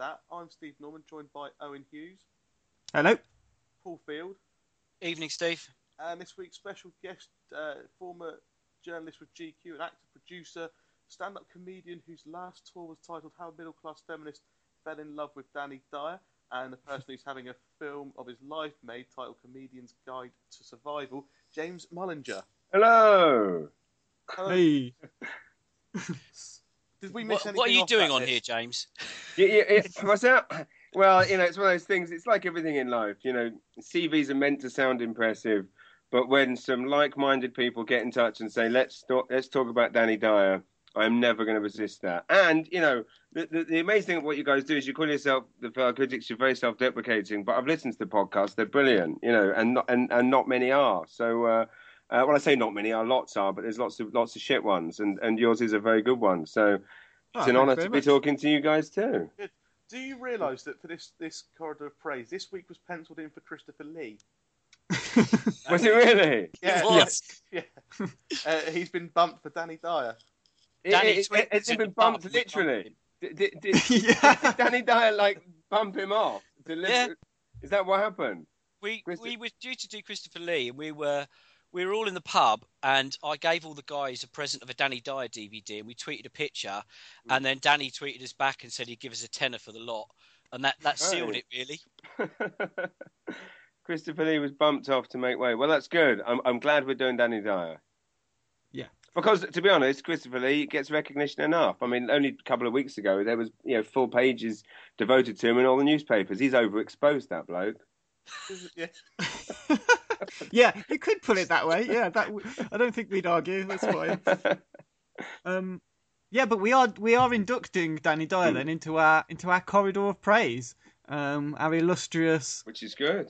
That. I'm Steve Norman, joined by Owen Hughes, Hello. Paul Field, Evening, Steve. and this week's special guest, uh, former journalist with GQ, an actor, producer, stand-up comedian whose last tour was titled "How a Middle Class Feminist Fell in Love with Danny Dyer," and the person who's having a film of his life made titled "Comedian's Guide to Survival," James Mullinger. Hello. Hello. Hey. Did we miss What, anything? what are you doing on list? here, James? Yeah, yeah, yeah, what's that? Well, you know, it's one of those things. It's like everything in life. You know, CVs are meant to sound impressive, but when some like-minded people get in touch and say, "Let's talk, let's talk about Danny Dyer," I'm never going to resist that. And you know, the, the, the amazing thing of what you guys do is you call yourself the Failed Critics. You're very self-deprecating, but I've listened to the podcast. They're brilliant. You know, and not and, and not many are. So. Uh, uh, well, I say not many are, lots are, but there's lots of lots of shit ones, and, and yours is a very good one. So it's Oh, an honour to be much. talking to you guys too. Do you realise that for this this corridor of praise, this week was penciled in for Christopher Lee? Was it really? Yeah, It was. yeah. uh, he's been bumped for Danny Dyer. It, Danny it, tweeted it, has it been the bumped bump, literally? Did, did, did, yeah. did Danny Dyer like bump him off? Deliver- Yeah. Is that what happened? We Christo- we were due to do Christopher Lee, and we were we were all in the pub, and I gave all the guys a present of a Danny Dyer DVD, and we tweeted a picture, Mm. and then Danny tweeted us back and said he'd give us a tenner for the lot, and that that sealed Right. it really. Christopher Lee was bumped off to make way. Well, that's good. I'm, I'm glad we're doing Danny Dyer. Yeah. Because to be honest, Christopher Lee gets recognition enough. I mean, only a couple of weeks ago there was you know full pages devoted to him in all the newspapers. He's overexposed, that bloke. Yeah. yeah, you could put it that way. Yeah, that w- I don't think we'd argue. That's fine. Um, yeah, but we are we are inducting Danny Dyer then into our into our corridor of praise. Um, our illustrious. Which is good.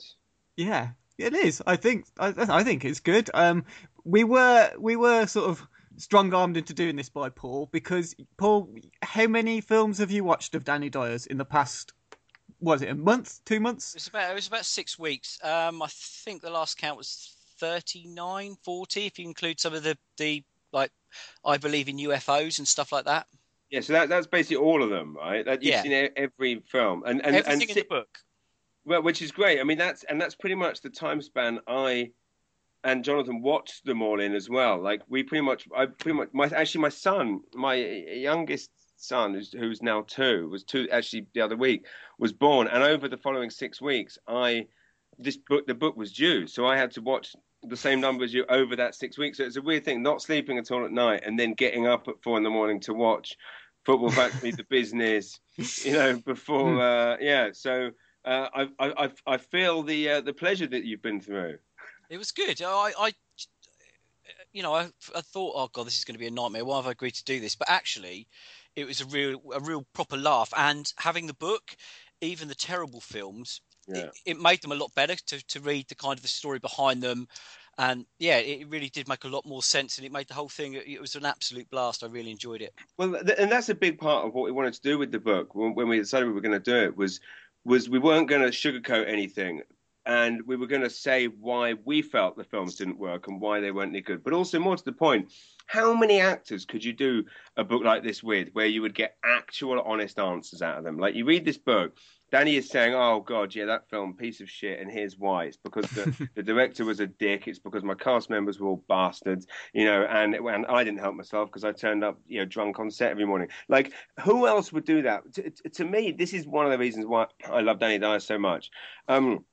Yeah, it is. I think I, I think it's good. Um, we were we were sort of strong armed into doing this by Paul because Paul, how many films have you watched of Danny Dyer's in the past? Was it a month, two months? It was about it was about six weeks. Um, I think the last count was 39, 40, if you include some of the the like I believe in UFOs and stuff like that. Yeah, so that, that's basically all of them, right? That you've Yeah. seen every film, and and Everything and in si- the book. well, which is great. I mean, that's and that's pretty much the time span I and Jonathan watched them all in as well. Like we pretty much, I pretty much, my actually my son, my youngest son, who's, who's now two, was two actually the other week, was born, and over the following six weeks, I this book the book was due, so I had to watch the same number as you over that six weeks. So it's a weird thing, not sleeping at all at night, and then getting up at four in the morning to watch football factory the business you know before Hmm. uh yeah so uh, I, I I I feel the uh, the pleasure that you've been through. It was good. I, I you know, I, I thought, oh god, this is going to be a nightmare. Why have I agreed to do this? But actually, it was a real, a real proper laugh. And having the book, even the terrible films, Yeah. it, it made them a lot better to, to read the kind of the story behind them. And yeah, it really did make a lot more sense, and it made the whole thing. It was an absolute blast. I really enjoyed it. Well, th- and that's a big part of what we wanted to do with the book when, when we decided we were going to do it was was we weren't going to sugarcoat anything. And we were going to say why we felt the films didn't work and why they weren't any good. But also, more to the point, how many actors could you do a book like this with, where you would get actual, honest answers out of them? Like you read this book, Danny is saying, "Oh God, yeah, that film piece of shit," and here's why: it's because the, the director was a dick. It's because my cast members were all bastards, you know, and and I didn't help myself because I turned up, you know, drunk on set every morning. Like, who else would do that? To, to me, this is one of the reasons why I love Danny Dyer so much. Um,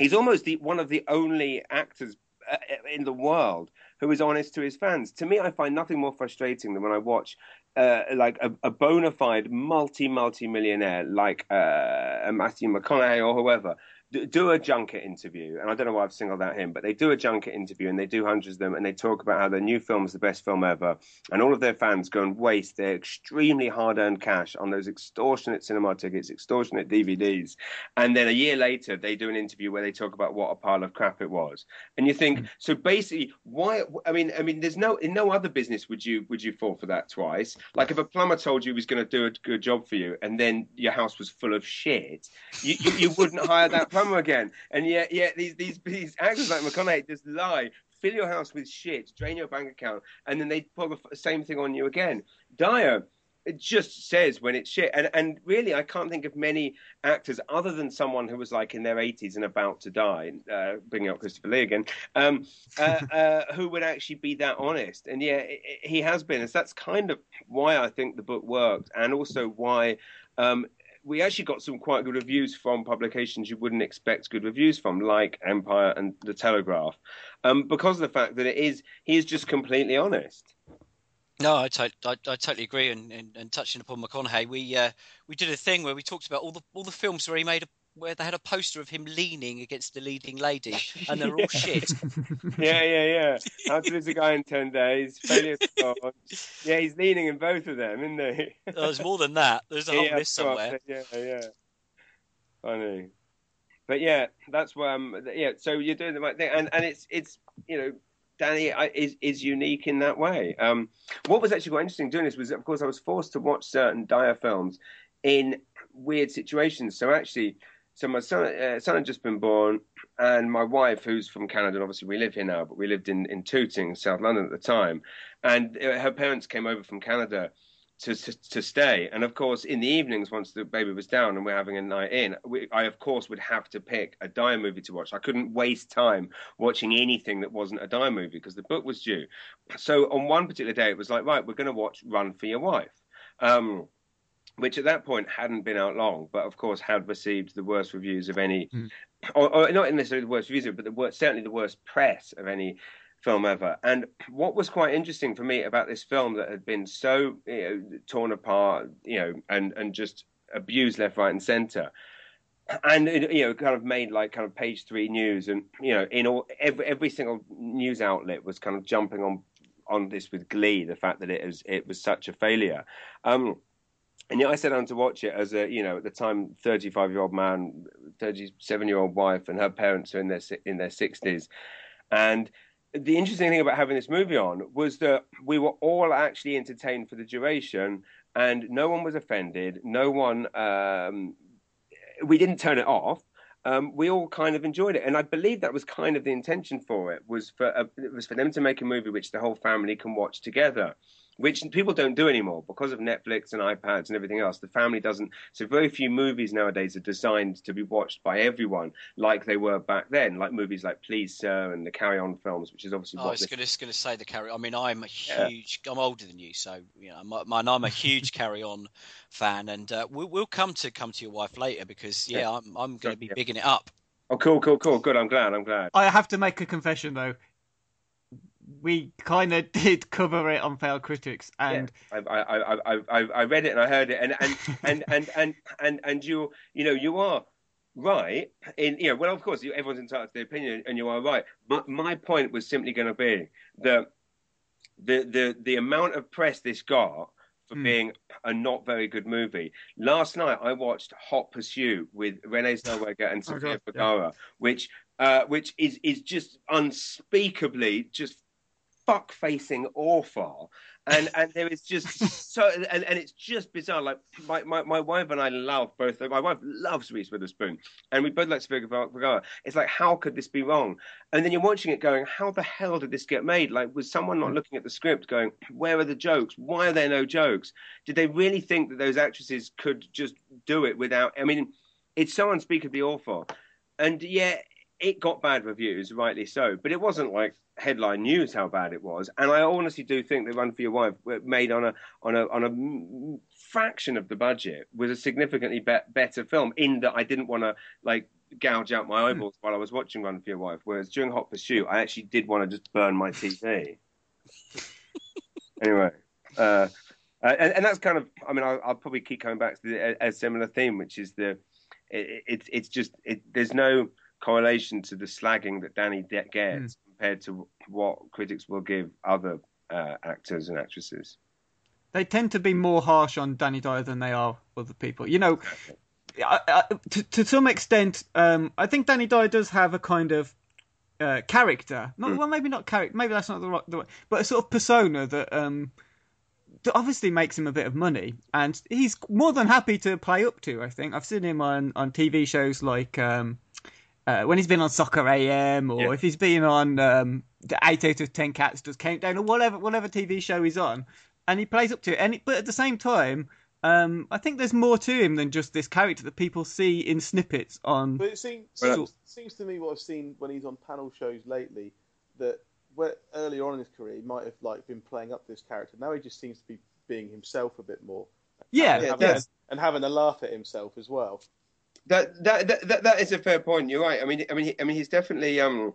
he's almost the, one of the only actors uh, in the world who is honest to his fans. To me, I find nothing more frustrating than when I watch uh, like a, a bona fide multi multi millionaire like uh, Matthew McConaughey or whoever do a junket interview, and I don't know why I've singled out him, but they do a junket interview and they do hundreds of them, and they talk about how their new film is the best film ever, and all of their fans go and waste their extremely hard-earned cash on those extortionate cinema tickets, extortionate DVDs, and then a year later they do an interview where they talk about what a pile of crap it was, and you think, mm. so basically, why? I mean, I mean, there's no in no other business would you would you fall for that twice? Like if a plumber told you he was going to do a good job for you, and then your house was full of shit, you you, you wouldn't hire that again. And yet, yet these these these actors like McConaughey just lie, fill your house with shit, drain your bank account, and then they pull the same thing on you again. Dyer it just says when it's shit. And and really, I can't think of many actors other than someone who was like in their 80s and about to die, uh, bringing up Christopher Lee again, um, uh, uh, who would actually be that honest. And yeah, it, it, he has been. And so that's kind of why I think the book worked, and also why. Um, we actually got some quite good reviews from publications you wouldn't expect good reviews from, like Empire and The Telegraph, um, because of the fact that it is he is just completely honest. No, I, to- I, I totally agree. And, and, and, touching upon McConaughey, we uh, we did a thing where we talked about all the all the films where he made a where they had a poster of him leaning against the leading lady, and they're all shit. yeah, yeah, yeah. How to lose a guy in ten days? Failure to Yeah, he's leaning in both of them, isn't he? oh, there's more than that. There's a whole yeah, list somewhere. Yeah, yeah. Funny, but yeah, that's why. Um, yeah, so you're doing the right thing, and and it's it's you know. Danny is is unique in that way. Um, what was actually quite interesting doing this was, of course, I was forced to watch certain Dyer films in weird situations. So actually, so my son, uh, son had just been born, and my wife, who's from Canada, obviously we live here now, but we lived in in Tooting, South London at the time, and uh, her parents came over from Canada. To, to, to stay. And of course in the evenings once the baby was down and we're having a night in we, I of course would have to pick a Dyer movie to watch. I couldn't waste time watching anything that wasn't a Dyer movie because the book was due. So on one particular day it was like right we're going to watch Run for Your Wife. Um, which at that point hadn't been out long, but of course had received the worst reviews of any, mm. or, or, not necessarily the worst reviews, but the worst, certainly the worst press of any film ever. And what was quite interesting for me about this film that had been so you know, torn apart, you know, and and just abused left, right, and centre. And you know, kind of made like kind of page three news, and you know, in all every every single news outlet was kind of jumping on on this with glee. The fact that it was it was such a failure. Um, and yet I sat down to watch it as a, you know, at the time, 35 year old man, 37 year old wife, and her parents are in their in their 60s. And the interesting thing about having this movie on was that we were all actually entertained for the duration, and no one was offended. No one, um, we didn't turn it off. Um, we all kind of enjoyed it, and I believe that was kind of the intention for it was for uh, it was for them to make a movie which the whole family can watch together which people don't do anymore because of Netflix and iPads and everything else. The family doesn't. So very few movies nowadays are designed to be watched by everyone like they were back then, like movies like Please Sir and the Carry On films, which is obviously. Oh, I was going to say the Carry. I mean, I'm a huge. Yeah. I'm older than you, so you know, my, I'm a huge Carry On fan, and uh, we'll, we'll come to come to your wife later because yeah, yeah. I'm I'm going to be yeah. bigging it up. Oh, cool, cool, cool. Good. I'm glad. I'm glad. I have to make a confession though we kind of did cover it on Failed Critics, and yeah, I, I, I, I, I read it and I heard it, and and and and and and, and you, you know, you are right in you know well of course everyone's entitled to their opinion and you are right but my point was simply going to be that the the the amount of press this got for mm. being a not very good movie. Last night I watched Hot Pursuit with Renee Zellweger and Sofia Vergara, yeah. which uh, which is is just unspeakably just fuck facing awful. And and there is just so and, and it's just bizarre. Like my, my, my wife and i love both my wife loves reese witherspoon and we both like Sofia Vergara. it's like how could this be wrong? And then you're watching it going how the hell did this get made? Like was someone not mm. looking at the script going where are the jokes? Why are there no jokes? Did they really think that those actresses could just do it without i mean it's so unspeakably awful. And yeah it got bad reviews, rightly so, but it wasn't like headline news how bad it was. And I honestly do think that Run for Your Wife, made on a on a on a fraction of the budget, was a significantly be- better film. In that I didn't want to like gouge out my eyeballs while I was watching Run for Your Wife. Whereas during Hot Pursuit, I actually did want to just burn my TV. anyway. Uh, uh, and, and, that's kind of, I mean, I'll, I'll, probably keep coming back to the, a, a similar theme, which is the, it, it, it's just, it, there's no, correlation to the slagging that Danny gets mm. compared to what critics will give other uh, actors and actresses. They tend to be more harsh on Danny Dyer than they are other people. You know, I, I, to, to, some extent, um, I think Danny Dyer does have a kind of uh, character. Not mm. well, maybe not character. Maybe that's not the right, the right, but a sort of persona that. Um, that obviously makes him a bit of money, and he's more than happy to play up to. I think I've seen him on, on TV shows like um, uh, when he's been on Soccer AM or yeah. if he's been on um, the Eight Out of Ten Cats does Countdown or whatever whatever TV show he's on, and he plays up to it. And it, but at the same time, um, I think there's more to him than just this character that people see in snippets on. But it seems, seems, seems to me what I've seen when he's on panel shows lately that where earlier on in his career he might have like been playing up this character. Now he just seems to be being himself a bit more. Yeah, and having, yeah. and having a laugh at himself as well. That, that that that is a fair point. You're right. I mean, I mean, I mean, he's definitely um,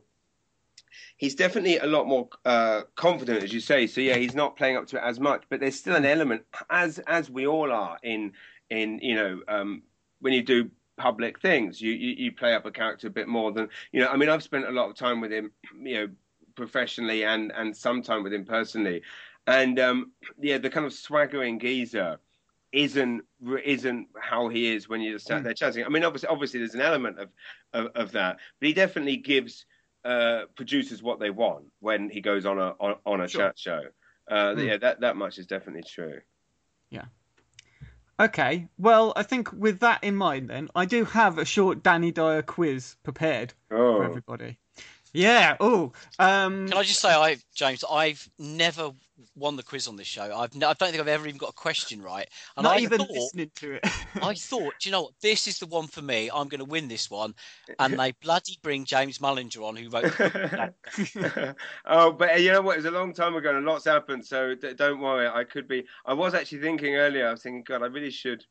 he's definitely a lot more uh, confident, as you say. So yeah, he's not playing up to it as much, but there's still an element, as as we all are in in you know um, when you do public things, you, you you play up a character a bit more than you know. I mean, I've spent a lot of time with him, you know, professionally and and some time with him personally, and um, yeah, the kind of swaggering geezer isn't isn't how he is when you're sat there chatting. I mean, obviously, obviously, there's an element of of, of that, but he definitely gives uh, producers what they want when he goes on a on, on a sure. chat show. Uh, mm. Yeah, that that much is definitely true. Yeah. Okay, well, I think with that in mind, then I do have a short Danny Dyer quiz prepared oh. for everybody. Yeah. Oh. Um... Can I just say, I James, I've never won the quiz on this show. I've I don't think I've ever even got a question right. And Not I even thought, listening to it. I thought, you know what? This is the one for me. I'm going to win this one. And they bloody bring James Mullinger on, who wrote. oh, but you know what? It was a long time ago, and lots happened. So don't worry. I could be. I was actually thinking earlier. I was thinking, God, I really should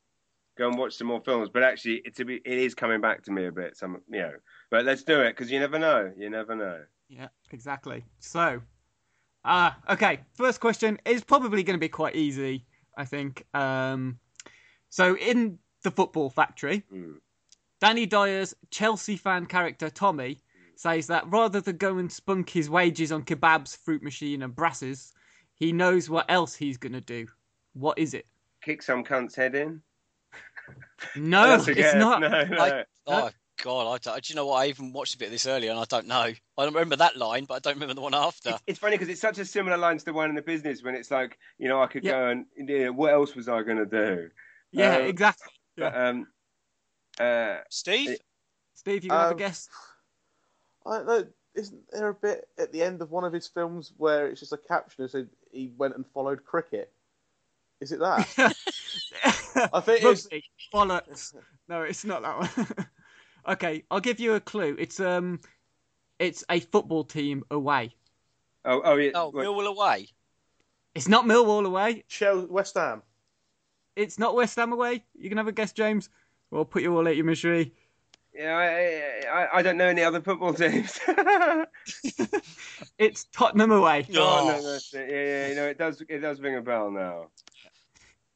go and watch some more films. But actually, it's a, bit it is coming back to me a bit. Some, you know. But let's do it because you never know. You never know. Yeah, exactly. So, uh, okay. First question is probably going to be quite easy, I think. Um, so, in the football factory, mm. Danny Dyer's Chelsea fan character Tommy says that rather than go and spunk his wages on kebabs, fruit machine, and brasses, he knows what else he's going to do. What is it? Kick some cunt's head in. No, it's not. No, no. I, oh, God, I don't, do you know what? I even watched a bit of this earlier and I don't know. I don't remember that line, but I don't remember the one after. It's, it's funny because it's such a similar line to the one in the business when it's like, you know, I could go and, you know, what else was I going to do? Yeah, um, exactly. Yeah. But, um, uh, Steve? It, Steve, you um, have a guess? I don't know. Isn't there a bit at the end of one of his films where it's just a caption that said he went and followed cricket? Is it that? I think it's bollocks. No, it's not that one. Okay, I'll give you a clue. It's um, it's a football team away. Oh, oh yeah. Oh, Millwall away. It's not Millwall away. Shell West Ham. It's not West Ham away. You can have a guess, James. We'll put you all at your misery. Yeah, I, I, I don't know any other football teams. it's Tottenham away. Oh, no, that's it. Yeah, yeah, you know, it does, it does ring a bell now.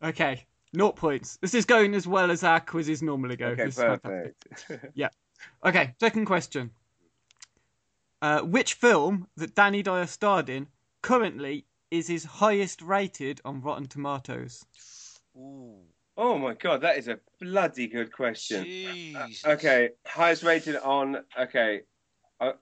Okay, Naught points. This is going as well as our quizzes normally go. Okay, perfect. yeah. Okay, second question. Uh, which film that Danny Dyer starred in currently is his highest rated on Rotten Tomatoes? Ooh. Oh my god, that is a bloody good question. Uh, okay, highest rated on. Okay, uh,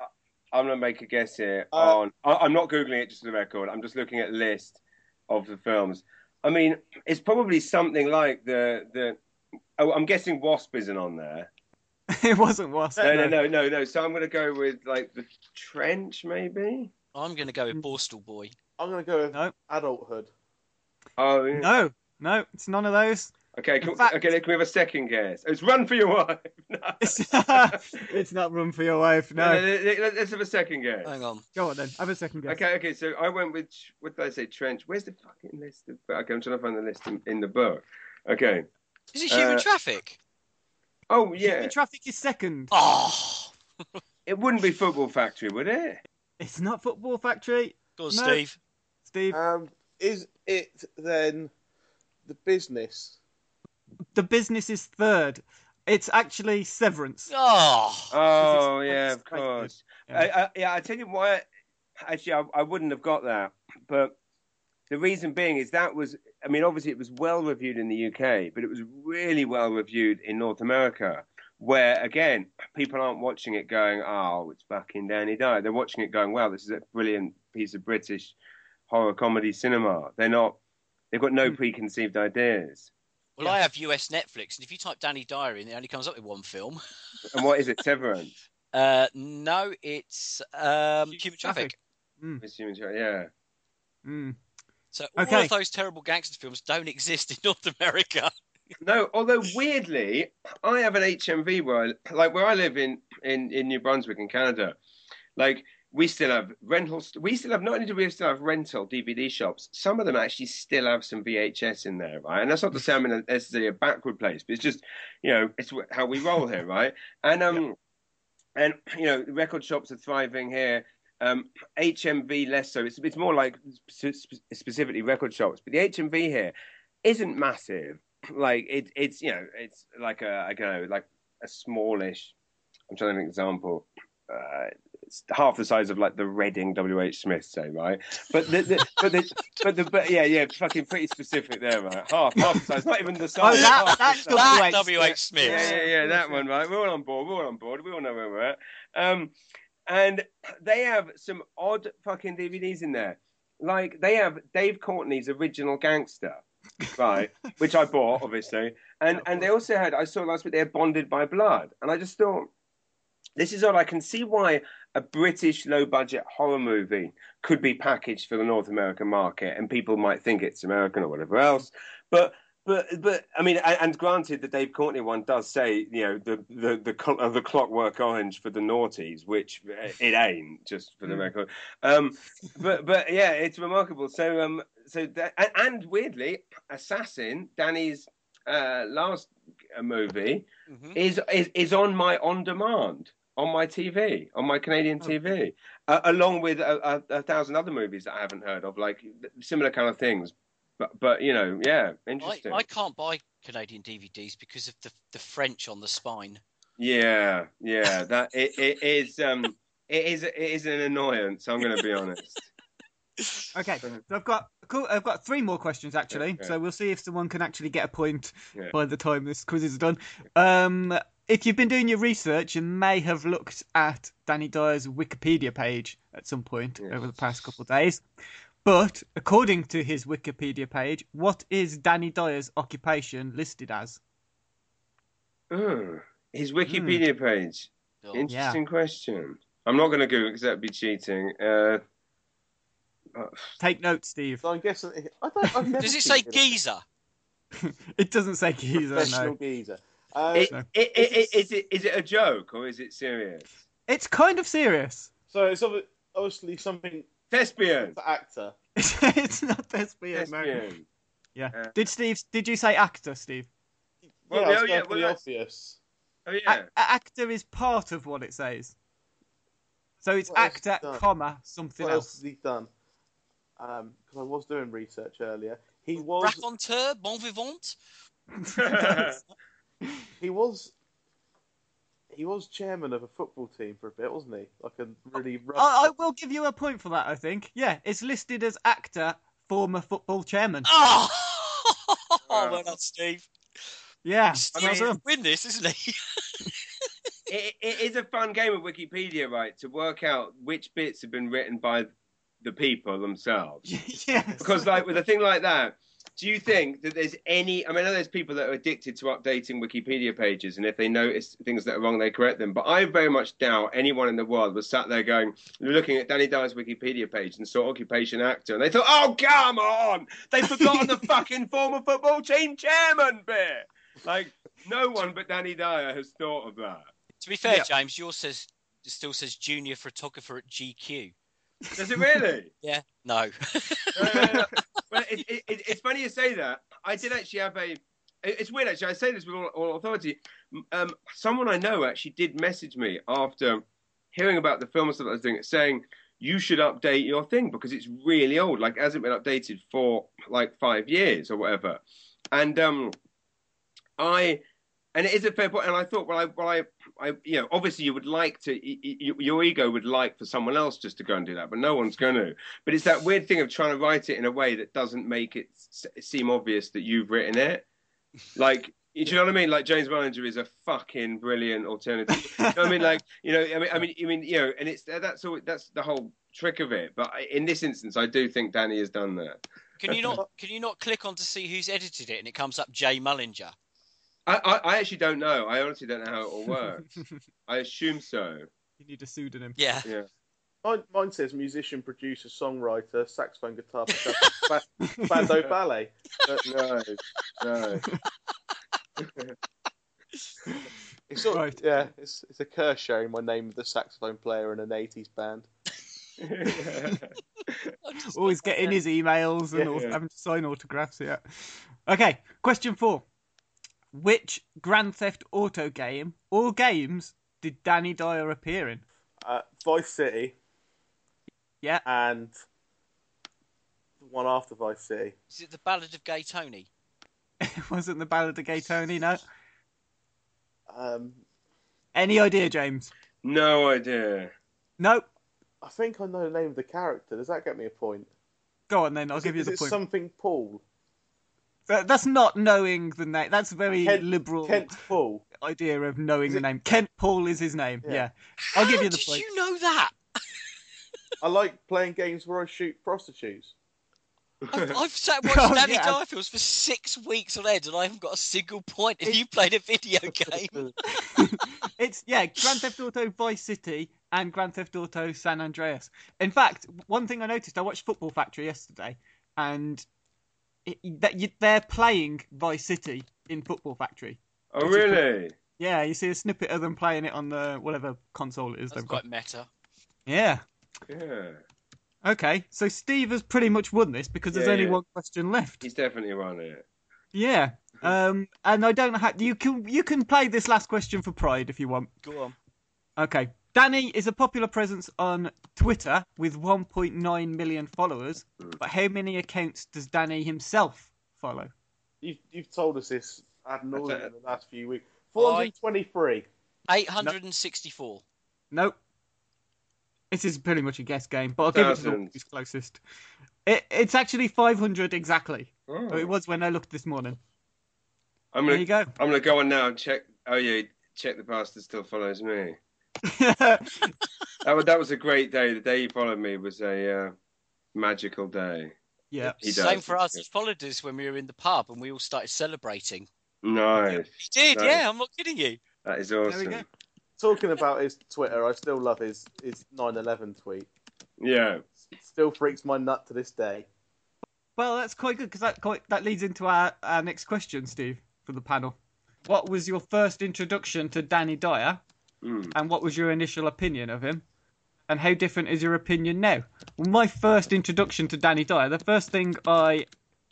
uh, I'm gonna make a guess here. Uh, on I, I'm not googling it just for the record. I'm just looking at the list of the films. I mean, it's probably something like the the. Oh, I'm guessing Wasp isn't on there. it wasn't Wasp. No, no, no, no, no. So I'm gonna go with like the Trench, maybe. I'm going to go with Borstal Boy. I'm going to go with No. adulthood. Oh, yeah. No, no, it's none of those. Okay, In can, fact- okay. Can we have a second guess? It's Run for Your Wife. No. It's, it's not Run for Your Wife. No, No. no, no, let's have a second guess. Hang on. Go on then. Have a second guess. Okay, okay. So I went with what did I say? Trench. Where's the fucking list? Of, okay, I'm trying to find the list in, in the book. Okay. Is it Human Uh, Traffic? Oh yeah. Human Traffic is second. Oh, It wouldn't be Football Factory, would it? It's not Football Factory. go on, No. Steve. Steve, Um, is it then the business? The business is third. It's actually Severance. Oh, Oh yeah, of course. Yeah. I, I, yeah, I tell you why. Actually, I, I wouldn't have got that, but the reason being is that was. I mean, obviously, it was well reviewed in the UK, but it was really well reviewed in North America, where again, people aren't watching it going, "Oh, it's fucking Danny Dyer." They're watching it going, "Wow, this is a brilliant piece of British horror comedy cinema." They're not. They've got no Hmm. preconceived ideas. Well, I have US Netflix, and if you type Danny Dyer in, it only comes up with one film. And what is it? Severance. Uh, no, it's um, Human Human Traffic. Traffic. Assuming- Yeah. Mm. So all Okay. of those terrible gangster films don't exist in North America. No, although weirdly, I have an HMV where, I, like, where I live in, in, in New Brunswick in Canada. Like, we still have rentals. We still have not only do we still have rental DVD shops. Some of them actually still have some VHS in there, right? And that's not to say I'm in a, necessarily a backward place, but it's just, you know, it's how we roll here, right? And um, and you know, record shops are thriving here. Um, HMV less so. It's it's more like spe- specifically record shops, but the HMV here isn't massive like it, it's you know it's like a I don't know like a smallish. I'm trying to an example. Uh, half the size of like the Reading WH Smith, say right, but the, the but the but the but yeah yeah fucking pretty specific there right half half the size not even the Oh, size that, half the that's. That Smith. WH Smith. Yeah, yeah, yeah, that one, right? We're all on board. We're all on board. We all know where we're at. Um, and they have some odd fucking DVDs in there. Like they have Dave Courtney's original Gangster, right? which I bought, obviously. And and they also had I saw last week they had Bonded by Blood, and I just thought this is odd. I can see why a British low budget horror movie could be packaged for the North American market, and people might think it's American or whatever else. But but but I mean, and, granted, the Dave Courtney one does say you know the the the, uh, the Clockwork Orange for the naughties, which uh, it ain't just for the Mm. record. Um, but but yeah, it's remarkable. So um so that and, weirdly, Assassin, Danny's uh, last uh, movie Mhm. is, is is on my on demand on my TV on my Canadian Oh. TV, uh, along with a, a, a thousand other movies that I haven't heard of, like similar kind of things. But but you know, yeah, I, interesting. I can't buy Canadian DVDs because of the the French on the spine. Yeah, yeah, that it, it is um it is it is an annoyance. I'm going to be honest. Okay, so I've got cool. I've got three more questions actually. Okay. So we'll see if someone can actually get a point Yeah. by the time this quiz is done. Um, if you've been doing your research, you may have looked at Danny Dyer's Wikipedia page at some point Yes. over the past couple of days. But according to his Wikipedia page, what is Danny Dyer's occupation listed as? Oh, his Wikipedia page. Oh, Interesting question. I'm not going to Google because that'd be cheating. Uh, uh, Take note, Steve. So I'm guessing. I don't. Does it say geezer? It doesn't say geezer. Professional No, geezer. Uh, it, so- it, it, it, is it is it a joke or is it serious? it's kind of serious. so it's obviously something Thespian. for actor. it's not thespian. no. Thespian. Yeah. Uh, Did Steve? Did you say actor, Steve? Well, yeah, oh, I yeah, well, the that's- obvious. Oh yeah. a- actor is part of what it says. So it's What actor, has he done? comma, something What else else. has he done? Because I was doing research earlier. He was. Raconteur, bon vivant. He was. He was chairman of a football team for a bit, wasn't he? Like a really rough. I, I will give you a point for that. I think. Yeah, it's listed as actor, former football chairman. Oh, Wow. well done, Steve. Yeah, Steve well will done. win this, isn't he? it, it is a fun game of Wikipedia, right? To work out which bits have been written by the people themselves. yes. Because, like, with a thing like that, do you think that there's any? I mean, I know there's people that are addicted to updating Wikipedia pages, and if they notice things that are wrong, they correct them. But I very much doubt anyone in the world was sat there going, looking at Danny Dyer's Wikipedia page and saw occupation actor, and they thought, "Oh, come on! They've forgotten the fucking former football team chairman bit." Like, no one but Danny Dyer has thought of that. To be fair, Yeah. James, yours says still says junior photographer at GQ. Does it really? Yeah. No. Uh, well, it, it, it, it's funny you say that. I did actually have a. It's weird, actually. I say this with all, all authority. Um, someone I know actually did message me after hearing about the film and stuff I was doing, saying you should update your thing because it's really old. Like, hasn't been updated for like five years or whatever. And um, I. And it is a fair point. And I thought, well, I, well, I, I, you know, obviously you would like to, y- y- your ego would like for someone else just to go and do that, but no one's going to. But it's that weird thing of trying to write it in a way that doesn't make it s- seem obvious that you've written it. Like, do you know what I mean? Like James Mullinger is a fucking brilliant alternative. You know what I mean? Like, you know, I mean, I mean, I mean, you know, and it's that's all. That's the whole trick of it. But in this instance, I do think Danny has done that. Can you not? Can you not click on to see who's edited it and it comes up Jay Mullinger? I, I, I actually don't know. I honestly don't know how it all works. I assume so. you need a pseudonym. Yeah. Yeah. Mine, mine says musician, producer, songwriter, saxophone, guitar, percussion, ba- bando, ballet. But No, no. it's sort of, Right. yeah, it's it's a curse sharing my name with a saxophone player in an '80s band. Always getting his emails and Yeah. all, having to sign autographs. Yeah. Okay. Question four: Which Grand Theft Auto game or games did Danny Dyer appear in? Uh, Vice City Yeah. and the one after Vice City. Is it the Ballad of Gay Tony? It wasn't the Ballad of Gay Tony. No. Um, Any idea, James? no idea. Nope. I think I know the name of the character. Does that get me a point? Go on then. I'll Is give it- you is the it point. something Paul? That- That's not knowing the name. That's very Kent- liberal Kent Paul. idea of knowing Is the name. Kent Paul is his name. Yeah. Yeah. I'll How give you the did point. you know that? I like playing games where I shoot prostitutes. I've, I've sat and watched Oh, Danny yeah. Dyer films for six weeks on end, and I haven't got a single point. If you played a video game, It's yeah, Grand Theft Auto Vice City and Grand Theft Auto San Andreas. In fact, one thing I noticed, I watched Football Factory yesterday, and it, that you, they're playing Vice City in Football Factory. Oh, really? Yeah, you see a snippet of them playing it on the whatever console it is that's they've got. quite meta. Yeah. Yeah. Okay, so Steve has pretty much won this because there's Yeah, only yeah. one question left. He's definitely won it. Yeah. Um, and I don't know how you can you can play this last question for pride if you want. Go on. Okay. Danny is a popular presence on Twitter with 1.9 million followers, but how many accounts does Danny himself follow? You've, you've told us this ad nauseum That's in it. the last few weeks. 423. 864. Nope. This is pretty much a guess game, but I'll give it to the one Thousands. who's closest. It, it's actually 500 exactly. Oh. It was when I looked this morning. I'm There gonna you go. I'm gonna go on now and check. Oh yeah, check the bastard still follows me. That was that was a great day. The day he followed me was a uh, magical day. yeah. He Same for us. He followed us when we were in the pub, and we all started celebrating. Nice. He did, Nice. yeah. I'm not kidding you. That is we awesome. go. Talking about his Twitter, I still love his, his 9/11 tweet. Yeah. Still freaks my nut to this day. Well, that's quite good because that quite, that leads into our, our next question, Steve, for the panel. What was your first introduction to Danny Dyer, Mm. and what was your initial opinion of him? And how different is your opinion now? Well, my first introduction to Danny Dyer, the first thing I,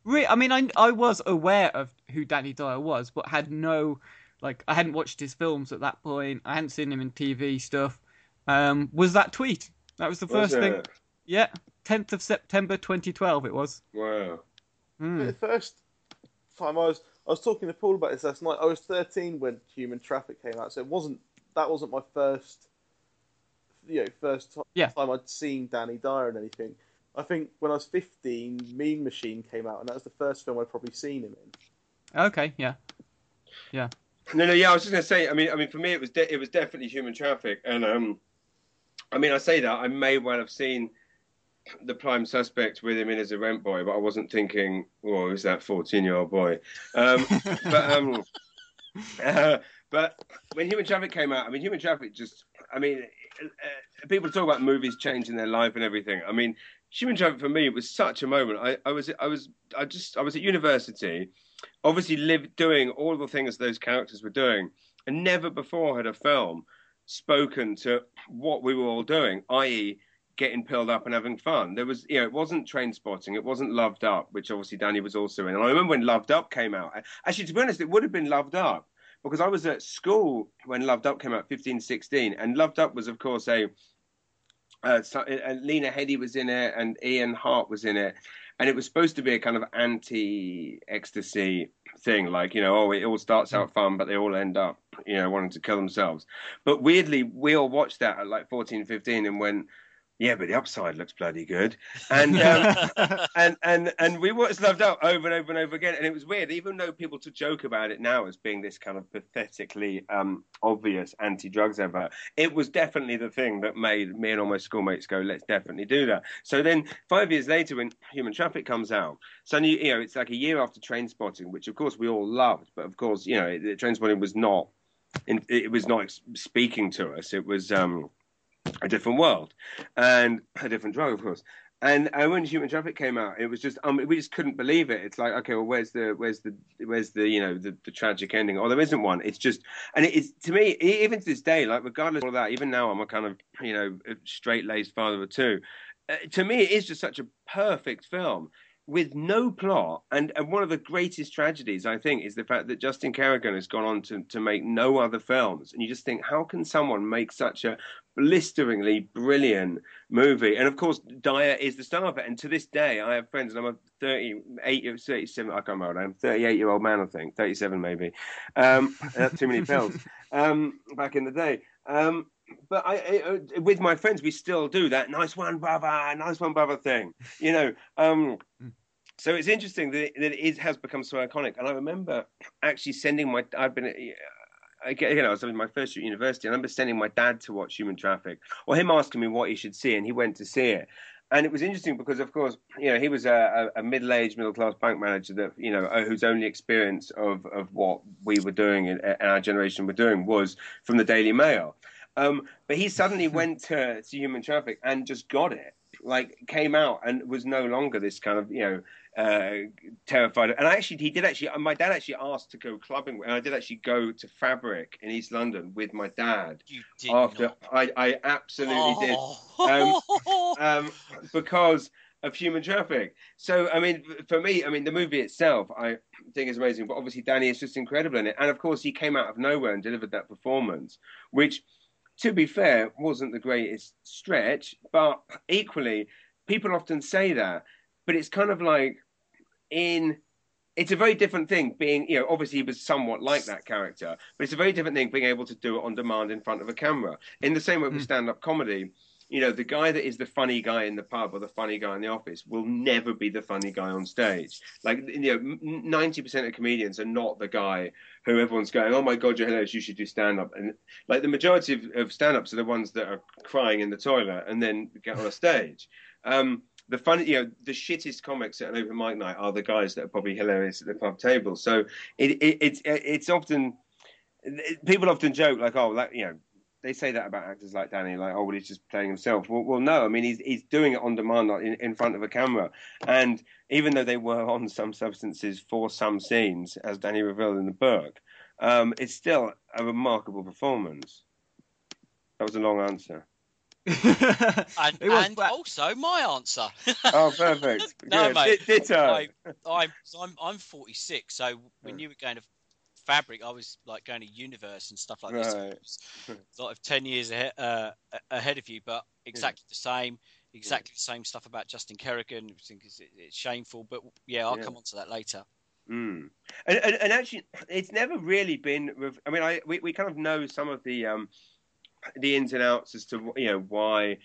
re- I mean, I I was aware of who Danny Dyer was, but had no, like, I hadn't watched his films at that point. I hadn't seen him in TV stuff. Um, was that tweet? That was the Was first thing. Yeah, 10th of September 2012 it was. Wow. Hmm. The first time I was I was talking to Paul about this last night. I was 13 when Human Traffic came out, so it wasn't that wasn't my first you know first ti- Yeah. time I'd seen Danny Dyer and anything. I think when I was 15, Mean Machine came out, and that was the first film I'd probably seen him in. Okay, yeah. Yeah. No, no, yeah, I was just going to say. I mean, I mean, for me, it was de- it was definitely human traffic, and um, I mean, I say that I may well have seen the prime suspect with him in as a rent boy, but I wasn't thinking, oh, who's that fourteen-year-old boy? Um, but um, uh, but when Human Traffic came out, I mean, Human Traffic just, I mean, uh, people talk about movies changing their life and everything. I mean, Human Traffic for me was such a moment. I, I was, I was, I just, I was at university, obviously live doing all the things those characters were doing, and never before had a film spoken to what we were all doing, i.e., getting pilled up and having fun. There was, you know, it wasn't Trainspotting, it wasn't Loved Up, which obviously Danny was also in. And I remember when Loved Up came out. Actually, to be honest, it would have been Loved Up because I was at school when Loved Up came out, 15, 16, and Loved Up was, of course, a uh, so, uh, Lena Headey was in it, and Ian Hart was in it, and it was supposed to be a kind of anti-ecstasy thing, like you know, oh, it all starts out fun, but they all end up, you know, wanting to kill themselves. But weirdly, we all watched that at like 14, 15, and went, yeah, but the upside looks bloody good. And um, and and and we watched Loved Up over and over and over again, and it was weird. Even though people to joke about it now as being this kind of pathetically um, obvious anti-drugs advert, it was definitely the thing that made me and all my schoolmates go, "Let's definitely do that." So then, five years later, when Human Traffic comes out, so you know it's like a year after Trainspotting, which of course we all loved, but of course you know Trainspotting was not, it was not speaking to us. It was. Um, a different world and a different drug, of course. And, and when Human Traffic came out, it was just um, we just couldn't believe it. It's like, okay, well, where's the where's the where's the you know the, the tragic ending? Or oh, there isn't one. It's just, and it's to me, even to this day, like regardless of all that, even now I'm a kind of you know straight laced father of two. Uh, to me, it is just such a perfect film with no plot. And, and one of the greatest tragedies, I think, is the fact that Justin Kerrigan has gone on to, to make no other films. And you just think, how can someone make such a blisteringly brilliant movie? And of course, Dyer is the star of it. And to this day, I have friends, and I'm a 38, 37, I can't remember, I'm 38 year old man, I think, 37 maybe. Um, too many pills um, back in the day. Um, but I, I, uh, with my friends, we still do that nice one, brother, nice one, brother thing, you know. Um, so it's interesting that it, that it has become so iconic. And I remember actually sending my, I've been, uh, you know, I was in my first year at university. I remember sending my dad to watch Human Traffic, or him asking me what he should see, and he went to see it. And it was interesting because, of course, you know, he was a, a middle-aged, middle-class bank manager that, you know, whose only experience of, of what we were doing and our generation were doing was from the Daily Mail. Um, but he suddenly went to, to human traffic and just got it. Like came out and was no longer this kind of you know uh, terrified. And I actually, he did actually. My dad actually asked to go clubbing, and I did actually go to Fabric in East London with my dad. You did after not. I, I absolutely Oh. did, um, um, because of human traffic. So, I mean, for me, I mean, the movie itself, I think is amazing. But obviously, Danny is just incredible in it, and of course, he came out of nowhere and delivered that performance, which to be fair, wasn't the greatest stretch, but equally, people often say that. But it's kind of like in it's a very different thing being, you know, obviously he was somewhat like that character, but it's a very different thing being able to do it on demand in front of a camera. In the same way with Mm. stand up comedy, you know, the guy that is the funny guy in the pub or the funny guy in the office will never be the funny guy on stage. Like, you know, ninety percent of comedians are not the guy who everyone's going, "Oh my god, you're hilarious! You should do stand up." And like the majority of, of stand ups are the ones that are crying in the toilet and then get on a stage. Um, the funny, you know, the shittest comics at an open mic night are the guys that are probably hilarious at the pub table. So it, it it's it's often people often joke like, "Oh, that you know." They say that about actors like Danny, like, oh, well, he's just playing himself. Well, well no, I mean, he's he's doing it on demand, not in, in front of a camera. And even though they were on some substances for some scenes, as Danny revealed in the book, um, it's still a remarkable performance. That was a long answer. And, and also my answer. Oh, perfect. No, Good. mate. Di- Ditto. I, I'm, so I'm I'm 46, so when Hmm. you were going to Fabric, I was like going to Universe and stuff like this. Right. It was sort of 10 years ahead, uh, ahead of you, but exactly the same. Exactly the same stuff about Justin Kerrigan. I think it's, it's shameful, but yeah, I'll Yeah. come on to that later. Mm. And, and and actually, it's never really been. I mean, I we, we kind of know some of the um the ins and outs as to you know why.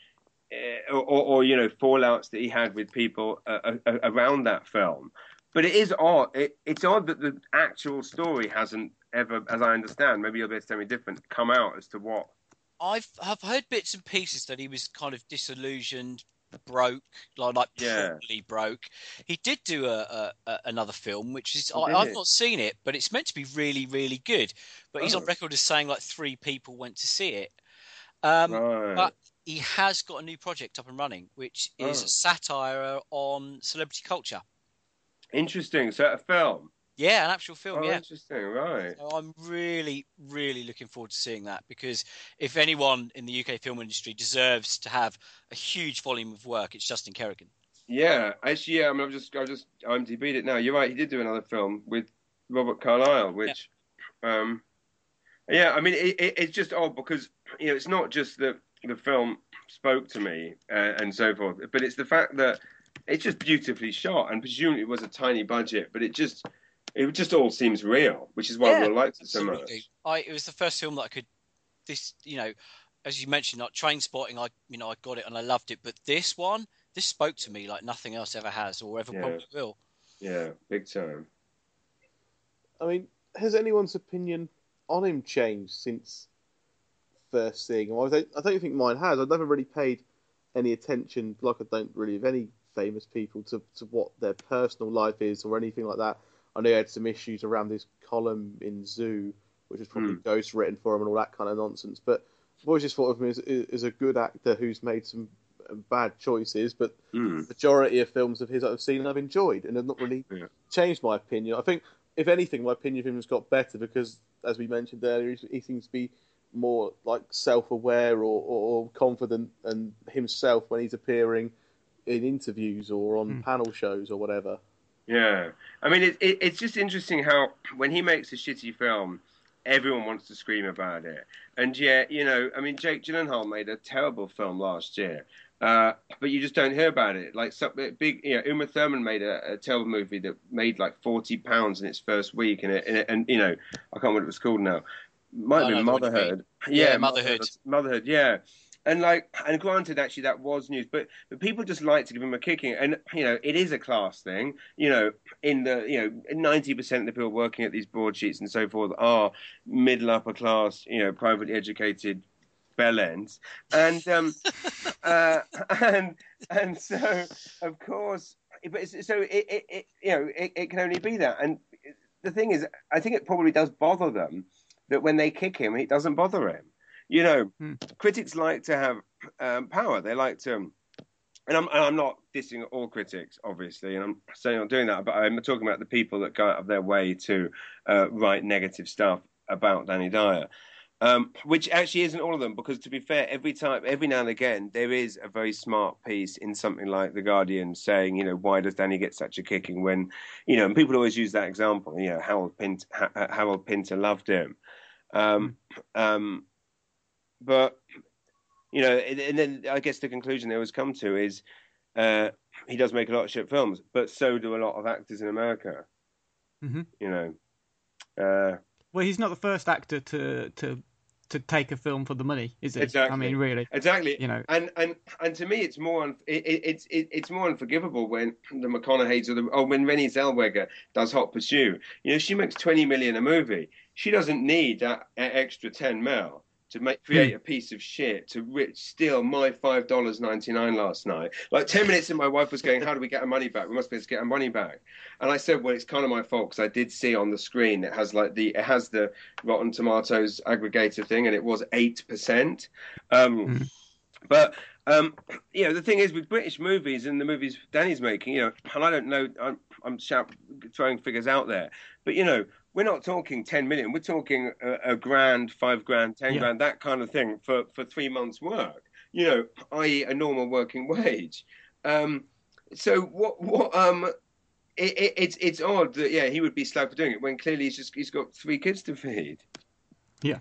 Uh, or, or you know fallouts that he had with people uh, uh, around that film, but it is odd. It, it's odd that the actual story hasn't ever, as I understand, maybe you'll be able to tell me different, come out as to what. I've I've heard bits and pieces that he was kind of disillusioned, broke, like like Yeah. properly broke. He did do a, a, a another film, which is Oh, I, i've he? not seen it, but it's meant to be really really good. But he's on Oh. record as saying like three people went to see it. Um, right. but he has got a new project up and running, which is Oh. a satire on celebrity culture. Interesting. So a film. Yeah, an actual film. Oh, yeah. interesting. Right. So I'm really, really looking forward to seeing that because if anyone in the UK film industry deserves to have a huge volume of work, it's Justin Kerrigan. Yeah, actually, yeah. I mean, I've just, I've just IMDb'd it now. You're right. He did do another film with Robert Carlyle, which, um, yeah. I mean, it, it, it's just odd because you know it's not just that the film spoke to me uh, and so forth, but it's the fact that it's just beautifully shot and presumably it was a tiny budget, but it just, it just all seems real, which is why Yeah, we all liked it so much. I it was the first film that I could this you know, as you mentioned, like Trainspotting, I you know, I got it and I loved it. But this one, this spoke to me like nothing else ever has or ever Yeah. probably will. Yeah, big time. I mean, has anyone's opinion on him changed since first seeing him? I don't, I don't think mine has. I've never really paid any attention, like I don't really of any famous people, to, to what their personal life is or anything like that. I know he had some issues around his column in Zoo, which was probably Hmm. ghost written for him and all that kind of nonsense. But I've always just thought of him as, as a good actor who's made some uh, bad choices, but Mm. majority of films of his I've seen I've enjoyed and have not really Yeah. changed my opinion. I think, if anything, my opinion of him has got better because, as we mentioned earlier, he seems to be more like self-aware or, or, or confident and himself when he's appearing in interviews or on Hmm. panel shows or whatever. Yeah, I mean, it, it, it's just interesting how when he makes a shitty film, everyone wants to scream about it, and yet, you know, I mean, Jake Gyllenhaal made a terrible film last year, uh, but you just don't hear about it. Like some big, you know, Uma Thurman made a, a terrible movie that made like forty pounds in its first week, and it, and, it, and you know, I can't remember what it was called now. Might have been know what you mean. Motherhood. Yeah, Motherhood. Motherhood. Yeah. And like, and granted, actually, that was news, but but people just like to give him a kicking, and you know, it is a class thing. You know, in the you know, ninety percent of the people working at these broadsheets and so forth are middle upper class, you know, privately educated bellends, and um, uh, and and so of course, but it's, so it, it, it you know, it, it can only be that, and the thing is, I think it probably does bother them that when they kick him, it doesn't bother him. You know, Hmm. critics like to have um, power. They like to, and I'm, and I'm not dissing all critics, obviously, and I'm certainly not doing that. But I'm talking about the people that go out of their way to uh, write negative stuff about Danny Dyer. Um, which actually isn't all of them, because to be fair, every time, every now and again, there is a very smart piece in something like The Guardian saying, you know, why does Danny get such a kicking when, you know, and people always use that example, you know, Harold Pinter, Harold Pinter loved him. Um, um, but you know, and, and then I guess the conclusion they always come to is uh, he does make a lot of shit films, but so do a lot of actors in America. Mhm. You know, uh, Well, he's not the first actor to to to take a film for the money, is he? I mean, really, exactly. you know. And and and to me, it's more un- it, it, it's it, it's more unforgivable when the McConaughey's or the oh when Renée Zellweger does Hot Pursuit. You know, she makes twenty million a movie. She doesn't need that extra ten mil to make create a piece of shit to rich steal my five dollars ninety nine last night. Like ten minutes in, my wife was going, "How do we get our money back? We must be able to get our money back." And I said, "Well, it's kind of my fault because I did see on the screen it has like the it has the Rotten Tomatoes aggregator thing, and it was eight percent." Um, Mm. But um, you know, the thing is with British movies and the movies Danny's making, you know, and I don't know, I'm, I'm shout, throwing figures out there, but you know, we're not talking 10 million. We're talking a, a grand, five grand, 10 Yeah. grand, that kind of thing for, for three months' work, you know, i.e., a normal working wage. Um, so what, what, um, it, it, it's it's odd that yeah he would be slagged for doing it when clearly he's just he's got three kids to feed. Yeah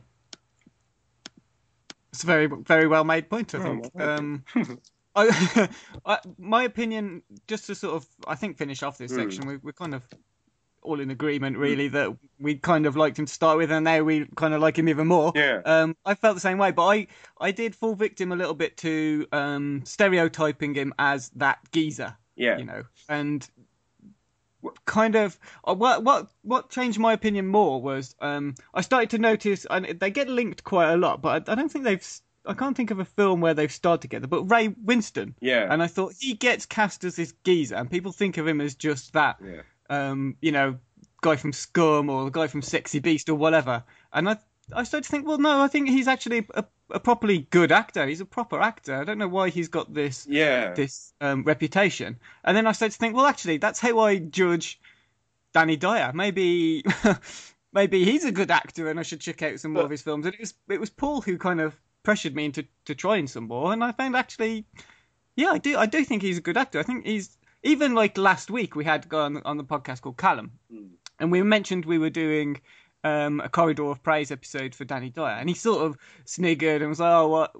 it's a very very well made point, I Oh, think. well, um, I, I, my opinion, just to sort of, I think, finish off this Hmm. section, we, we're kind of all in agreement, really, that we kind of liked him to start with, and now we kind of like him even more. Yeah. Um, I felt the same way, but I, I did fall victim a little bit to um, stereotyping him as that geezer, Yeah. you know, and kind of uh, what what what changed my opinion more was um, I started to notice and they get linked quite a lot, but I, I don't think they've. I can't think of a film where they've starred together. But Ray Winstone, Yeah. and I thought he gets cast as this geezer, and people think of him as just that, Yeah. Um, you know, guy from Scum or the guy from Sexy Beast or whatever. And I I started to think, well, no, I think he's actually a, a properly good actor. He's a proper actor. I don't know why he's got this Yeah. this um, reputation. And then I started to think, well, actually, that's how I judge Danny Dyer. Maybe, maybe he's a good actor, and I should check out some more But- of his films. And it was it was Paul who kind of pressured me into to trying some more, and I found actually, yeah, I do I do think he's a good actor. I think he's even like last week we had a guy on the, podcast called Callum, Mm. and we mentioned we were doing. Um, a corridor of praise episode for Danny Dyer, and he sort of sniggered and was like, "Oh, what,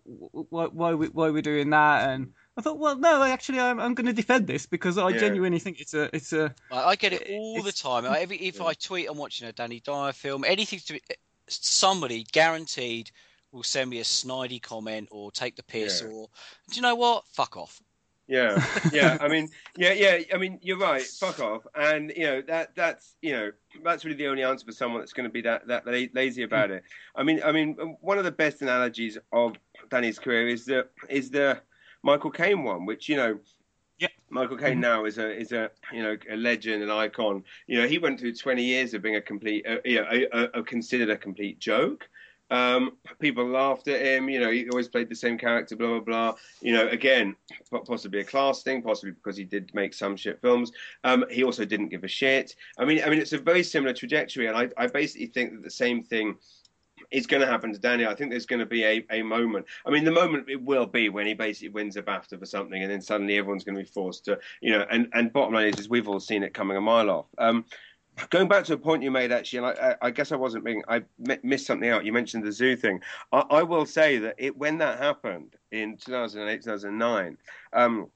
why, why, we- why are we doing that?" And I thought, well, no, actually, I'm, I'm going to defend this because I Yeah. genuinely think it's a, it's a. I, I get it all the time. I, every, if I tweet I'm watching a Danny Dyer film, anything to somebody guaranteed will send me a snidey comment or take the piss Yeah. or do you know what? Fuck off. Yeah, yeah. I mean, yeah, yeah. I mean, you're right. Fuck off. And you know that that's you know that's really the only answer for someone that's going to be that that la- lazy about it. I mean, I mean, one of the best analogies of Danny's career is the is the Michael Caine one, which you know. Yeah. Michael Caine Mhm. now is a is a you know a legend, an icon. You know he went through 20 years of being a complete, uh, you know, a, a, a considered a complete joke. Um, people laughed at him. You know he always played the same character. Blah blah blah. You know again possibly a class thing, possibly because he did make some shit films. Um, he also didn't give a shit. I mean, I mean, it's a very similar trajectory, and I, I basically think that the same thing is going to happen to Danny. I think there's going to be a, a moment. I mean, the moment it will be when he basically wins a BAFTA for something, and then suddenly everyone's going to be forced to, you know. And and bottom line is, is we've all seen it coming a mile off. Um, Going back to a point you made, actually, and I, I, guess I wasn't being, I missed something out. You mentioned the zoo thing. I, I will say that it when that happened in 2008, 2009, um,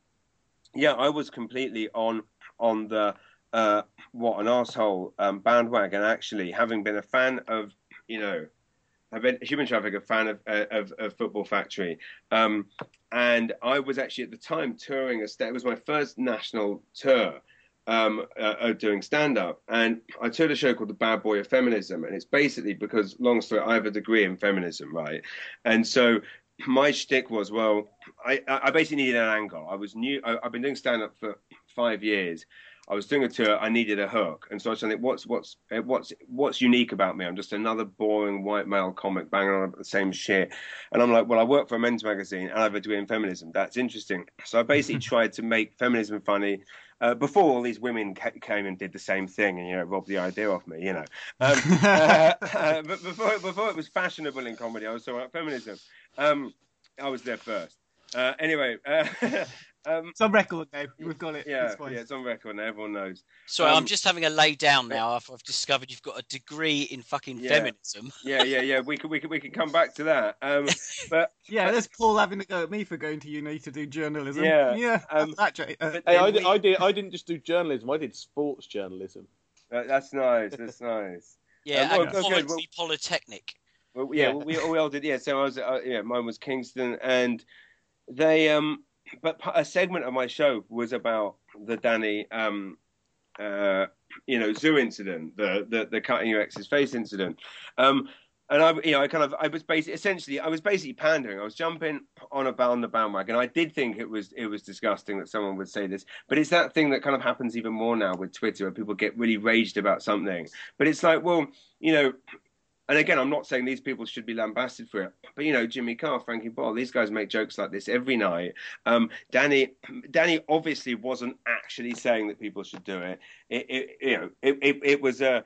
yeah, I was completely on on the uh, what an asshole um, bandwagon. Actually, having been a fan of you know, I've been Human Traffic, a fan of uh, of, of Football Factory, um, and I was actually at the time touring a state. It was my first national tour. Um, uh, of doing stand up, and I toured a show called The Bad Boy of Feminism, and it's basically because, long story, I have a degree in feminism, right? And so my shtick was, well, I, I basically needed an angle. I was new. I, I've been doing stand up for five years. I was doing a tour. I needed a hook, and so I was thinking, what's what's what's what's unique about me? I'm just another boring white male comic banging on about the same shit. And I'm like, well, I work for a men's magazine and I have a degree in feminism. That's interesting. So I basically tried to make feminism funny. Uh, before all these women ca- came and did the same thing and you know robbed the idea off me, you know. Um, uh, uh, but before before it was fashionable in comedy, I was talking about feminism. Um, I was there first. Uh, anyway, uh, um, It's on record now. We've got it. yeah, It's yeah, it's on record now. Everyone knows. Sorry, Um, I'm just having a lay down now. I've, I've discovered you've got a degree in fucking Yeah. feminism. Yeah, yeah, yeah. We can we can we can come back to that. Um, but Yeah, there's Paul having to go at me for going to uni to do journalism. Yeah, yeah. um, that, Jay- uh, Hey, I, did, we- I did. I didn't just do journalism. I did sports journalism. uh, that's nice. That's nice. Yeah, Um, well, and okay, well- Polytechnic. Well, yeah, Yeah. We, we all did. Yeah, so I was. Uh, yeah, mine was Kingston, and they. Um, but a segment of my show was about the Danny. Um, uh, you know, zoo incident, the the, the cutting your ex's face incident. Um, and I, you know, I kind of, I was basically, essentially, I was basically pandering. I was jumping on a on the bandwagon. I did think it was, it was disgusting that someone would say this, but it's that thing that kind of happens even more now with Twitter, where people get really raged about something. But it's like, well, you know, and again, I'm not saying these people should be lambasted for it, but you know, Jimmy Carr, Frankie Boyle, these guys make jokes like this every night. Um, Danny, Danny obviously wasn't actually saying that people should do it. It, it you know, it, it, it was a,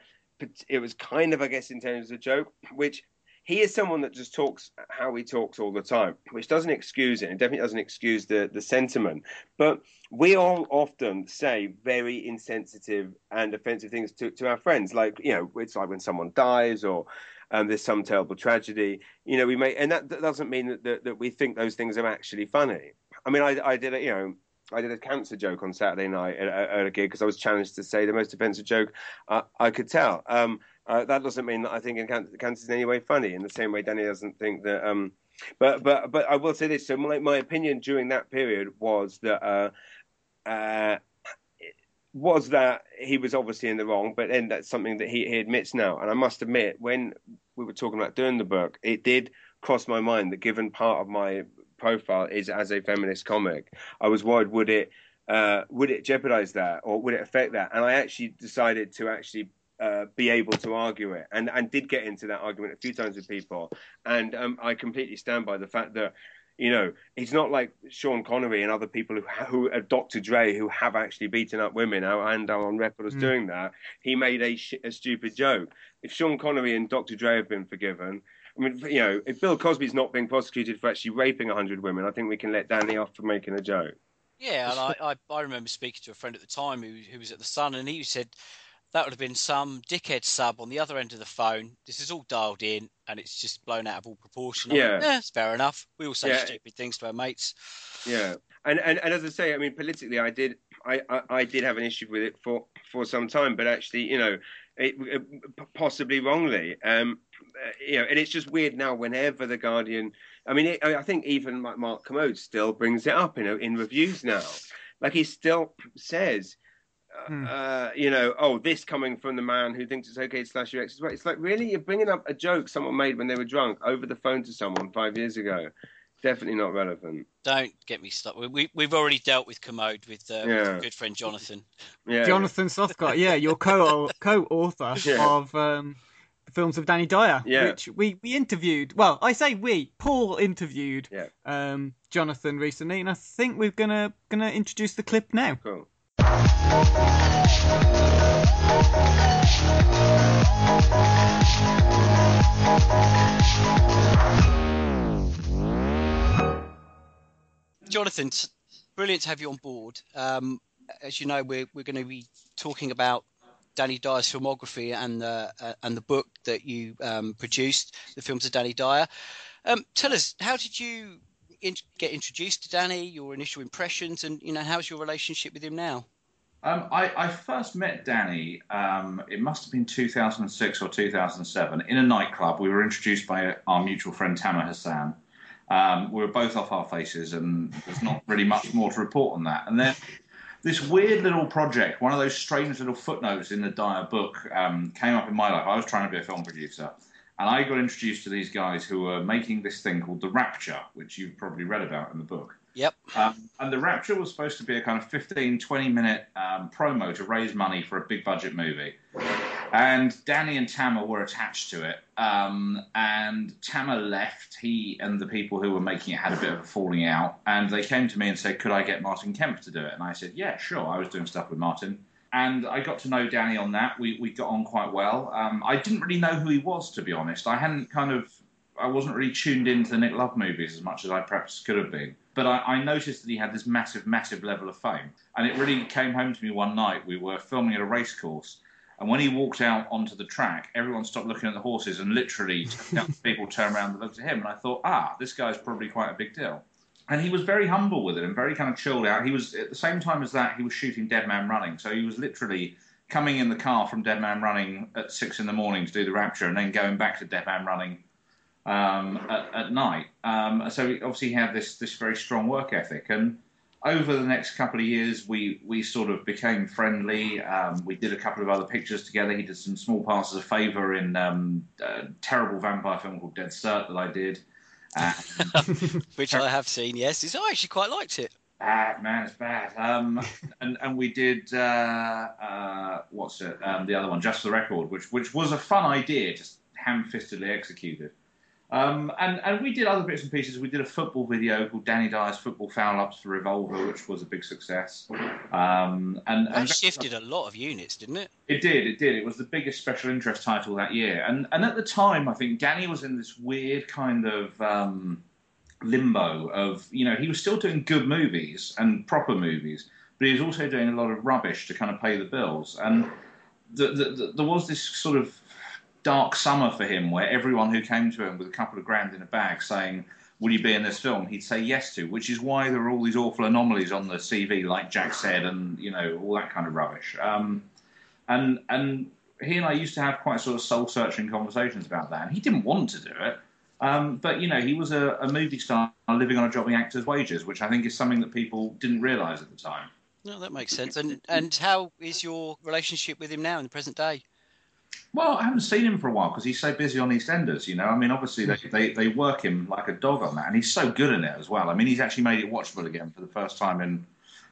it was kind of, I guess, intended as a joke, which he is someone that just talks how he talks all the time, which doesn't excuse it. It definitely doesn't excuse the the sentiment. But we all often say very insensitive and offensive things to, to our friends. Like, you know, it's like when someone dies or um, there's some terrible tragedy. You know, we may, and that, that doesn't mean that, that, that we think those things are actually funny. I mean, I, I did it, you know, I did a cancer joke on Saturday night at, at a gig because I was challenged to say the most offensive joke uh, I could tell. Um, uh, that doesn't mean that I think cancer is in any way funny. In the same way, Danny doesn't think that. Um, but but but I will say this. So my my opinion during that period was that uh, uh, was that he was obviously in the wrong, but then that's something that he, he admits now. And I must admit, when we were talking about doing the book, it did cross my mind that given part of my profile is as a feminist comic, I was worried would it uh, would it jeopardize that or would it affect that? And I actually decided to actually uh, be able to argue it, and and did get into that argument a few times with people, and um, I completely stand by the fact that. You know, it's not like Sean Connery and other people who, who uh, Dr. Dre, who have actually beaten up women and are on record as mm. doing that. He made a, sh- a stupid joke. If Sean Connery and Dr. Dre have been forgiven, I mean, you know, if Bill Cosby's not being prosecuted for actually raping 100 women, I think we can let Danny off for making a joke. Yeah, and I, I, I, remember speaking to a friend at the time who, who was at the Sun, and he said that would have been some dickhead sub on the other end of the phone. This is all dialed in, and it's just blown out of all proportion. Yeah, yeah, it's fair enough. We all say yeah. stupid things to our mates. Yeah, and, and and as I say, I mean, politically, I did I, I, I did have an issue with it for for some time, but actually, you know, it, it, possibly wrongly. Um, you know, and it's just weird now. Whenever the Guardian, I mean, it, I think even Mark Kermode still brings it up in in reviews now. Like he still says, hmm. uh, you know, oh, this coming from the man who thinks it's okay to slash your ex's. It's like really, you're bringing up a joke someone made when they were drunk over the phone to someone five years ago. Definitely not relevant. Don't get me started. We, we've already dealt with Kermode with, uh, yeah. with good friend Jonathan. Yeah. Jonathan Sothcott, yeah, your co co-author yeah. of um, the films of Danny Dyer, yeah. which we, we interviewed. Well, I say we. Paul interviewed yeah. um, Jonathan recently, and I think we're gonna gonna introduce the clip now. Cool. Jonathan, brilliant to have you on board. Um, as you know, we're we're going to be talking about Danny Dyer's filmography and the uh, and the book that you um, produced, the films of Danny Dyer. Um, tell us, how did you in- get introduced to Danny? Your initial impressions, and you know, how's your relationship with him now? Um, I, I, first met Danny. Um, it must have been 2006 or 2007 in a nightclub. We were introduced by our mutual friend Tamer Hassan. Um, we were both off our faces, and there's not really much more to report on that. And then this weird little project, one of those strange little footnotes in the Dyer book, um, came up in my life. I was trying to be a film producer, and I got introduced to these guys who were making this thing called The Rapture, which you've probably read about in the book. Yep. Um, and The Rapture was supposed to be a kind of 15, 20 minute um, promo to raise money for a big budget movie. And Danny and Tamer were attached to it. Um, and Tamer left. He and the people who were making it had a bit of a falling out. And they came to me and said, Could I get Martin Kemp to do it? And I said, Yeah, sure. I was doing stuff with Martin. And I got to know Danny on that. We, we got on quite well. Um, I didn't really know who he was, to be honest. I hadn't kind of, I wasn't really tuned into the Nick Love movies as much as I perhaps could have been. But I, I noticed that he had this massive, massive level of fame. And it really came home to me one night. We were filming at a race course and when he walked out onto the track, everyone stopped looking at the horses and literally people turned around and looked at him. And I thought, ah, this guy's probably quite a big deal. And he was very humble with it and very kind of chilled out. He was at the same time as that he was shooting Dead Man Running, so he was literally coming in the car from Dead Man Running at six in the morning to do the Rapture, and then going back to Dead Man Running um, at, at, night. Um, so obviously he had this this very strong work ethic and over the next couple of years, we we sort of became friendly. Um, we did a couple of other pictures together. He did some small passes of favour in um, a terrible vampire film called Dead Cert that I did, which I have seen. Yes, it's, I actually quite liked it. Bad man, it's bad. Um, and and we did uh, uh, what's it? Um, the other one, Just the Record, which which was a fun idea, just ham-fistedly executed. Um, and, and we did other bits and pieces. We did a football video called Danny Dyer's Football Foul Ups for Revolver, which was a big success. Um, and, that and shifted a lot of units, didn't it? It did, it did. It was the biggest special interest title that year. And, and at the time, I think Danny was in this weird kind of um, limbo of, you know, he was still doing good movies and proper movies, but he was also doing a lot of rubbish to kind of pay the bills. And the, the, the, there was this sort of dark summer for him where everyone who came to him with a couple of grand in a bag saying, Will you be in this film? He'd say yes to, which is why there are all these awful anomalies on the CV, like Jack said, and you know all that kind of rubbish. Um, and and he and I used to have quite sort of soul searching conversations about that. And he didn't want to do it, um, but you know he was a, a movie star living on a jobbing actor's wages, which I think is something that people didn't realise at the time. No, that makes sense. And and how is your relationship with him now in the present day? Well, I haven't seen him for a while because he's so busy on EastEnders. You know, I mean, obviously they, they, they work him like a dog on that, and he's so good in it as well. I mean, he's actually made it watchable again for the first time in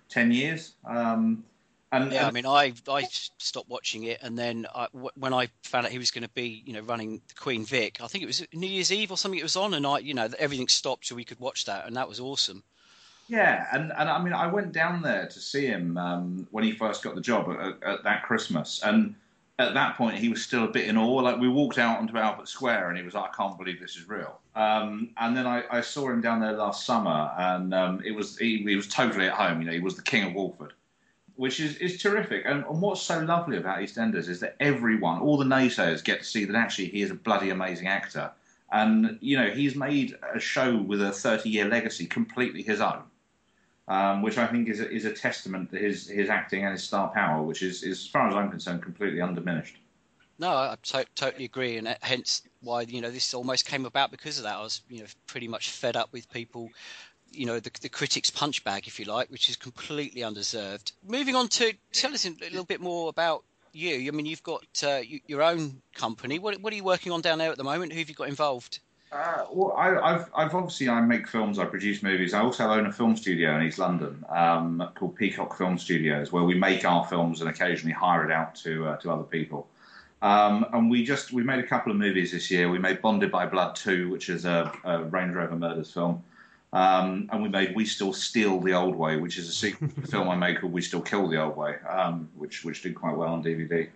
ten years. Um, and, Yeah, I mean, I I stopped watching it, and then I, w- when I found out he was going to be, you know, running the Queen Vic, I think it was New Year's Eve or something. It was on, and I, you know, everything stopped so we could watch that, and that was awesome. Yeah, and, and I mean, I went down there to see him um, when he first got the job at, at that Christmas, and at that point he was still a bit in awe. Like we walked out onto Albert Square, and he was like, "I can't believe this is real." Um, and then I, I saw him down there last summer, and um, it was he, he was totally at home. You know, he was the king of Walford, which is, is terrific. And, and what's so lovely about EastEnders is that everyone, all the naysayers, get to see that actually he is a bloody amazing actor. And you know, he's made a show with a 30-year legacy completely his own um, which I think is a, is a testament to his, his acting and his star power, which is, is, as far as I'm concerned, completely undiminished. No, I to- totally agree, and uh, hence why you know this almost came about because of that. I was you know pretty much fed up with people, you know, the, the critics' punch bag, if you like, which is completely undeserved. Moving on to tell us a little bit more about you. I mean, you've got uh, y- your own company. What what are you working on down there at the moment? Who have you got involved? Uh, well, I, I've, I've obviously I make films, I produce movies. I also own a film studio in East London um, called Peacock Film Studios, where we make our films and occasionally hire it out to uh, to other people. Um, and we just we made a couple of movies this year. We made Bonded by Blood 2, which is a, a Range Rover Murders film. Um, and we made We Still Steal the Old Way, which is a sequel to the film I made called We Still Kill the Old Way, um, which which did quite well on DVD.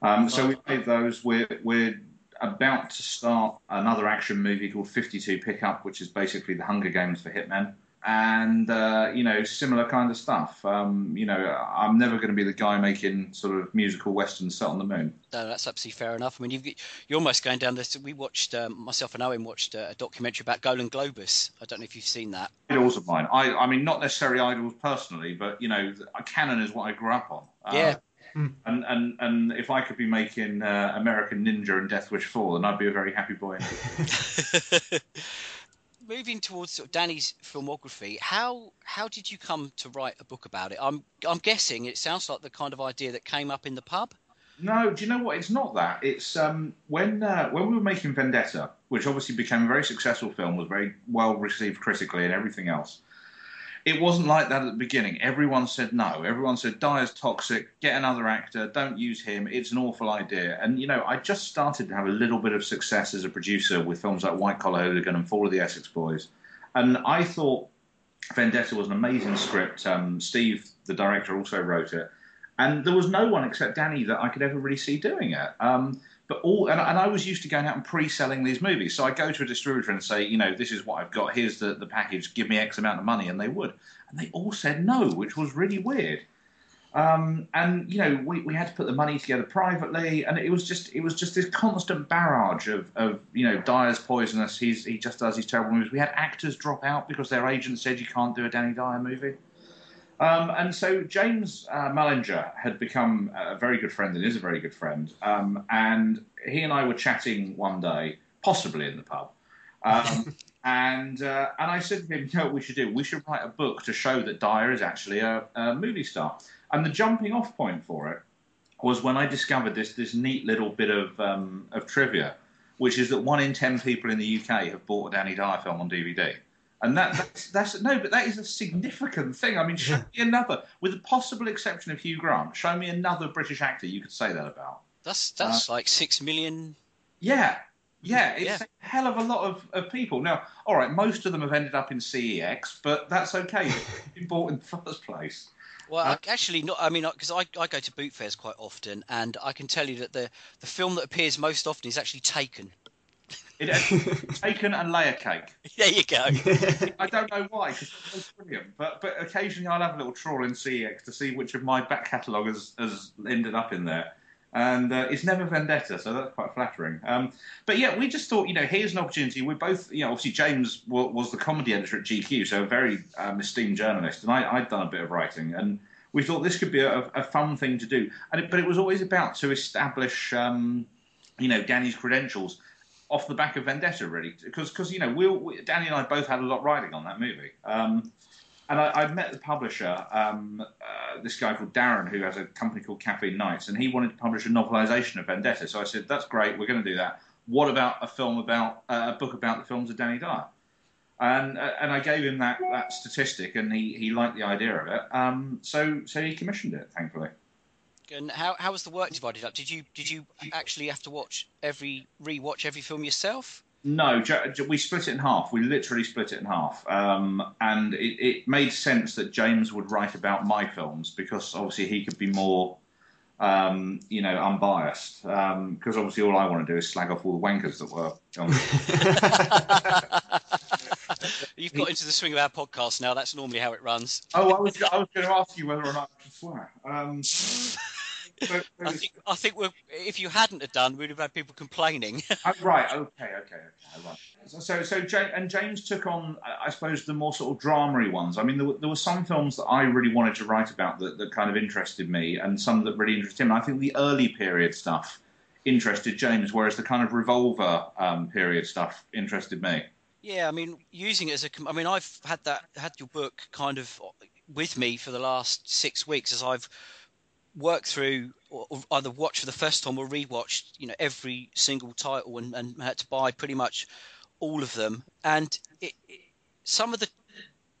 Um, so we made those. We're we're about to start another action movie called 52 Pickup, which is basically the Hunger Games for hitmen. And, uh, you know, similar kind of stuff. Um, you know, I'm never going to be the guy making sort of musical westerns set on the moon. No, that's absolutely fair enough. I mean, you've, you're almost going down this. We watched um, myself and Owen watched uh, a documentary about Golan Globus. I don't know if you've seen that. Idols of mine. I, I mean, not necessarily idols personally, but, you know, Cannon is what I grew up on. Uh, Yeah. And, and, and if I could be making uh, American Ninja and Death Wish 4, then I'd be a very happy boy. Moving towards sort of Danny's filmography, how how did you come to write a book about it? I'm I'm guessing it sounds like the kind of idea that came up in the pub. No, do you know what? It's not that. It's um, when uh, when we were making Vendetta, which obviously became a very successful film, was very well received critically and everything else. It wasn't like that at the beginning. Everyone said no. Everyone said Dyer's toxic. Get another actor. Don't use him. It's an awful idea. And you know, I just started to have a little bit of success as a producer with films like White Collar Hooligan and Fall of the Essex Boys, and I thought Vendetta was an amazing script. Um, Steve, the director, also wrote it, and there was no one except Danny that I could ever really see doing it. Um, but all, and, and I was used to going out and pre-selling these movies. So I go to a distributor and say, you know, this is what I've got. Here's the, the package. Give me X amount of money, and they would. And they all said no, which was really weird. Um, and you know, we, we had to put the money together privately, and it was just it was just this constant barrage of, of you know, Dyer's poisonous. He's he just does these terrible movies. We had actors drop out because their agent said you can't do a Danny Dyer movie. Um, and so James uh, Mullinger had become a very good friend and is a very good friend. Um, and he and I were chatting one day, possibly in the pub. Um, and uh, and I said to him, you know what we should do? We should write a book to show that Dyer is actually a, a movie star. And the jumping off point for it was when I discovered this this neat little bit of um, of trivia, which is that one in ten people in the UK have bought a Danny Dyer film on DVD. And that, that's, that's no, but that is a significant thing. I mean, show me another, with the possible exception of Hugh Grant, show me another British actor you could say that about. That's that's uh, like six million. Yeah, yeah, it's Yeah. a hell of a lot of, of people. Now, all right, most of them have ended up in CEX, but that's okay. It's been bought in the first place. Well, I, actually, not. I mean, because I, I go to boot fairs quite often, and I can tell you that the the film that appears most often is actually Taken. It had taken and layer cake. There you go. I don't know why, because it's brilliant. But but occasionally I'll have a little trawl in CEX to see which of my back catalogue has, has ended up in there. And uh, it's never Vendetta, so that's quite flattering. Um, but yeah, we just thought, you know, here's an opportunity. We're both, you know, obviously James wa- was the comedy editor at GQ, so a very um, esteemed journalist, and I, I'd done a bit of writing, and we thought this could be a, a fun thing to do. And it, but it was always about to establish, um, you know, Danny's credentials off the back of Vendetta, really, because because you know we, we Danny and I both had a lot riding on that movie. Um, and I, met the publisher, um, uh, this guy called Darren, who has a company called Caffeine Nights, and he wanted to publish a novelization of Vendetta. So I said, "That's great, we're going to do that. What about a film about uh, a book about the films of Danny Dyer?" And uh, and I gave him that, that statistic, and he, he liked the idea of it. Um, so so he commissioned it, thankfully. And how how was the work divided up? Did you did you actually have to watch every re-watch every film yourself? No, we split it in half. We literally split it in half, um, and it, it, made sense that James would write about my films because obviously he could be more, um, you know, unbiased. Because um, obviously all I want to do is slag off all the wankers that were. You've got into the swing of our podcast now. That's normally how it runs. Oh, I was I was going to ask you whether or not I should swear. I think I think if you hadn't have done, we'd have had people complaining. oh, right. Okay. Okay. Okay. Right. So so and James took on, I suppose, the more sort of dramery ones. I mean, there, there were some films that I really wanted to write about that, that kind of interested me, and some that really interested him. I think the early period stuff interested James, whereas the kind of revolver um, period stuff interested me. Yeah, I mean, using it as a, I mean, I've had that had your book kind of with me for the last six weeks as I've worked through or either watch for the first time or rewatched, you know, every single title and, and had to buy pretty much all of them. And it, it, some of the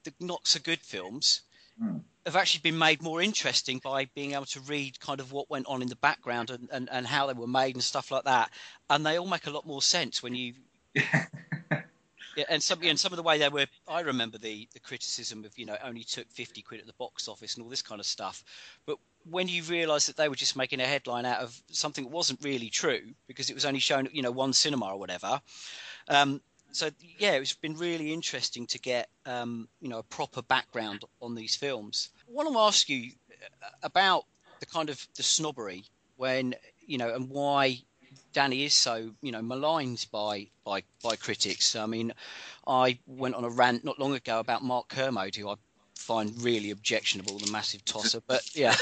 the not so good films mm. have actually been made more interesting by being able to read kind of what went on in the background and, and, and how they were made and stuff like that. And they all make a lot more sense when you Yeah, and some and some of the way they were, I remember the the criticism of you know only took fifty quid at the box office and all this kind of stuff, but when you realise that they were just making a headline out of something that wasn't really true because it was only shown you know one cinema or whatever. Um, so yeah, it's been really interesting to get um, you know a proper background on these films. I want to ask you uh, about the kind of the snobbery when you know and why Danny is so you know maligned by by by critics. I mean, I went on a rant not long ago about Mark Kermode, who I find really objectionable, the massive tosser. But yeah.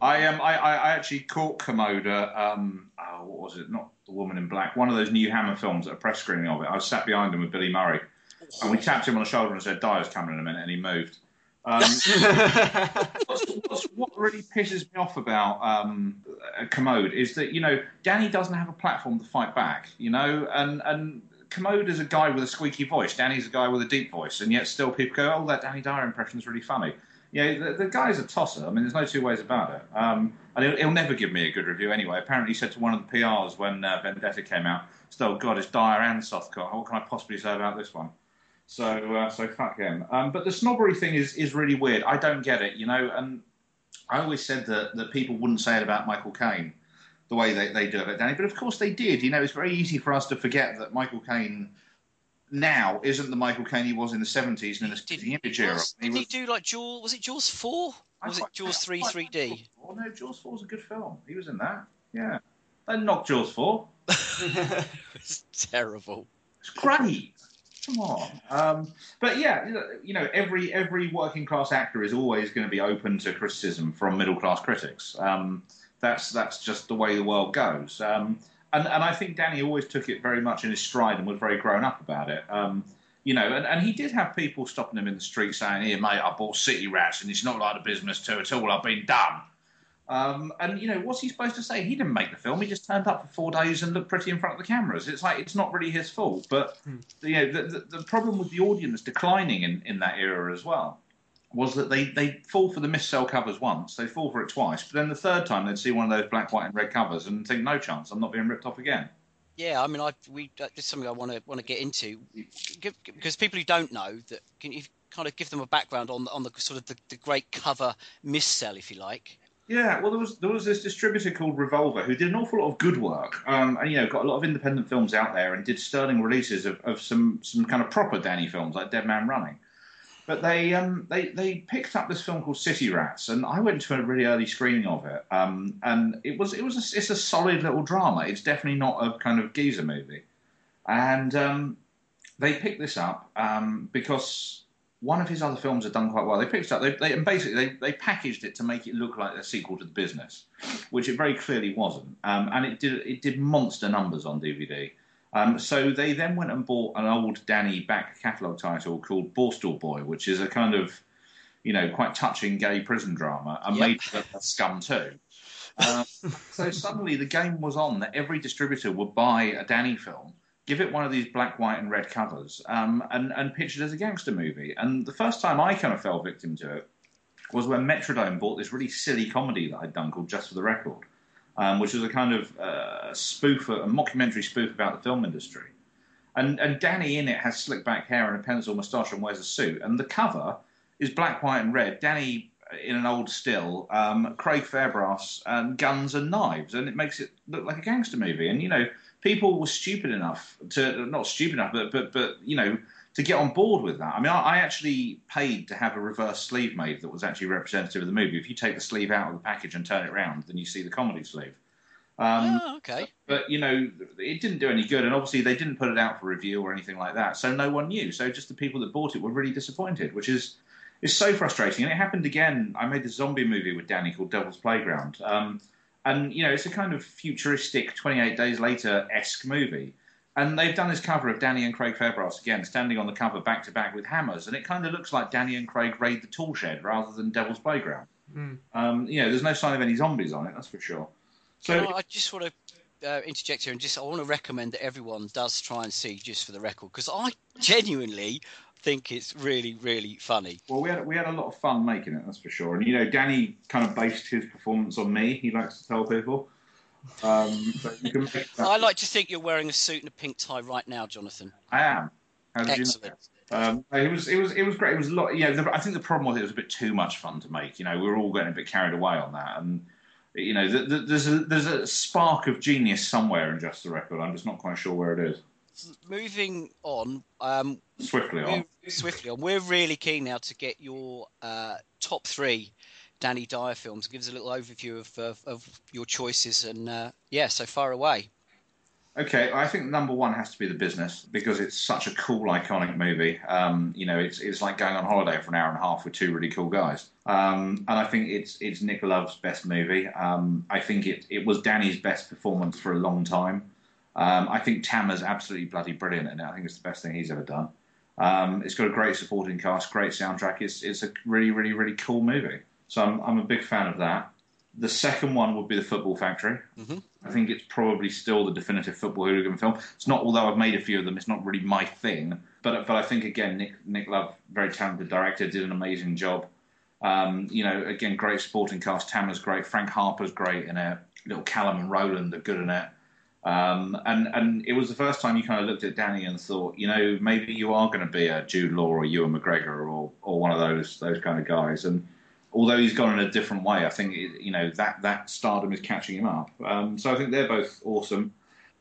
I um I, I actually caught Kermode. Um, oh, what was it? Not the Woman in Black. One of those new Hammer films at a press screening of it. I was sat behind him with Billy Murray, and we tapped him on the shoulder and said, "Dyer's coming in a minute," and he moved. Um, what's, what's, what really pisses me off about um, Kermode is that you know Danny doesn't have a platform to fight back, you know, and and Is a guy with a squeaky voice, Danny's a guy with a deep voice, and yet still people go, "Oh, that Danny Dyer impression is really funny." Yeah, the, the, guy's a tosser. I mean, there's no two ways about it. Um, and he'll, he'll, never give me a good review anyway. Apparently, he said to one of the PRs when uh, Vendetta came out, "Still, God, it's Dyer and Sothcott. What can I possibly say about this one?" So uh, so fuck him. Um, but the snobbery thing is is really weird. I don't get it, you know. And I always said that that people wouldn't say it about Michael Caine the way they, they do it, Danny. But of course they did. You know, it's very easy for us to forget that Michael Caine now isn't the Michael Caine he was in the seventies and in the, did, the image era. Did he, he do like Jaws? Was it Jaws four? was it Jaws three three D? Oh no, Jaws four was a good film. He was in that. Yeah, don't knock Jaws four. it's terrible. It's great. Come on. Um, but yeah, you know, every every working class actor is always going to be open to criticism from middle class critics. Um, that's that's just the way the world goes. Um, and and I think Danny always took it very much in his stride and was very grown up about it. Um, you know, and, and he did have people stopping him in the street saying, "Here, mate, I bought City Rats, and it's not like the business too at all. I've been done." Um, and you know, what's he supposed to say? He didn't make the film. He just turned up for four days and looked pretty in front of the cameras. It's like it's not really his fault. But hmm. you know, the, the, the, problem with the audience declining in, in that era as well was that they they fall for the mis-sell covers once, they fall for it twice, but then the third time they'd see one of those black, white, and red covers and think, no chance, I'm not being ripped off again. Yeah, I mean, I we that's something I want to want to get into because people who don't know that can you kind of give them a background on on the sort of the, the great cover mis-sell, if you like. Yeah, well, there was there was this distributor called Revolver who did an awful lot of good work, um, and you know got a lot of independent films out there, and did sterling releases of, of some some kind of proper Danny films like Dead Man Running. But they um, they they picked up this film called City Rats, and I went to a really early screening of it, um, and it was it was a, it's a solid little drama. It's definitely not a kind of geezer movie, and um, they picked this up um, because one of his other films had done quite well. They picked it up, they, they, and basically they, they packaged it to make it look like a sequel to The Business, which it very clearly wasn't. Um, and it did it did monster numbers on DVD. Um, so they then went and bought an old Danny back catalogue title called Borstal Boy, which is a kind of you know, quite touching gay prison drama, and Yep. made it a scum too. Um, so suddenly the game was on that every distributor would buy a Danny film, give it one of these black, white, and red covers, um, and and pitch it as a gangster movie. And the first time I kind of fell victim to it was when Metrodome bought this really silly comedy that I'd done called Just for the Record, um, which was a kind of uh, spoof, a mockumentary spoof about the film industry. And and Danny in it has slick back hair and a pencil moustache and wears a suit. And the cover is black, white, and red. Danny in an old still, um, Craig Fairbrass, and guns and knives, and it makes it look like a gangster movie. And you know, people were stupid enough to not stupid enough, but but but you know. To get on board with that, I mean, I, I actually paid to have a reverse sleeve made that was actually representative of the movie. If you take the sleeve out of the package and turn it around, then you see the comedy sleeve. Um, oh, okay. but you know it didn't do any good and obviously they didn't put it out for review or anything like that so no one knew so just the people that bought it were really disappointed which is is so frustrating and it happened again i made this zombie movie with danny called devil's playground um, and you know it's a kind of futuristic 28 days later esque movie and they've done this cover of Danny and Craig Fairbrass again, standing on the cover back to back with hammers, and it kind of looks like Danny and Craig raid the tool shed rather than Devil's Playground. Um, you know, there's no sign of any zombies on it, that's for sure. So Can I, I just want to uh, interject here and just I want to recommend that everyone does try and see just for the record because I genuinely think it's really really funny. Well, we had we had a lot of fun making it, that's for sure. And you know, Danny kind of based his performance on me. He likes to tell people. Um, but you can make that. I like to think you're wearing a suit and a pink tie right now, Jonathan. I am. How did Excellent. you know? Um, it was it was it was great. It was a lot. You know, the, I think the problem was it was a bit too much fun to make. You know, we were all getting a bit carried away on that, and you know, the, the, there's a there's a spark of genius somewhere in just the record. I'm just not quite sure where it is. Moving on, um, Swiftly on. we're, swiftly on. We're really keen now to get your uh, top three Danny Dyer films. Give us a little overview of of, of your choices, and uh, yeah, so far away. Okay, I think number one has to be the business because it's such a cool, iconic movie. Um, you know, it's it's like going on holiday for an hour and a half with two really cool guys. Um, and I think it's it's Nick Love's best movie. Um, I think it it was Danny's best performance for a long time. Um, I think Tamer's absolutely bloody brilliant in it. I think it's the best thing he's ever done. Um, it's got a great supporting cast, great soundtrack. It's it's a really really really cool movie. So I'm I'm a big fan of that. The second one would be the Football Factory. Mhm. I think it's probably still the definitive football hooligan film. It's not, although I've made a few of them, it's not really my thing. But but I think again, Nick Nick Love, very talented director, did an amazing job. Um, you know, again, great supporting cast. Tamer's great. Frank Harper's great in it. Little Callum and Roland are good in it. Um, and and it was the first time you kind of looked at Danny and thought, you know, maybe you are going to be a Jude Law or Ewan McGregor or or one of those those kind of guys. And although he's gone in a different way, I think you know that that stardom is catching him up. Um, so I think they're both awesome.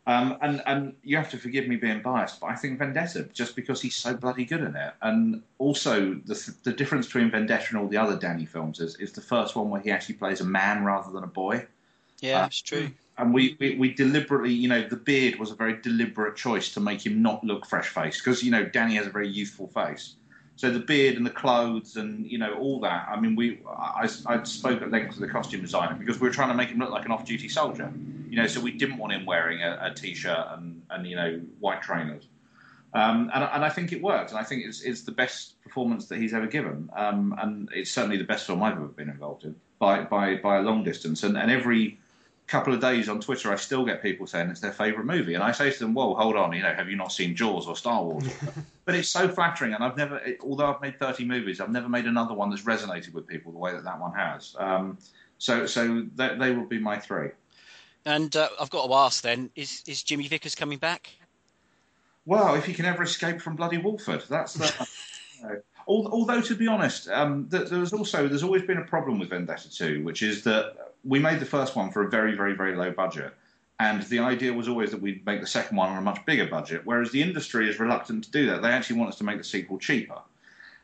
Um, and and you have to forgive me being biased, but I think Vendetta just because he's so bloody good in it, and also the the difference between Vendetta and all the other Danny films is is the first one where he actually plays a man rather than a boy. Yeah, Uh, it's true. And we, we, we deliberately, you know, the beard was a very deliberate choice to make him not look fresh faced because, you know, Danny has a very youthful face. So the beard and the clothes and, you know, all that. I mean, we I, I spoke at length to the costume designer because we were trying to make him look like an off duty soldier. You know, so we didn't want him wearing a, a t shirt and, and, you know, white trainers. Um, and, and I think it worked. And I think it's, it's the best performance that he's ever given. Um, and it's certainly the best film I've ever been involved in by, by, by a long distance. And, and every couple of days on Twitter, I still get people saying it's their favourite movie, and I say to them, "Whoa, hold on, you know, have you not seen Jaws or Star Wars?" but it's so flattering, and I've never, although I've made thirty movies, I've never made another one that's resonated with people the way that that one has. Um, so, so they, they will be my three. And uh, I've got to ask then: Is is Jimmy Vickers coming back? Well, if he can ever escape from bloody Walford, that's the. you know. Although, to be honest, um, there's also there's always been a problem with Vendetta 2, which is that we made the first one for a very, very, very low budget, and the idea was always that we'd make the second one on a much bigger budget. Whereas the industry is reluctant to do that; they actually want us to make the sequel cheaper.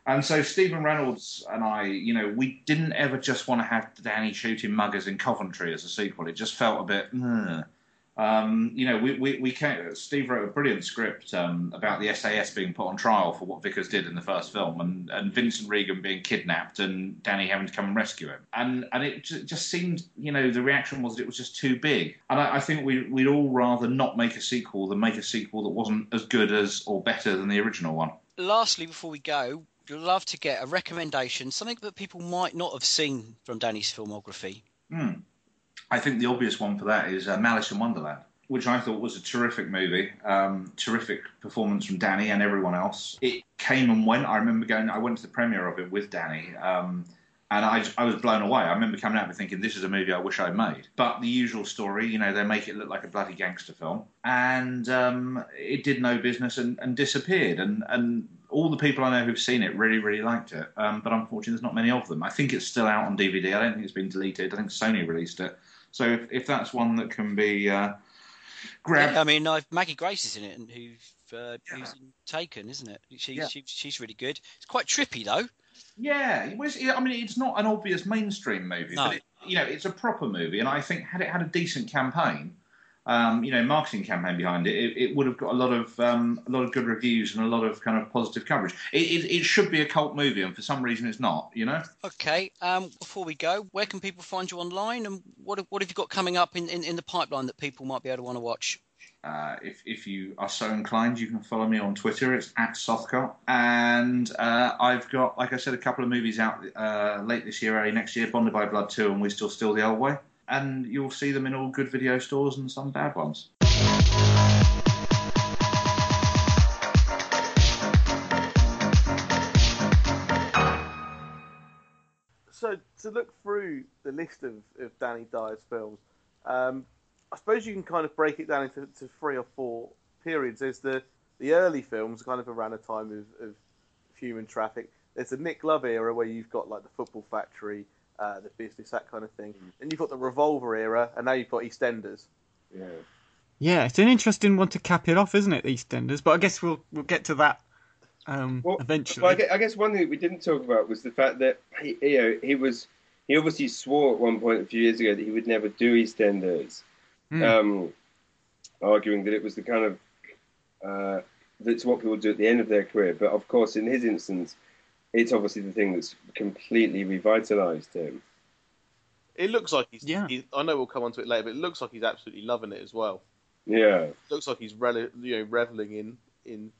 And so Stephen Reynolds and I, you know, we didn't ever just want to have Danny shooting muggers in Coventry as a sequel. It just felt a bit. "Ugh." Um, you know, we, we, we came, Steve wrote a brilliant script um, about the SAS being put on trial for what Vickers did in the first film, and, and Vincent Regan being kidnapped and Danny having to come and rescue him. And and it just seemed, you know, the reaction was that it was just too big. And I, I think we, we'd all rather not make a sequel than make a sequel that wasn't as good as or better than the original one. Lastly, before we go, love to get a recommendation, something that people might not have seen from Danny's filmography. Hmm. I think the obvious one for that is uh, Malice in Wonderland, which I thought was a terrific movie. Um, terrific performance from Danny and everyone else. It came and went. I remember going. I went to the premiere of it with Danny. Um, and I, I was blown away. I remember coming out and thinking, this is a movie I wish I'd made. But the usual story, you know, they make it look like a bloody gangster film. And um, it did no business and, and, disappeared. And, and all the people I know who've seen it really, really liked it. Um, but unfortunately, there's not many of them. I think it's still out on DVD. I don't think it's been deleted. I think Sony released it. So if, if that's one that can be uh, grabbed. Yeah, I mean, uh, Maggie Grace is in it, and who's, uh, yeah. who's Taken, isn't it? She, yeah. she, she's really good. It's quite trippy, though. Yeah, it was. I mean, it's not an obvious mainstream movie, no. but it, you know, it's a proper movie, and I think had it had a decent campaign, um, you know, marketing campaign behind it, it, it, would have got a lot of um, a lot of good reviews and a lot of kind of positive coverage. It, it, it should be a cult movie, and for some reason, it's not. You know. Okay. Um, before we go, where can people find you online, and what what have you got coming up in, in, in the pipeline that people might be able to want to watch? Uh, if, if you are so inclined, you can follow me on Twitter. It's at Sothcott. And uh, I've got, like I said, a couple of movies out uh, late this year, early next year Bonded by Blood 2 and We Still Steal the Old Way. And you'll see them in all good video stores and some bad ones. So, to look through the list of, of Danny Dyer's films, um, I suppose you can kind of break it down into three or four periods. There's the the early films, kind of around a time of, of human traffic. There's the Nick Love era where you've got like the Football Factory, uh, the business, that kind of thing. Mm. Then you've got the Revolver era, and now you've got EastEnders. Yeah. Yeah, it's an interesting one to cap it off, isn't it, EastEnders? But I guess we'll we'll get to that um, well, eventually. Well, I guess one thing that we didn't talk about was the fact that he, you know, he was he obviously swore at one point a few years ago that he would never do EastEnders mm. um, arguing that it was the kind of uh, that's what people do at the end of their career. But of course, in his instance, it's obviously the thing that's completely revitalised him. It looks like he's, yeah. He's, I know we'll come on to it later, but it looks like he's absolutely loving it as well. Yeah. It looks like he's rel- you know, reveling in in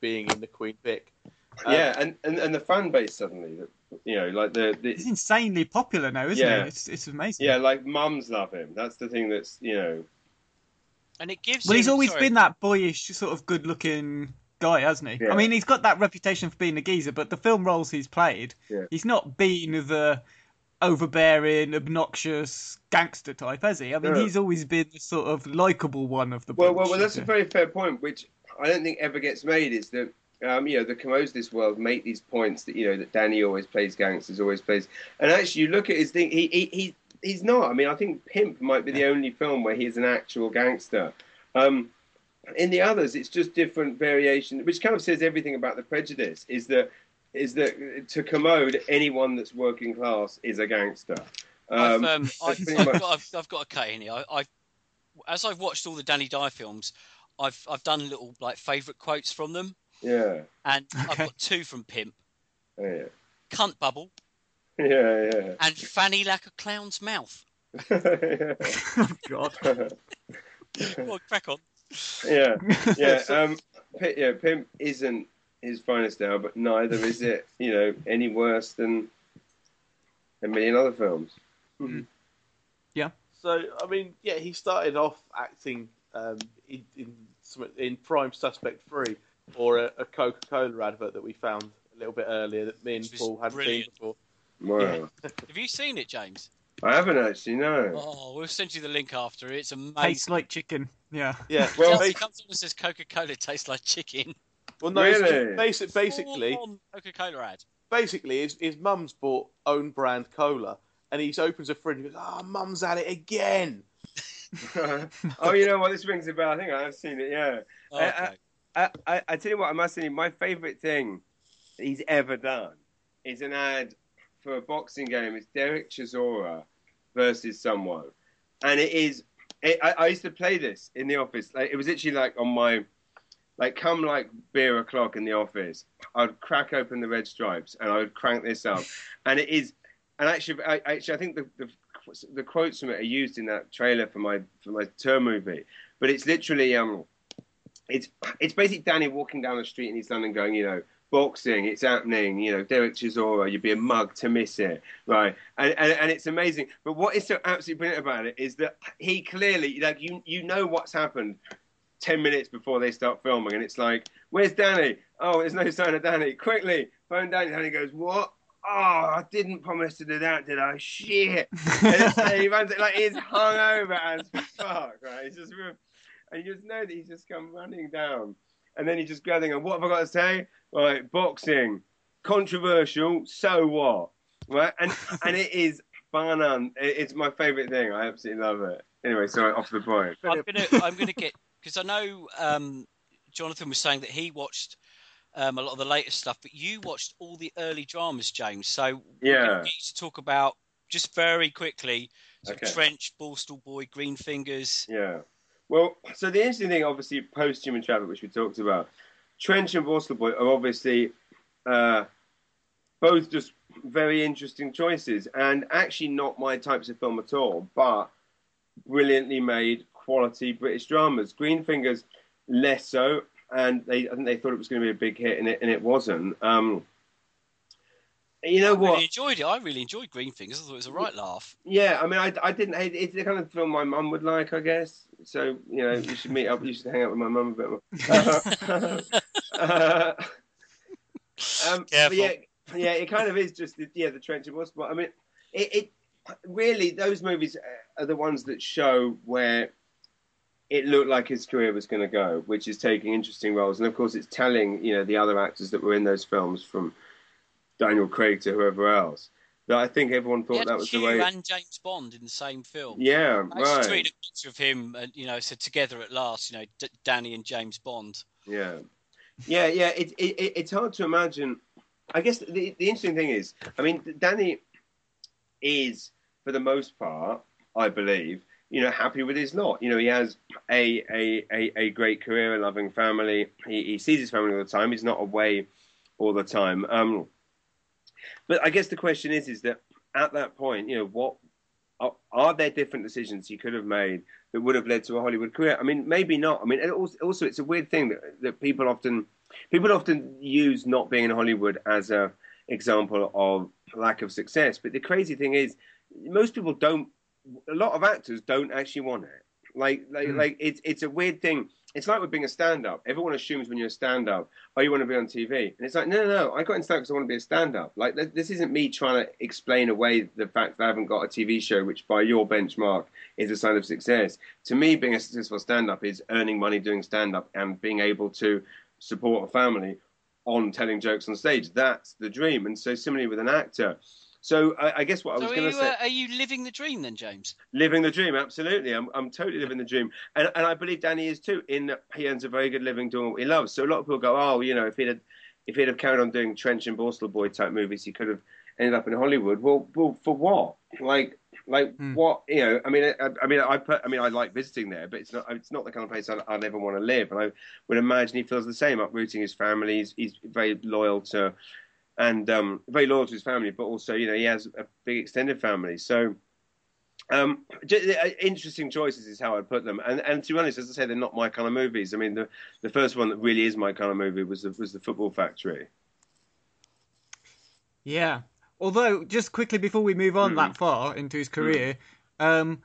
being in the Queen Vic. Um, yeah, and, and, and the fan base suddenly, you know, like the, the he's insanely popular now, isn't yeah. it? It's it's amazing. Yeah, like mums love him. That's the thing that's you know. And it gives. Well, him, he's always sorry. been that boyish, sort of good-looking guy, hasn't he? Yeah. I mean, he's got that reputation for being a geezer, but the film roles he's played, yeah. he's not been the overbearing, obnoxious gangster type, has he? I mean, he's always been the sort of likable one of the bunch. Well, well, well, that's a very fair point, which I don't think ever gets made. Is that um, you know, the Kermodes this world make these points that you know that Danny always plays gangsters, always plays, and actually you look at his thing, he he, he he's not. I mean, I think Pimp might be the only film where he's an actual gangster. Um, in the others, it's just different variation, which kind of says everything about the prejudice. Is that is that to Kermode anyone that's working class is a gangster. Um, I've, um, I've, I've, got, I've, I've, got a cut in here. I, I, as I've watched all the Danny Dyer films, I've I've done little like favourite quotes from them. Yeah. And okay. I've got two from Pimp. Oh, yeah. Cunt bubble. Yeah, yeah. And fanny like a clown's mouth. oh, God. well, crack on. Yeah, yeah. Um, P- yeah, Pimp isn't his finest hour, but neither is it, you know, any worse than a million other films. Mm-hmm. Yeah. So, I mean, yeah, he started off acting um, in, in, in Prime Suspect 3, or a, a Coca Cola advert that we found a little bit earlier that me and Paul hadn't brilliant. seen before. Wow. Yeah. Have you seen it, James? I haven't actually, no. Oh, we'll send you the link after. It's amazing. Tastes like chicken. Yeah. Yeah. Well, it comes on and says Coca Cola tastes like chicken. Well, no, really? basic, basically, Coca Cola ad. Basically, his, his mum's bought own brand cola, and he opens a fridge and goes, "Oh, mum's at it again." oh, you know what? This rings a bell. I think I have seen it. Yeah. Oh, okay. I, I, I, I tell you what, I must say, my favourite thing he's ever done is an ad for a boxing game. It's Derek Chisora versus someone, and it is. It, I, I, used to play this in the office. Like it was actually like on my, like come like beer o'clock in the office. I'd crack open the red stripes and I would crank this up, and it is. And actually, I, actually, I think the, the the quotes from it are used in that trailer for my for my term movie. But it's literally um it's it's basically Danny walking down the street in East London, going, you know, boxing, it's happening. You know, Derek Chisora, you'd be a mug to miss it, right? And, and and it's amazing. But what is so absolutely brilliant about it is that he clearly, like, you you know what's happened ten minutes before they start filming, and it's like, where's Danny? Oh, there's no sign of Danny. Quickly, phone Danny. Danny goes, what? Oh, I didn't promise to do that, did I? Shit. and he runs it like he's hungover as fuck, right? He's just, and you just know that he's just come running down. And then he's just grabbing and what have I got to say? Right, boxing, controversial, so what? Right, and and it is fun. It's my favourite thing. I absolutely love it. Anyway, sorry, off the point. I'm gonna I'm gonna get because I know um, Jonathan was saying that he watched um, a lot of the latest stuff, but you watched all the early dramas, James. So yeah, we need to talk about just very quickly. So okay. Trench, Borstal Boy, Green Fingers. Yeah. Well, so the interesting thing, obviously, post Human Traffic, which we talked about, Trench and Borstal Boy are obviously uh, both just very interesting choices, and actually not my types of film at all, but brilliantly made quality British dramas. Green Fingers, less so, and they I think they thought it was going to be a big hit, and it and it wasn't. Um, you know I what? Really enjoyed it. I really enjoyed Green Fingers. I thought it was a right laugh. Yeah, I mean, I, I didn't hate it. It's the kind of film my mum would like, I guess. So you know, you should meet up. You should hang out with my mum a bit more. uh, um, Careful. yeah, yeah, it kind of is just the, yeah the trench of But I mean, it, it really those movies are the ones that show where it looked like his career was going to go, which is taking interesting roles, and of course, it's telling you know the other actors that were in those films from Daniel Craig to whoever else. That I think everyone thought that was Q the way. and James Bond in the same film. Yeah, I right. tweeted a picture of him, and you know, said together at last. You know, D- Danny and James Bond. Yeah, yeah, yeah. It, it, it's hard to imagine. I guess the, the interesting thing is, I mean, Danny is for the most part, I believe, you know, happy with his lot. You know, he has a a, a, a great career, a loving family. He, he sees his family all the time. He's not away all the time. Um, but I guess the question is, is that at that point, you know, what are, are, there different decisions he could have made that would have led to a Hollywood career? I mean, maybe not. I mean, also, also it's a weird thing that, that people often people often use not being in Hollywood as a example of lack of success. But the crazy thing is, most people don't. A lot of actors don't actually want it. Like, like, mm. like it's it's a weird thing it's like with being a stand-up. Everyone assumes when you're a stand-up, oh, you want to be on TV, and it's like, no, no, no. I got in stand up because I want to be a stand-up. Like this isn't me trying to explain away the fact that I haven't got a TV show, which by your benchmark is a sign of success. To me, being a successful stand-up is earning money doing stand-up and being able to support a family on telling jokes on stage. That's the dream. And so similarly with an actor so I, I guess what so I was going to say. Uh, are you living the dream then, James? Living the dream, absolutely. I'm, I'm totally living the dream, and and I believe Danny is too. In that he earns a very good living doing what he loves. So a lot of people go, oh, you know, if he'd have, if he'd have carried on doing Trench and Borstal Boy type movies, he could have ended up in Hollywood. Well, well, for what? Like, like mm. what? You know, I mean, I, I, mean, I put, I mean, I like visiting there, but it's not, it's not the kind of place I'd, I'd ever want to live. And I would imagine he feels the same, uprooting his family. He's, he's very loyal to and um, very loyal to his family, but also you know he has a big extended family. So um, uh, interesting choices is how I put them. And and to be honest, as I say, they're not my kind of movies. I mean, the the first one that really is my kind of movie was the, was the Football Factory. Yeah. Although, just quickly before we move on mm. that far into his career, mm. um,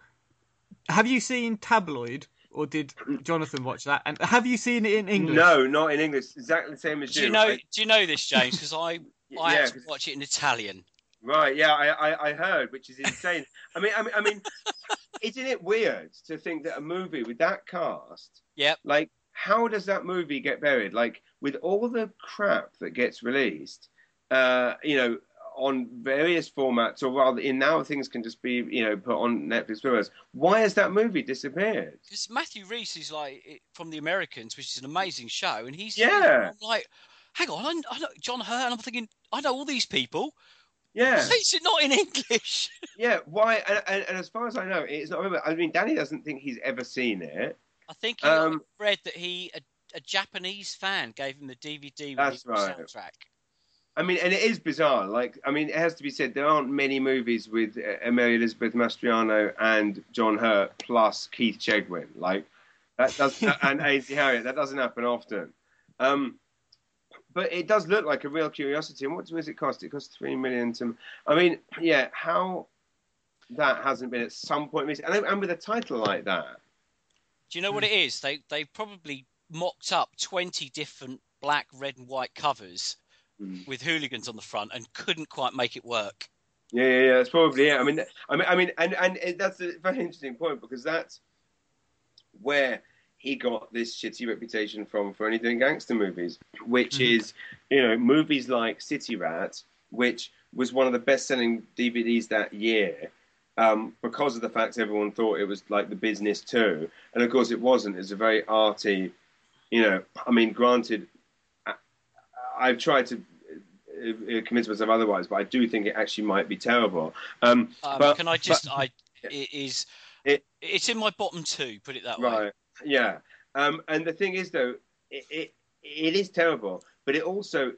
have you seen Tabloid? or did Jonathan watch that? And have you seen it in English? No, not in English. Exactly the same as do you. you know? Do you know this, James? Because I I yeah, had to watch it in Italian. Right, yeah, I, I, I heard, which is insane. I mean, I mean, I mean, isn't it weird to think that a movie with that cast, yeah, like, how does that movie get buried? Like, with all the crap that gets released, uh, you know, on various formats, or rather, in now things can just be, you know, put on Netflix videos. Why has that movie disappeared? Because Matthew Rhys is like from The Americans, which is an amazing show, and he's yeah, like, hang on, I, I know John Hurt, and I'm thinking, I know all these people. Yeah. Why is it not in English? yeah, why? And, and, and, as far as I know, it's not. I mean, Danny doesn't think he's ever seen it. I think he um, read that he a, a, Japanese fan gave him the DVD with right. soundtrack. I mean, and it is bizarre. Like, I mean, it has to be said, there aren't many movies with uh, Mary Elizabeth Mastrantonio and John Hurt plus Keith Chegwin. Like, that does and Ainsley Harriott. That doesn't happen often. Um, but it does look like a real curiosity. And what does it cost? It costs three million to. I mean, yeah, how that hasn't been at some point missing, and, and with a title like that. Do you know what it is? They they probably mocked up twenty different black, red, and white covers Mm. with hooligans on the front and couldn't quite make it work. Yeah, yeah, yeah. That's probably it. I mean, I mean, I mean, and and it, that's a very interesting point because that's where he got this shitty reputation from for only doing gangster movies, which Mhm. is, you know, movies like City Rat, which was one of the best-selling DVDs that year. Um, because of the fact everyone thought it was like the business too, and of course it wasn't. It's a very arty, you know. I mean, granted, I, I've tried to uh, uh, convince myself otherwise, but I do think it actually might be terrible. Um, Um, but- can I just? but- I it is. It- it's in my bottom two. Put it that way. Yeah. Um, and the thing is, though, it, it it is terrible, but it also,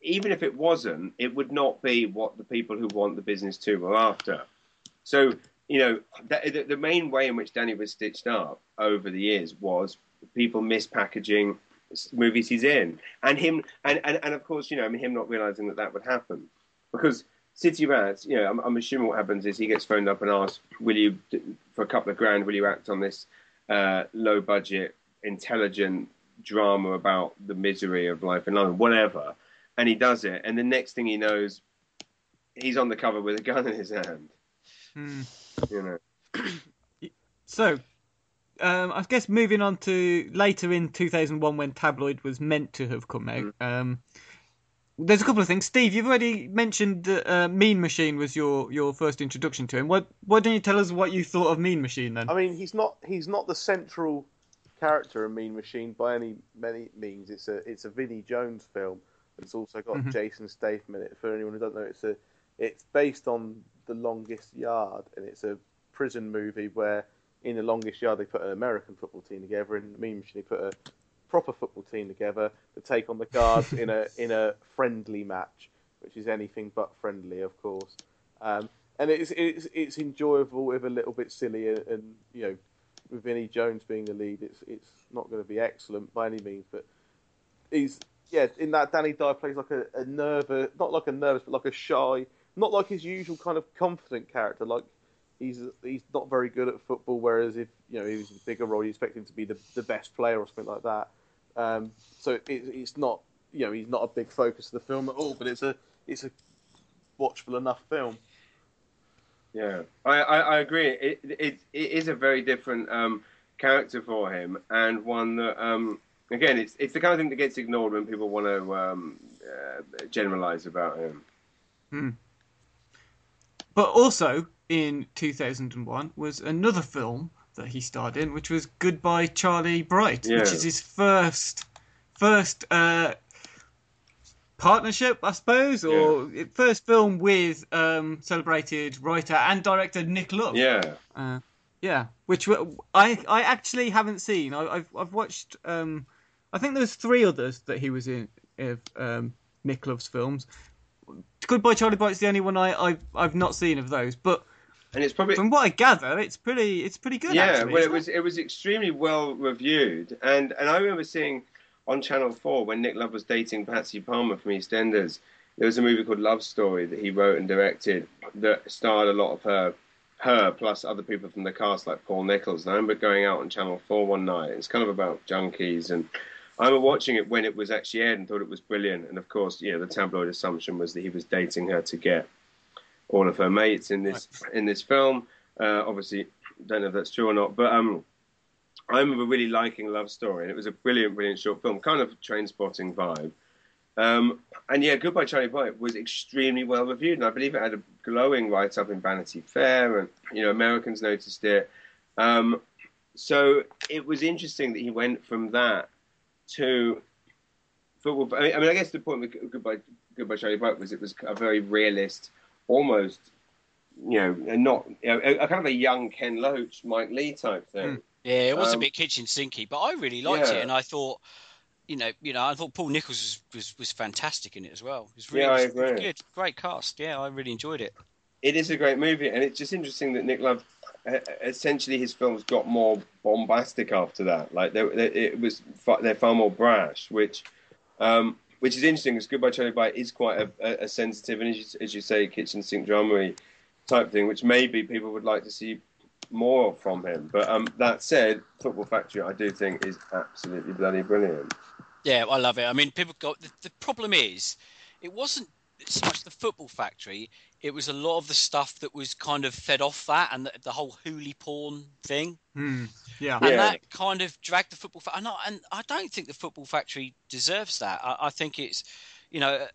even if it wasn't, it would not be what the people who want the business to were after. So you know, the, the main way in which Danny was stitched up over the years was people mispackaging movies he's in, and him, and, and, and of course, you know, I mean, him not realizing that that would happen, because City Rats, you know, I'm, I'm assuming what happens is he gets phoned up and asked, "Will you, for a couple of grand, will you act on this uh, low budget, intelligent drama about the misery of life in London, whatever?" And he does it, and the next thing he knows, he's on the cover with a gun in his hand. Hmm. You know. So, um, I guess moving on to later in 2001 when Tabloid was meant to have come out. Um, there's a couple of things. Steve, you've already mentioned that uh, Mean Machine was your, your first introduction to him. What, why don't you tell us what you thought of Mean Machine then? I mean, he's not he's not the central character in Mean Machine by any many means. It's a it's a Vinnie Jones film. It's also got Mhm. Jason Statham in it. For anyone who doesn't know, it's a it's based on The Longest Yard, and it's a prison movie where in The Longest Yard they put an American football team together, and Mean Machine they put a proper football team together to take on the guards in a in a friendly match, which is anything but friendly, of course. Um, and it's it's it's enjoyable with a little bit silly, and, and you know, with Vinnie Jones being the lead, it's it's not going to be excellent by any means, but he's yeah in that Danny Dyer plays like a, a nervous, not like a nervous, but like a shy, not like his usual kind of confident character. Like he's he's not very good at football, whereas if you know he was a bigger role, you expect him to be the the best player or something like that. Um, so it, it's not you know he's not a big focus of the film at all, but it's a it's a watchable enough film. Yeah, I, I, I agree. It, it it is a very different um, character for him, and one that um, again, it's it's the kind of thing that gets ignored when people want to um, uh, generalize about him. But also in 2001 was another film that he starred in, which was Goodbye Charlie Bright, Yeah. which is his first first uh, partnership, I suppose, or first film with um, celebrated writer and director Nick Love. Yeah, Uh, yeah, which I I actually haven't seen. I, I've I've watched. Um, I think there's three others that he was in of um, Nick Love's films. Goodbye Charlie Bright's the only one I I've, I've not seen of those, but and it's probably from what I gather, it's pretty it's pretty good. yeah. actually, well, it was it was extremely well reviewed, and and I remember seeing on Channel Four when Nick Love was dating Patsy Palmer from EastEnders. There was a movie called Love Story that he wrote and directed that starred a lot of her her plus other people from the cast like Paul Nichols. And I remember going out on Channel Four one night. It's kind of about junkies and. I remember watching it when it was actually aired and thought it was brilliant. And of course, you know, the tabloid assumption was that he was dating her to get all of her mates in this in this film. Uh, obviously, don't know if that's true or not, but um, I remember really liking Love Story, and it was a brilliant, brilliant short film, kind of Trainspotting vibe. Um, and yeah, Goodbye Charlie Bright was extremely well reviewed, and I believe it had a glowing write up in Vanity Fair, and you know Americans noticed it. Um, so it was interesting that he went from that to football. I mean, I mean, I guess the point with Goodbye Goodbye Charlie Bright was it was a very realist, almost you know, and not you know, a, a kind of a young Ken Loach, Mike Leigh type thing. Yeah, it was Um, a bit kitchen sinky, but I really liked yeah. it, and I thought, you know, you know, I thought Paul Nichols was, was, was fantastic in it as well. It was really Yeah, I agree. good, great cast. Yeah, I really enjoyed it. It is a great movie, and it's just interesting that Nick Love, essentially, his films got more bombastic after that. Like they, they, it was, fa- they're far more brash, which um, which is interesting because Goodbye Charlie Bright is quite a, a, sensitive and, as you, as you say, kitchen sink drama type thing, which maybe people would like to see more from him. But um, that said, Football Factory, I do think is absolutely bloody brilliant. Yeah, I love it. I mean, people got the, the problem is, it wasn't so much the Football Factory. It was a lot of the stuff that was kind of fed off that, and the, the whole hooly porn thing. Hmm. Yeah. and Yeah. that kind of dragged the football. Fa- and, I, and I don't think the football factory deserves that. I, I think it's, you know,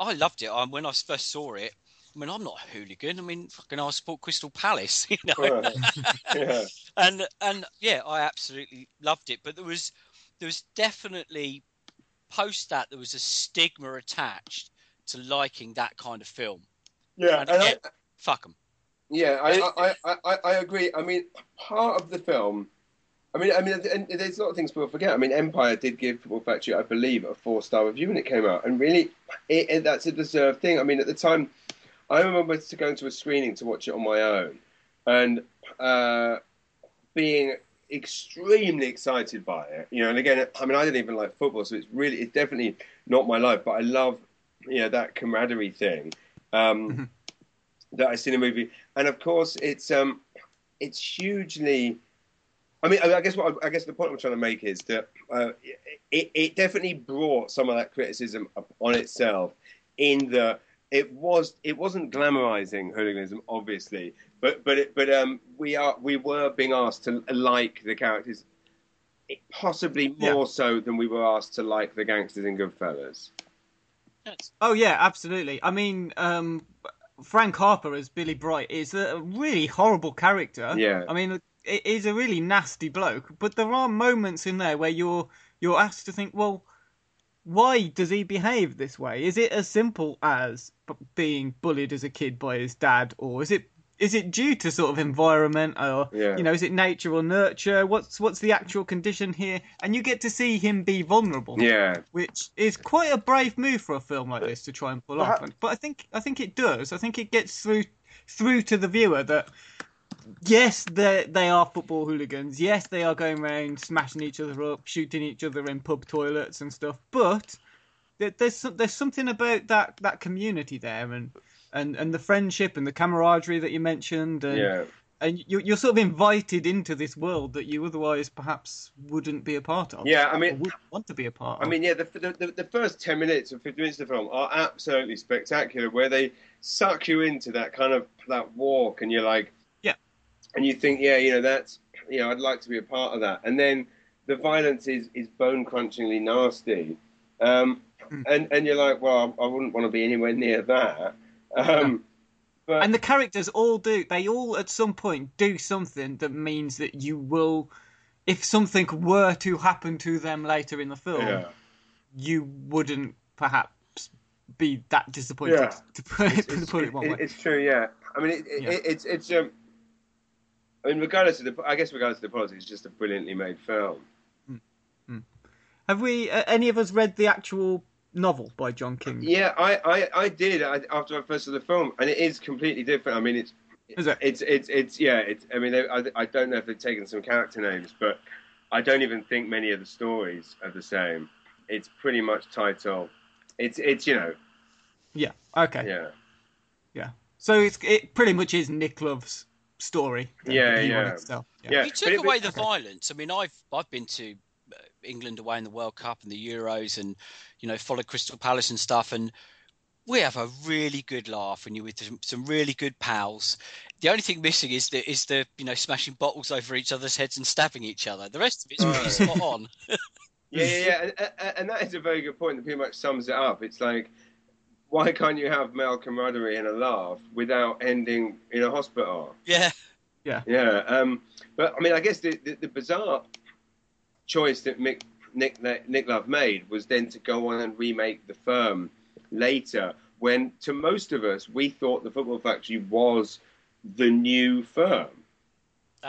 I loved it. I, when I first saw it, I mean, I'm not a hooligan. I mean, fucking, I support Crystal Palace, you know. yeah. and and yeah, I absolutely loved it. But there was there was definitely post that there was a stigma attached to liking that kind of film. Yeah, And and I, Fuck them. Yeah, I, I, I, I, I agree. I mean, part of the film. I mean, I mean, and there's a lot of things people forget. I mean, Empire did give Football Factory, I believe, a four-star review when it came out, and really, it, it, that's a deserved thing. I mean, at the time, I remember to going to a screening to watch it on my own, and uh, being extremely excited by it. You know, and again, I mean, I don't even like football, so it's really, it's definitely not my life. But I love, you know, that camaraderie thing. Um, that I see in a movie, and of course, it's um, it's hugely. I mean, I guess what I, I guess the point I'm trying to make is that uh, it, it definitely brought some of that criticism on itself. In that it was it wasn't glamorizing hooliganism, obviously, but but it, but um, we are we were being asked to like the characters, possibly Yeah. more so than we were asked to like the gangsters in Goodfellas. Oh yeah, absolutely. I mean, um, Frank Harper as Billy Bright is a really horrible character. Yeah. I mean, it is a really nasty bloke. But there are moments in there where you're you're asked to think, well, why does he behave this way? Is it as simple as b- being bullied as a kid by his dad, or is it is it due to sort of environment, or Yeah. you know, is it nature or nurture? What's what's the actual condition here? And you get to see him be vulnerable Yeah, which is quite a brave move for a film like this to try and pull off. But I think I think it does. I think it gets through through to the viewer that yes, they they are football hooligans. Yes, they are going around smashing each other up, shooting each other in pub toilets and stuff. But there's there's something about that that community there and. And, and the friendship and the camaraderie that you mentioned, and, yeah. and you, you're sort of invited into this world that you otherwise perhaps wouldn't be a part of. Yeah, I mean- wouldn't want to be a part of. I mean, yeah, the, the, the, first 10 minutes or 15 minutes of the film are absolutely spectacular, where they suck you into that kind of that walk, and you're like, Yeah. and you think, yeah, you know, that's, you know, I'd like to be a part of that. And then the violence is, is bone crunchingly nasty. Um, Hmm. and, and you're like, well, I wouldn't want to be anywhere near that. Um, but and the characters all do they all at some point do something that means that you will if something were to happen to them later in the film yeah. you wouldn't perhaps be that disappointed Yeah. to put, it, it's, to put it one way it's true, yeah. I mean, it, it, Yeah. it's it's um. I mean, regardless of the, I guess regardless of the politics, it's just a brilliantly made film. have we uh, any of us read the actual novel by john king Yeah, I, I, I did I, after I first saw the film, and it is completely different. I mean, it's Is it? it's it's it's yeah. It's I mean, they, I, I don't know if they've taken some character names, but I don't even think many of the stories are the same. It's pretty much title. It's it's you know yeah okay yeah Yeah. so it's it pretty much is nick love's story Yeah, he yeah. wanted to tell. yeah yeah. You took it- away but- the violence. I mean, I've I've been to England away in the World Cup and the Euros, and you know, followed Crystal Palace and stuff, and we have a really good laugh, and you're with some, some really good pals. The only thing missing is the is the you know smashing bottles over each other's heads and stabbing each other. The rest of it's pretty spot on. Yeah, yeah, yeah, and, and- and that is a very good point that pretty much sums it up. It's like, why can't you have male camaraderie and a laugh without ending in a hospital? Yeah. Yeah, Yeah, um, but I mean, I guess the, the, the bizarre choice that Mick, Nick Nick Love made was then to go on and remake The Firm later, when to most of us we thought The Football Factory was the new Firm,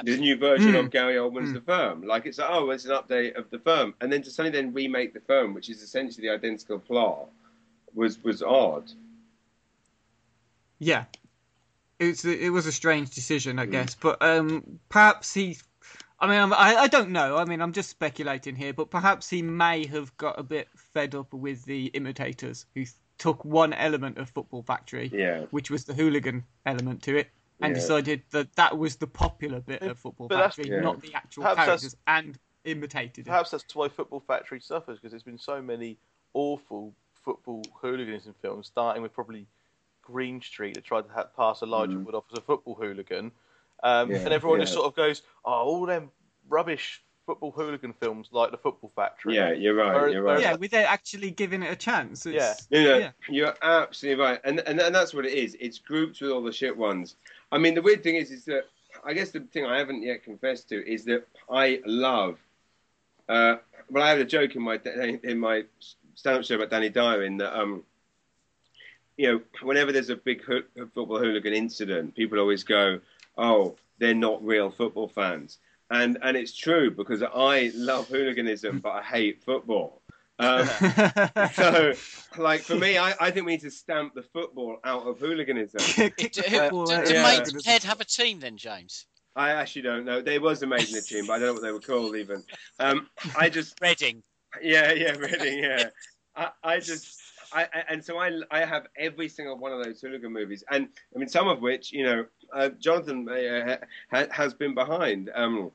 the new version Mm. of Gary Oldman's Mm. The Firm. Like it's like, oh, it's an update of The Firm, and then to suddenly then remake The Firm, which is essentially the identical plot, was was odd. Yeah, it's it was a strange decision, I Mm. guess. But um, perhaps he, I mean, I'm, I I don't know. I mean, I'm just speculating here, but perhaps he may have got a bit fed up with the imitators who took one element of Football Factory, Yeah. which was the hooligan element to it, and Yeah. decided that that was the popular bit of Football but Factory, Yeah. not the actual Perhaps characters, and imitated it. Perhaps that's why Football Factory suffers because there's been so many awful football hooliganism films, starting with probably Green Street that tried to ha- pass Elijah Mm. Wood off as a football hooligan, um, Yeah, and everyone just sort of goes, "Oh, all them rubbish football hooligan films like the Football Factory." Yeah, you're right. Whereas- You're right. yeah, without actually giving it a chance. It's, No, no, Yeah. you're absolutely right, and, and and that's what it is. It's grouped with all the shit ones. I mean, the weird thing is, is that I guess the thing I haven't yet confessed to is that I love. Uh, well, I had a joke in my in my stand-up show about Danny Dyer in that um, you know, whenever there's a big hoo- football hooligan incident, people always go, "Oh, they're not real football fans," and and it's true because I love hooliganism, but I hate football. Um, so, like for me, I, I think we need to stamp the football out of hooliganism. Kick Do, the football do, do of yeah. Maidenhead have a team then, James? I actually don't know. They was amazing the team, but I don't know what they were called even. Um, I just, Reading. yeah, yeah, really, yeah. I, I just, I, and so I, I have every single one of those hooligan movies, and I mean some of which, you know, uh, Jonathan uh, ha, has been behind, um,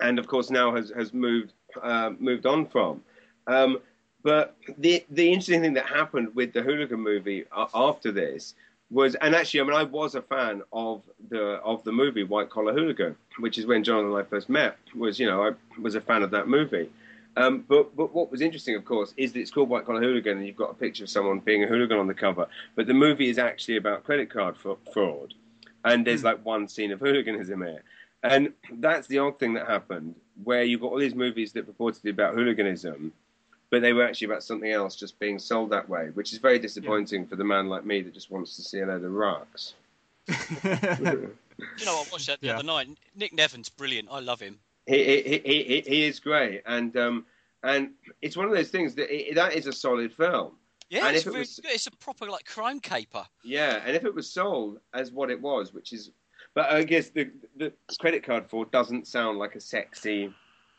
and of course now has has moved uh, moved on from. Um, but the the interesting thing that happened with the hooligan movie uh, after this was, and actually, I mean, I was a fan of the of the movie White Collar Hooligan, which is when Jonathan and I first met. Was you know I was a fan of that movie. Um, but but what was interesting, of course, is that it's called White Collar Hooligan, and you've got a picture of someone being a hooligan on the cover. But the movie is actually about credit card fra- fraud, and there's like one scene of hooliganism here, and that's the odd thing that happened, where you've got all these movies that purportedly about hooliganism, but they were actually about something else, just being sold that way, which is very disappointing for the man like me that just wants to see a load of rocks. You know, I watched that the Yeah. other night. Nick Nevern's brilliant. I love him. He, he, he, he, he is great, and um, and it's one of those things that it, that is a solid film. Yeah, And it's, if it really was- good. it's a proper like crime caper. Yeah, and if it was sold as what it was, which is, but I guess the the credit card fraud doesn't sound like a sexy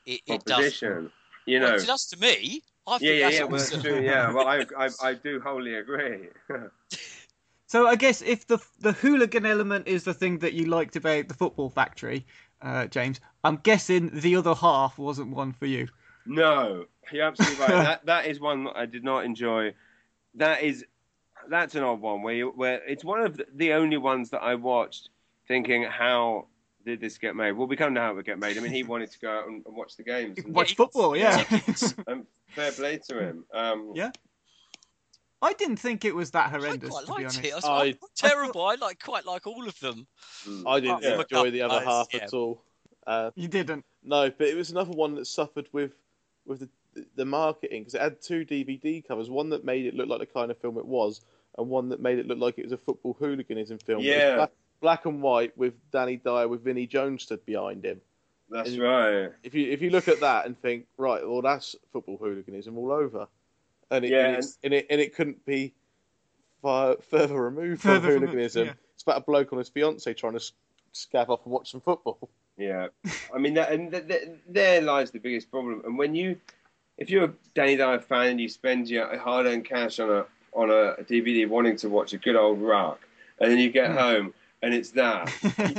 It, it does. proposition. You know, Well, it does to me. I think yeah, yeah, that's yeah. Well, that's true. Yeah, well, I, I, I do wholly agree. So I guess if the the hooligan element is the thing that you liked about the Football Factory, uh, James, I'm guessing the other half wasn't one for you. no, you're absolutely right. that that is one that I did not enjoy. That is, that's an odd one where you, where it's one of the, the only ones that I watched, thinking how. Did this get made? Well, we kind of know how it would get made. I mean, he wanted to go out and, and watch the games. And, Watch football, yeah. and fair play to him. Um, Yeah. I didn't think it was that horrendous. I horrendous, quite to be liked honest. it. I was I- like, terrible. I like quite like all of them. mm. I didn't Yeah. enjoy the other half yeah. at all. Uh, You didn't. no, but it was another one that suffered with with the, the marketing because it had two DVD covers. One that made it look like the kind of film it was, and one that made it look like it was a football hooliganism film. Yeah. black, black and white with Danny Dyer with Vinnie Jones stood behind him. That's right. If you if you look at that and think, right, well that's football hooliganism all over, and it Yeah, and, and it and it couldn't be far, further removed Further from from hooliganism. yeah. It's about a bloke on his fiance trying to s- scav off and watch some football. Yeah, I mean, that, and th- th- there lies the biggest problem. And when you, if you're a Danny Dyer fan and you spend your hard-earned cash on a on a DVD wanting to watch a good old rock, and then you get hmm. home and it's that,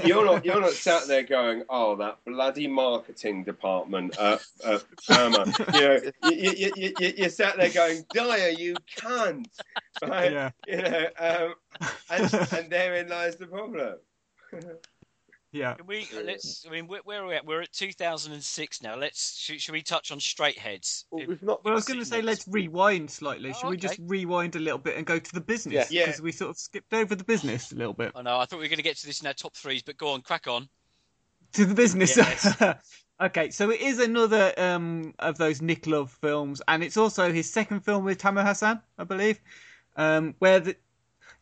you're not you're not sat there going, oh, that bloody marketing department at, at Burma. You know, you, you, you, you, you're sat there going, Dyer, you can't. Right? Yeah. You know, um, and, and therein lies the problem. Yeah. Can we let's? I mean, where, where are we at? We're at 2006 now. Let's. Should, should we touch on Straightheads? Well, we've not. Well, I was going to say let's rewind slightly. Oh, Should we just rewind a little bit and go to the business? Yeah. Because we sort of skipped over the business a little bit. I know. I thought we were going to get to this in our top threes, but go on, crack on. To the business. Yes. okay, so it is another um, of those Nick Love films, and it's also his second film with Tamer Hassan, I believe. Um, where the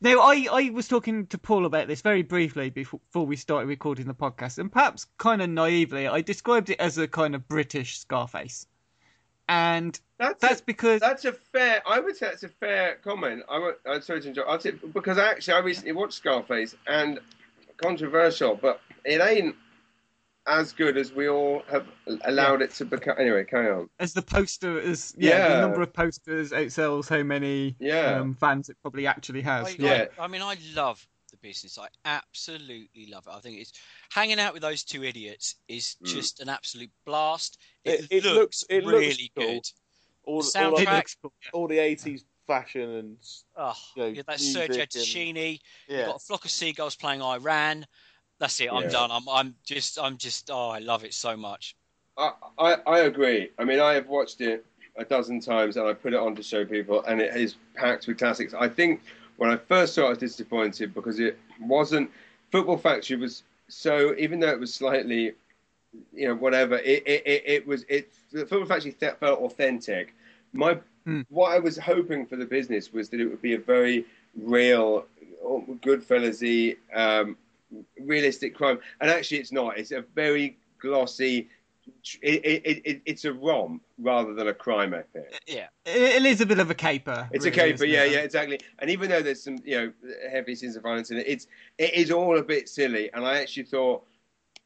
now I, I was talking to Paul about this very briefly before, before we started recording the podcast, and perhaps kind of naively, I described it as a kind of British Scarface, and That's, that's a, because that's a fair. I would say that's a fair comment. I would, I'm sorry to interrupt. I'd say, because actually I recently watched Scarface and controversial, but it ain't as good as we all have allowed it to become. Anyway, carry on. As the poster, as yeah, Yeah. the number of posters outsells how many Yeah. um, fans it probably actually has. I, Yeah. I, I mean, I love the business. I absolutely love it. I think it's hanging out with those two idiots is Mm. just an absolute blast. It, It- it looks, looks- it looks really cool. good. all, The all, It soundtrack- looks cool. yeah. all the '80s fashion and Oh, You know, yeah, that music Sergio and- Tacchini. yeah. You've got a flock of seagulls playing I Ran. That's it. I'm Yeah. done. I'm, I'm just, I'm just. Oh, I love it so much. I, I I agree. I mean, I have watched it a dozen times, and I put it on to show people, and it is packed with classics. I think when I first saw it, I was disappointed because it wasn't. Football Factory was so, even though it was slightly, you know, whatever. It it, it, it was it. The Football Factory felt authentic. My Hmm. what I was hoping for the business was that it would be a very real, Goodfellas-y, um, realistic crime, and actually, it's not. It's a very glossy. It, it, it, it's a romp rather than a crime epic. Yeah. It, is a bit of a caper. It's a caper, yeah, yeah, exactly. And even though there's some, you know, heavy scenes of violence in it, it's it is all a bit silly. And I actually thought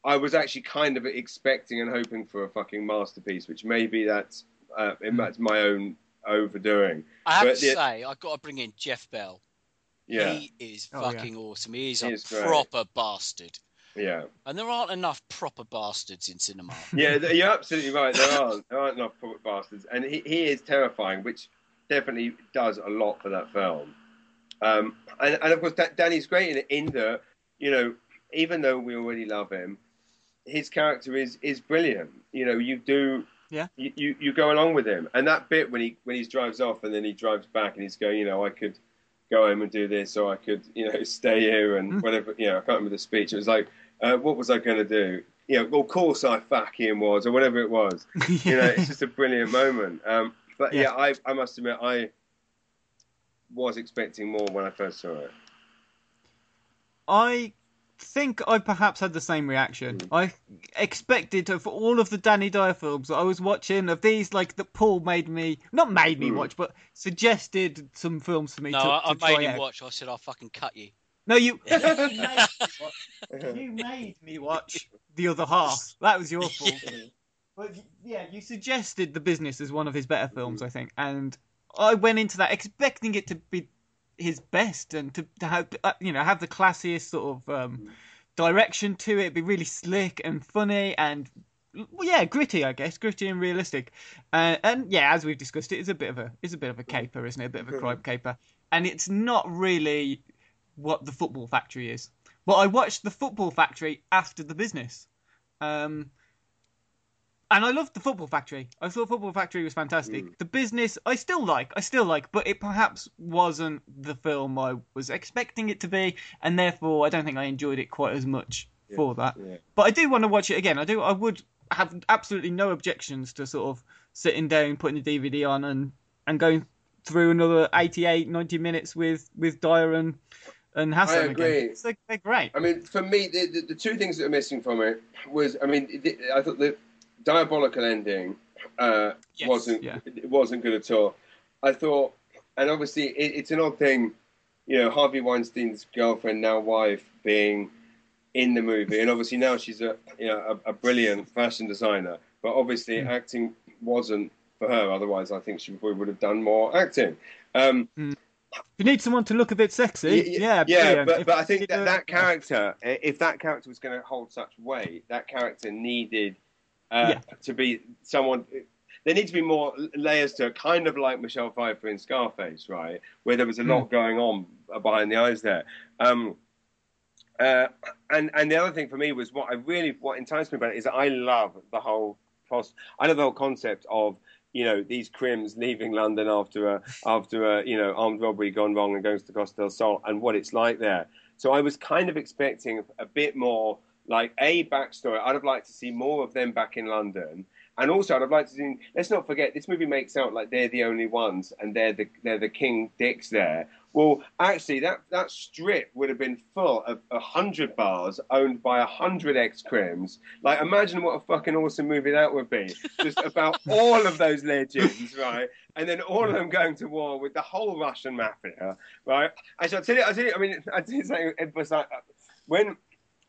I was actually kind of expecting and hoping for a fucking masterpiece, which maybe that's uh, Hmm. that's my own overdoing. I have But to the- say, I've got to bring in Geoff Bell. Yeah, He is Oh, yeah. fucking awesome. He is He a is great. proper bastard. yeah, And there aren't enough proper bastards in cinema. yeah. You're absolutely right. There aren't there aren't enough proper bastards, and he, he is terrifying, which definitely does a lot for that film. Um, and, and of course, Da- Danny's great in it. In that, you know, even though we already love him, his character is is brilliant. You know, you do. Yeah. You, you, you go along with him, and that bit when he when he drives off and then he drives back and he's going, you know, I could go home and do this, or I could, you know, stay here and Mm. whatever. You know, I can't remember the speech. It was like, uh, what was I going to do? You know, of course I fucking was, or whatever it was. You know, it's just a brilliant moment. Um, but yeah, Yeah. I I must admit I was expecting more when I first saw it. I think I perhaps had the same reaction. Mm. I expected of all of the Danny Dyer films that I was watching, of these, like that Paul made me not made me Mm. watch, but suggested some films for me no, to, I, to I try made him out. watch. I said, I'll fucking cut you. No, you. you, made me watch, you made me watch the other half. That was your fault. But yeah, you suggested The Business as one of his better films, I think, and I went into that expecting it to be his best and to, to have uh, you know have the classiest sort of um, direction to it, be really slick and funny and well, yeah, gritty, I guess, gritty and realistic. Uh, and yeah, as we've discussed, it is a bit of a it's a bit of a caper, isn't it? A bit of a crime caper, and it's not really what the Football Factory is. But I watched the Football Factory after the business. Um, and I loved the Football Factory. I thought Football Factory was fantastic. Mm. The business, I still like, I still like, but it perhaps wasn't the film I was expecting it to be, and therefore I don't think I enjoyed it quite as much for that. yeah. But I do want to watch it again. I do. I would have absolutely no objections to sort of sitting down, putting the DVD on, and and going through another 88, 90 minutes with with Dyer and and Hassan I agree. again. It's like, they're great. I mean, for me, the, the, the two things that are missing from it was, I mean, the, I thought the diabolical ending uh, Yes. wasn't Yeah. it wasn't good at all. I thought, and obviously, it, it's an odd thing, you know, Harvey Weinstein's girlfriend, now wife, being in the movie, and obviously now she's a you know a, a brilliant fashion designer, but obviously Hmm. acting wasn't for her. Otherwise, I think she probably would have done more acting. Um, If you need someone to look a bit sexy, Y- y- yeah, yeah, but, If but I think that that character, if that character was going to hold such weight, that character needed uh, Yeah. to be someone. There needs to be more layers to it, kind of like Michelle Pfeiffer in Scarface, right? Where there was a Hmm. lot going on behind the eyes there. Um, uh, and and the other thing for me was what I really what enticed me about it is I love the whole pros- I love the whole concept of you know these crims leaving London after a after a you know armed robbery gone wrong and going to the Costa del Sol and what it's like there. So I was kind of expecting a bit more like a backstory. I'd have liked to see more of them back in London. And also, I'd have liked to see. Let's not forget, this movie makes out like they're the only ones, and they're the they're the king dicks there. Well, actually, that that strip would have been full of a hundred bars owned by a hundred ex crims. Like, imagine what a fucking awesome movie that would be. Just about all of those legends, right? And then all of them going to war with the whole Russian mafia, right? Actually, I'll tell you, I'll tell you. I mean, I did something. It was like uh, when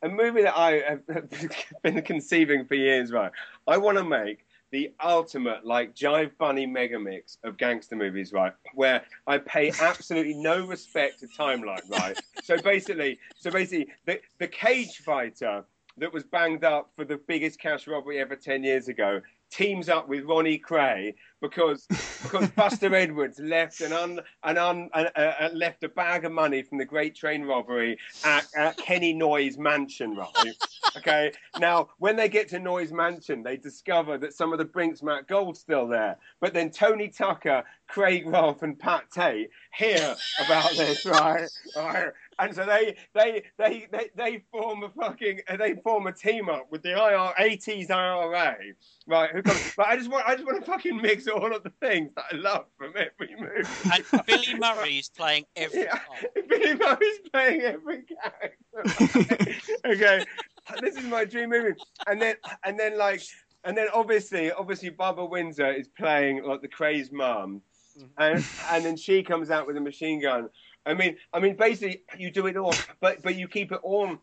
a movie that I have been conceiving for years. Right, I want to make the ultimate like jive bunny mega mix of gangster movies, right? Where I pay absolutely no respect to timeline, right? So basically, so basically, the the cage fighter that was banged up for the biggest cash robbery ever ten years ago teams up with Ronnie Kray because because Buster Edwards left an un, an un, uh, left a bag of money from the Great Train robbery at, at Kenny Noye's mansion, right? Okay. Now, when they get to Noye's mansion, they discover that some of the Brinks' Brink's-Mat gold's still there. But then Tony Tucker, Craig Rolfe, and Pat Tate hear about this, right? right? And so they they they they, they form a fucking uh, they form a team up with the IR 80s IRA, right? Who comes, but I just want I just want to fucking mix all of the things that I love from every movie. And Billy Murray is playing every Yeah. Billy Murray's playing every character. okay, this is my dream movie, and then and then like and then obviously obviously Barbara Windsor is playing like the crazed mum, mm. and and then she comes out with a machine gun. I mean, I mean, basically you do it all, but but you keep it all.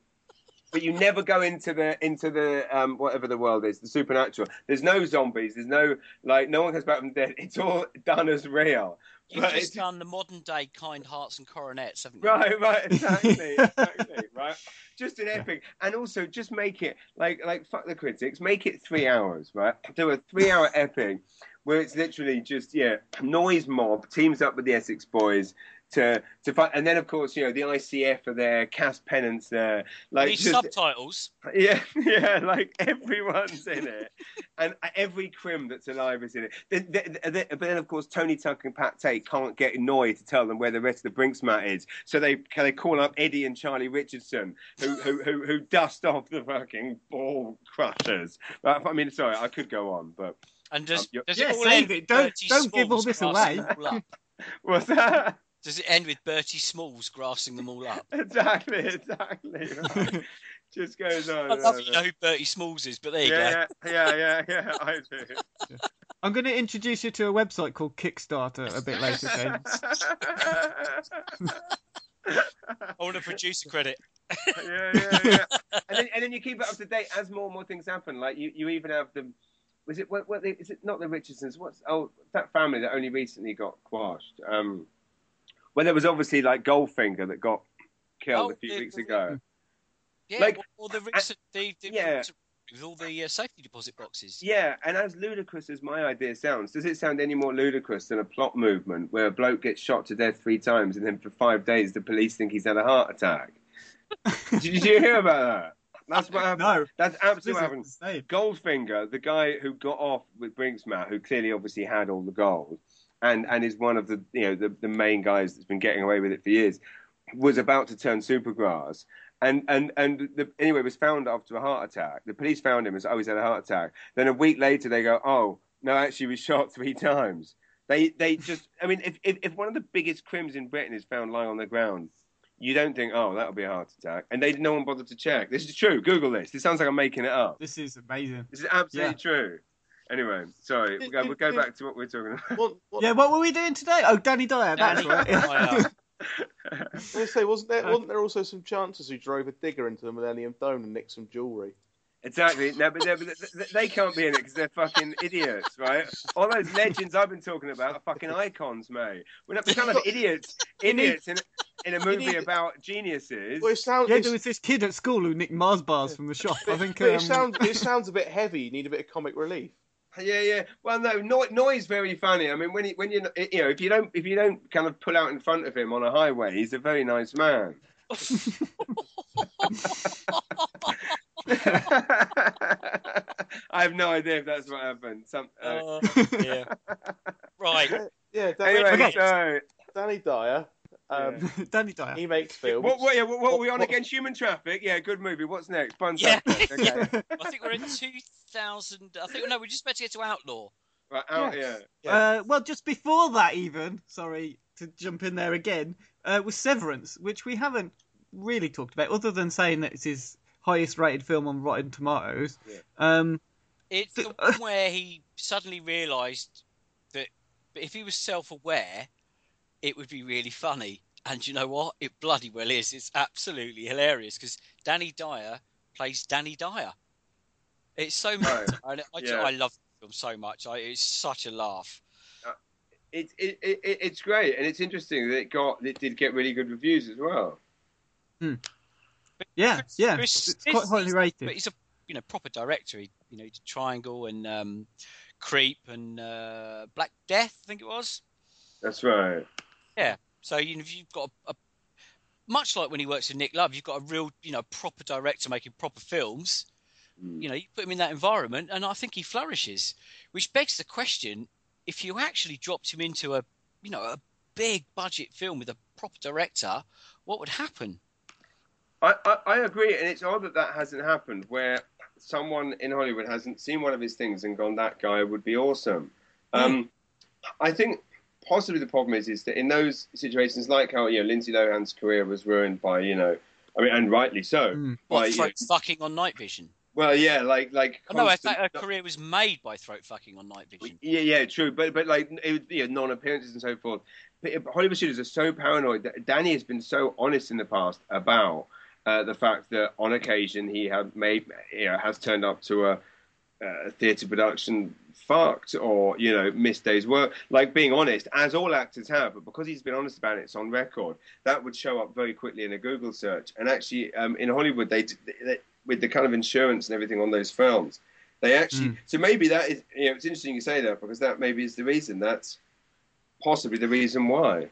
But you never go into the into the um, whatever the world is, the supernatural. There's no zombies. There's no like no one comes back from dead. It's all done as real. You've But just it's- done the modern day kind hearts and coronets, haven't you? Right, right, exactly, exactly, right. Just an epic, and also just make it like like fuck the critics, make it three hours, right? Do a three-hour epic where it's literally just yeah, Noye's mob teams up with the Essex boys to to fight, and then of course you know the ICF are there, Cass Pennant's there, like These just, subtitles. yeah, yeah, like everyone's in it, and every crim that's alive is in it. Then, then, then- but then, of course, Tony Tucker and Pat Tate can't get Noye to tell them where the rest of the Brink's-Mat is, so they they call up Eddie and Charlie Richardson, who who who, who dust off the fucking ball crushers. Right, I mean, sorry, I could go on, but And does, Um, does Yeah, it all save end it. Don't- don't give all this away. all what's that? Does it end with Bertie Smalls grasping them all up? exactly, exactly. Right. Just goes on. I love you know who Bertie Smalls is, but there you go. yeah, yeah, yeah, yeah, yeah, I do. I'm going to introduce you to a website called Kickstarter a bit later, James. I want a producer credit. yeah, yeah, yeah. And then, and then you keep it up to date as more and more things happen. Like you, you even have the, was it what, what they, is it not the Richardsons? What's oh that family that only recently got quashed? Um, well, there was obviously like Goldfinger that got killed Oh, a few yeah, weeks yeah. ago. Yeah, Like, or, or the, recent, the, the yeah. with all the uh, safety deposit boxes. Yeah, and as ludicrous as my idea sounds, does it sound any more ludicrous than a plot movement where a bloke gets shot to death three times and then for five days the police think he's had a heart attack? Did you hear about that? That's what happened. No, That's absolutely what happened. Goldfinger, the guy who got off with Brink's-Mat, who clearly obviously had all the gold, and and is one of the you know the, the main guys that's been getting away with it for years, was about to turn supergrass. And and and the, anyway, was found after a heart attack. The police found him as oh he's had a heart attack. Then a week later they go oh no actually he was shot three times. They they just I mean if, if if one of the biggest crims in Britain is found lying on the ground, you don't think oh that'll be a heart attack, and they no one bothered to check. This is true. Google this. This sounds like I'm making it up. This is amazing. This is absolutely Yeah. true. Anyway, sorry, we'll go, we'll go back to what we're talking about. What, what, Yeah, what were we doing today? Oh, Danny Dyer. That's Danny right. Dyer. I was gonna say, wasn't there wasn't there also some chances who drove a digger into the Millennium Dome and nicked some jewellery? exactly. No, but, they're- but they- they can't be in it because they're fucking idiots, right? All those legends I've been talking about are fucking icons, mate. We're not, we can't idiots, idiots in, a- in a movie need- about geniuses. Well, it sounds Yeah, it's- there was this kid at school who nicked Mars bars from the shop. I think. but Um, it sounds it sounds a bit heavy. You need a bit of comic relief. Yeah, yeah. Well, no, Noye, Noye's very funny. I mean, when he, when you you know if you don't if you don't kind of pull out in front of him on a highway, he's a very nice man. I have no idea if that's what happened. Some, uh, Uh, yeah. Right. Yeah, Danny, anyway, okay. so Danny Dyer. Um, Danny Dyer. He makes films. what, what, yeah, what, what, are we on What- against human traffic? Yeah, good movie. What's next? Bun Yeah. Okay. I think we're in 2000. I think no, we're just about to get to Outlaw. Right, out, Yes. yeah. Uh, well, just before that, even sorry to jump in there again, uh, was Severance, which we haven't really talked about, other than saying that it's his highest-rated film on Rotten Tomatoes. Yeah. Um, It's the one where he suddenly realised that if he was self-aware, it would be really funny. And you know what? It bloody well is. It's absolutely hilarious because Danny Dyer plays Danny Dyer. It's so mad. I, I, Yeah. I love the film so much. I, it's such a laugh. It, it, it, it- it's great, and it's interesting that it got it did get really good reviews as well. Hmm. Yeah, yeah, Chris it's quite highly he's- rated. But he's a you know proper director. He, you know, Triangle and um, Creep and uh, Black Death, I think it was. That's right. So you know, you've got a, a much like when he works with Nick Love, you've got a real you know proper director making proper films. Mm. You know, you put him in that environment, and I think he flourishes. Which begs the question: if you actually dropped him into a you know a big budget film with a proper director, what would happen? I, I, I agree, and it's odd that that hasn't happened. Where someone in Hollywood hasn't seen one of his things and gone, "That guy would be awesome." Um, I think possibly the problem is is that in those situations, like how you know Lindsay Lohan's career was ruined by you know, I mean, and rightly so. Mm. By, What you know, throat fucking on Night Vision? well, yeah, like like Oh, no, in constant- fact, her career was made by throat fucking on Night Vision. Yeah, yeah, true, but but like it, would- you know, non-appearances and so forth. But Hollywood studios are so paranoid. That Danny has been so honest in the past about uh, the fact that on occasion he had made, you know, has turned up to a, a theatre production fucked or you know missed days work. Like being honest, as all actors have, but because he's been honest about it, it's on record. That would show up very quickly in a Google search. And actually, um, in Hollywood, they, they with the kind of insurance and everything on those films. They actually, Mm. so maybe that is, you know, it's interesting you say that because that maybe is the reason. That's possibly the reason why.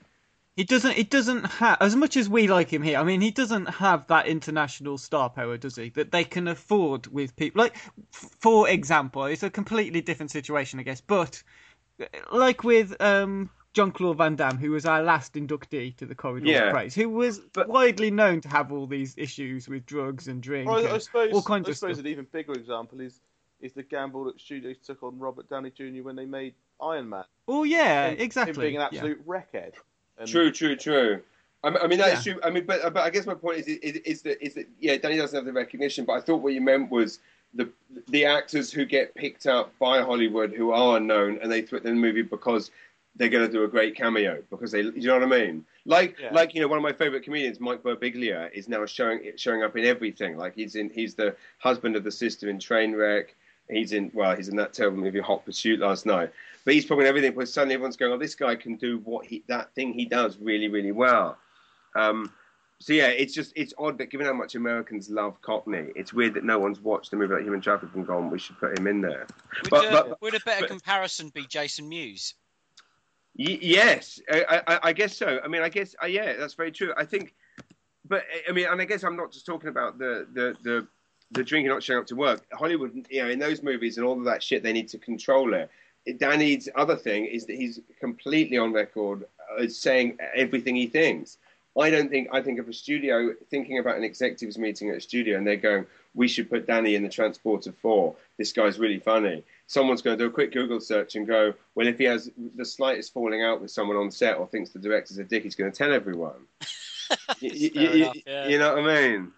He doesn't. He doesn't have as much as we like him here. I mean, he doesn't have that international star power, does he? That they can afford with people. Like, for example, it's a completely different situation, I guess. But like with um, John Claude Van Damme, who was our last inductee to the Corridor Yeah. of Praise, who was But- widely known to have all these issues with drugs and drink. Well, I, I suppose, all kinds I suppose stuff. an even bigger example is is the gamble that studios took on Robert Downey Jr. when they made Iron Man. Oh yeah, Him- exactly. Him being an Yeah. absolute wreckhead. And True, true, true. I mean, I mean that's Yeah. true. I mean, but uh, but I guess my point is is, is that is that yeah, Danny doesn't have the recognition. But I thought what you meant was the the actors who get picked up by Hollywood who are unknown and they threaten the movie because they're going to do a great cameo because they, you know what I mean? Like Yeah. like you know one of my favorite comedians, Mike Birbiglia, is now showing showing up in everything. Like he's in he's the husband of the sister in Trainwreck. He's in well, he's in that terrible movie Hot Pursuit last night. But he's probably in everything because suddenly everyone's going, "Oh, this guy can do what he that thing he does really, really well." Um, so yeah, it's just it's odd that given how much Americans love Cockney, it's weird that no one's watched a movie like Human Trafficking and gone, "We should put him in there." Would, But- uh, but- would a better but- comparison be Jason Mewes? Y- yes, I, I, I guess so. I mean, I guess uh, yeah, that's very true. I think, but I mean, and I guess I'm not just talking about the the the, the drinking, not showing up to work. Hollywood, you know, in those movies and all of that shit, they need to control it. Danny's other thing is that he's completely on record as saying everything he thinks. I don't think I think of a studio thinking about an executives meeting at a studio and they're going, we should put Danny in the Transporter Four. This guy's really funny. Someone's going to do a quick Google search and go, well, if he has the slightest falling out with someone on set or thinks the director's a dick, he's going to tell everyone. Y- y- enough, yeah. You know what I mean?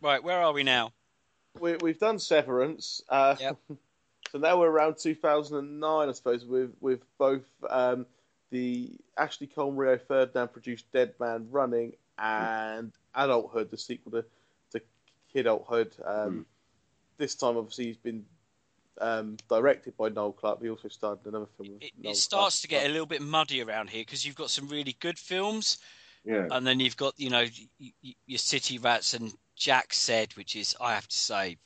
Right, where are we now? we, we've done Severance. Uh, Yep. so now we're around 2009, I suppose, with with both um, the Ashley Cole Rio Ferdinand produced Dead Man Running and Adulthood, the sequel to, to Kidulthood. Um, Hmm. This time, obviously, he's been um, directed by Noel Clarke. He also starred in another film. With It, Noel it starts Clarke. to get a little bit muddy around here because you've got some really good films, Yeah. and then you've got you know y- y- your City Rats and Jack Said, which is I have to say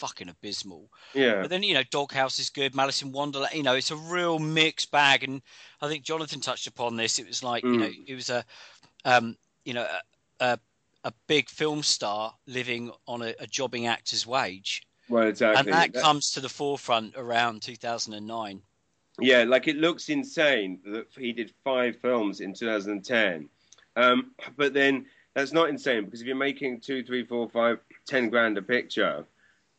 fucking abysmal. Yeah. But then you know Doghouse is good, Malice in Wonderland. You know it's a real mixed bag, and I think Jonathan touched upon this. It was like you know Mm. it was a um, you know a, a a big film star living on a, a jobbing actor's wage, Well, exactly. and that That- comes to the forefront around 2009. Yeah, like it looks insane that he did five films in 2010. Um, but then that's not insane because if you're making two, three, four, five, ten grand a picture,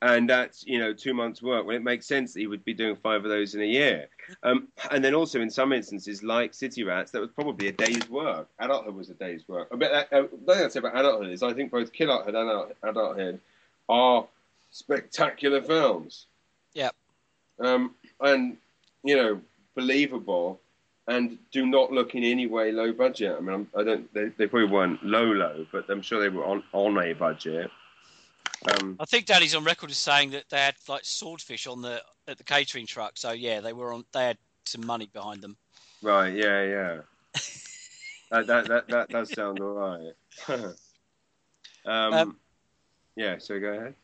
and that's you know two months' work, well, it makes sense that he would be doing five of those in a year. Um, and then also in some instances, like City Rats, that was probably a day's work. Adulthood was a day's work. I bet that, uh, the thing I'd say about Adulthood is I think both Kidulthood and Adulthood are spectacular films. Yep. Um, and you know, believable, and do not look in any way low budget. I mean, I'm, I don't. They, they probably weren't low low, but I'm sure they were on on a budget. Um, I think Danny's on record as saying that they had like swordfish on the at the catering truck. So yeah, they were on. They had some money behind them. right, yeah, yeah. that, that that that does sound all right. um, Um, yeah. So go ahead.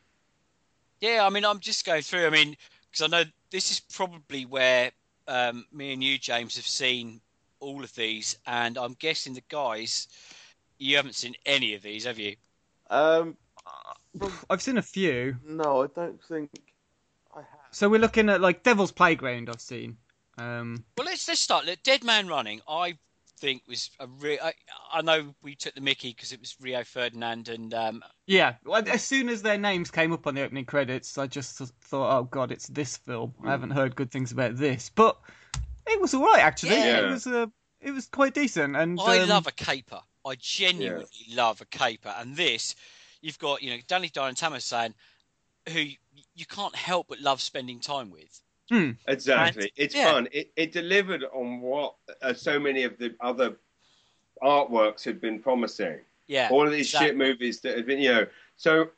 Yeah, I mean, I'm just going through. I mean, because I know this is probably where um, me and you, James, have seen all of these, and I'm guessing the guys, you haven't seen any of these, have you? Um, I've seen a few. no, I don't think I have. So we're looking at like Devil's Playground. I've seen. Um, Well, let's let's start. Look, Dead Man Running, I think was a real. I, I know we took the Mickey because it was Rio Ferdinand and um, yeah, well, as soon as their names came up on the opening credits, I just thought, oh god, it's this film. I haven't heard good things about this, but it was all right actually. Yeah. It was uh, it was quite decent, and I um, love a caper. I genuinely love a caper, and this, you've got you know Danny Dyer and Tamer Hassan, who you can't help but love spending time with. Exactly. And- it's yeah. fun. It, it delivered on what uh, so many of the other artworks had been promising. Yeah, All of these exactly. shit movies that have been, you know. So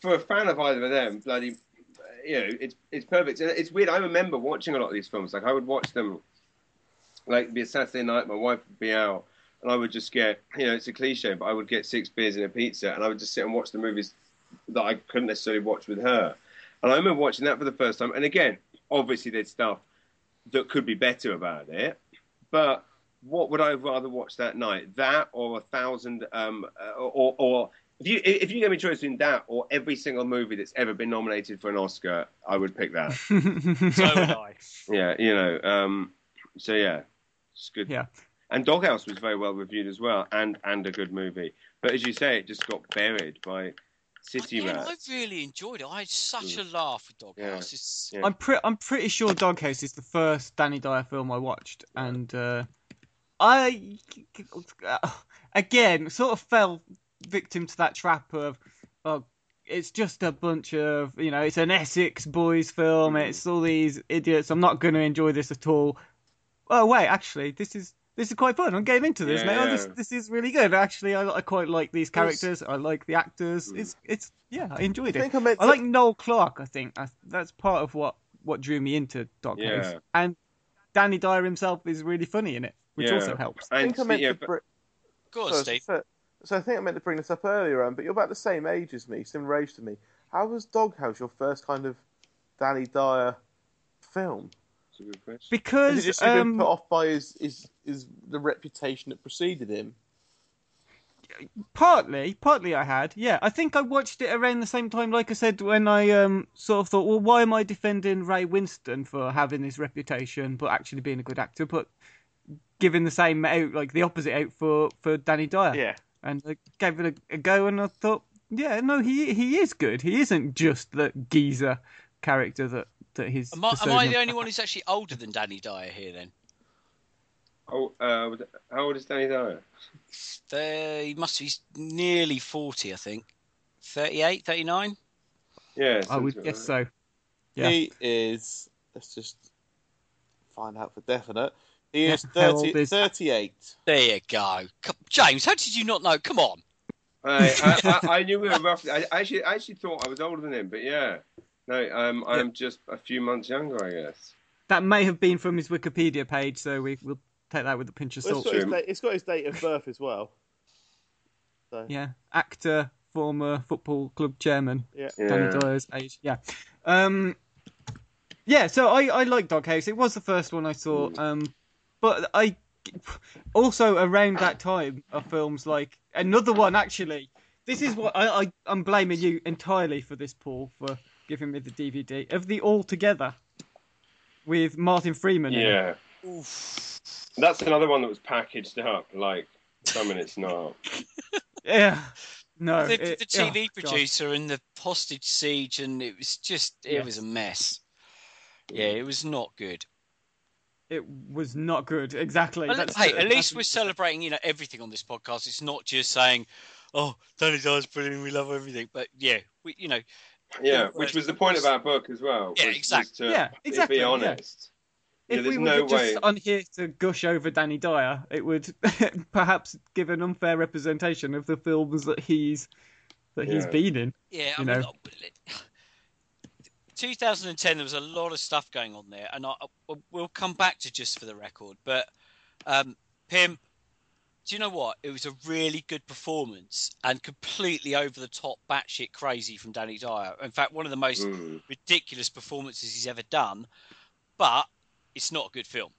for a fan of either of them, bloody, you know, it's it's perfect. And it's weird. I remember watching a lot of these films. Like I would watch them, like it'd be a Saturday night. My wife would be out, and I would just get, you know, it's a cliche, but I would get six beers and a pizza, and I would just sit and watch the movies that I couldn't necessarily watch with her. And I remember watching that for the first time. And again, obviously, there's stuff that could be better about it, but what would I rather watch that night? That or a thousand, um, uh, or, or if you if you gave me a choice between that or every single movie that's ever been nominated for an Oscar, I would pick that. So would I. yeah, you know. Um, so yeah, it's good. Yeah. And Doghouse was very well reviewed as well, and and a good movie. But as you say, it just got buried by City yeah, I really enjoyed it. I had such a laugh with Doghouse. Yeah. It's, Yeah. I'm pretty I'm pretty sure Doghouse is the first Danny Dyer film I watched, and uh, I again sort of fell victim to that trap of oh it's just a bunch of you know it's an Essex boys film. It's all these idiots. I'm not going to enjoy this at all. Oh wait, actually, this is this is quite fun. I'm getting into this, Yeah, mate. Oh, this this is really good. Actually, I, I quite like these characters. I like the actors. Mm. It's it's yeah, I enjoyed I it. think I meant I to- like Noel Clarke. I think I, that's part of what what drew me into Doghouse. Yeah. And Danny Dyer himself is really funny in it, which Yeah. also helps. I think I meant yeah, to br- go on, so, Steve. so, so I think I meant to bring this up earlier on, but you're about the same age as me, similar age to me. How was Doghouse your first kind of Danny Dyer film? That's a good question. Is it Because just you've been um, put off by his, his, his the reputation that preceded him? partly, partly I had. Yeah, I think I watched it around the same time. Like I said, when I um sort of thought, well, why am I defending Ray Winstone for having this reputation, but actually being a good actor, but giving the same out, like the opposite out for for Danny Dyer? Yeah. and I gave it a, a go, and I thought, yeah, no, he he is good. He isn't just the geezer character that that he's. Am I, am I the only one who's actually older than Danny Dyer here then? Oh, uh, how old is Danny Dyer? There, he must be nearly 40, I think. 38, 39? Yeah, I would guess like so. Yeah. He is. Let's just find out for definite. He is 30, is- 38. There you go. Co- James, how did you not know? Come on. I, I, I knew we were roughly. I actually, I actually thought I was older than him, but yeah, no, um, I'm just a few months younger, I guess. That may have been from his Wikipedia page, so we will take that with a pinch of Well, salt. it's, got his True. date, it's got his date of birth as well. So, Yeah, actor, former football club chairman, yeah. Danny Yeah. Dyer's age. Yeah, um, yeah. So I I like Doghouse. It was the first one I saw. Mm. Um, but I also around that time are films like another one actually. This is what I, I I'm blaming you entirely for this, Paul, for giving me the DVD of the All Together with Martin Freeman. in. Yeah, that's another one that was packaged up like some and it's not. Yeah. No. the, it- the oh, TV God. producer and the hostage siege, and it was just, it Yes. was a mess. Yeah, it was not good. It was not good. Exactly. Well, That's hey, the- at least the- we're celebrating, you know, everything on this podcast. It's not just saying, "Oh, Danny Dyer's brilliant, we love everything." But yeah, we, you know, Yeah, which was the point of our book as well. Yeah, was- was exactly. to Yeah, exactly, Be honest. Yeah, If there's we were no just way. on here to gush over Danny Dyer, it would perhaps give an unfair representation of the films that he's that he's been in. Yeah, I you mean, know. 2010 there was a lot of stuff going on there, and I, I- we'll come back to just for the record. But um, Pimp, do you know what? It was a really good performance and completely over the top, batshit crazy from Danny Dyer. In fact, one of the most Mm. ridiculous performances he's ever done. But it's not a good film.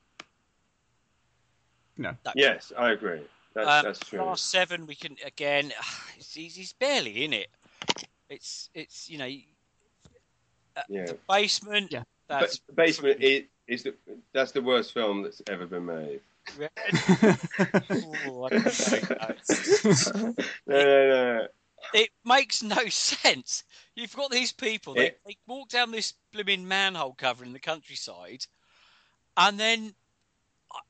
No. That- Yes, I agree. That's, um, that's true. Last seven, we can again. He's, he's barely in it. It's it's you know Yeah. the basement. Yeah. That's But basement is, is the that's the worst film that's ever been made. Ooh, I don't know. no, no, no. it makes no sense. You've got these people. They, It- they walk down this blooming manhole cover in the countryside, and then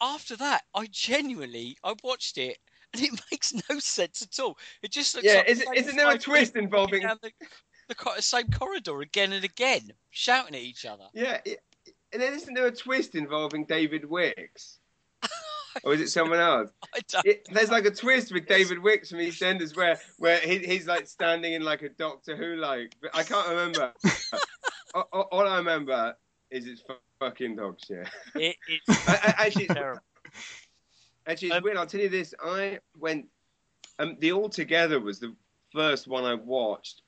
after that, I genuinely I watched it. And it makes no sense at all. It just looks Yeah, like isn't, the isn't there a twist involving? the, the same corridor again and again, shouting at each other. Yeah, it, and then isn't there a twist involving David Wicks? or is it someone else? It, there's like a twist with David Wicks from EastEnders where where he, he's like standing in like a Doctor Who like. But I can't remember. all, all- all I remember is it's fucking dog shit. It, it's I, I, actually, terrible. actually, it's Um, weird. I'll tell you this. I went. Um, the All Together was the first one I watched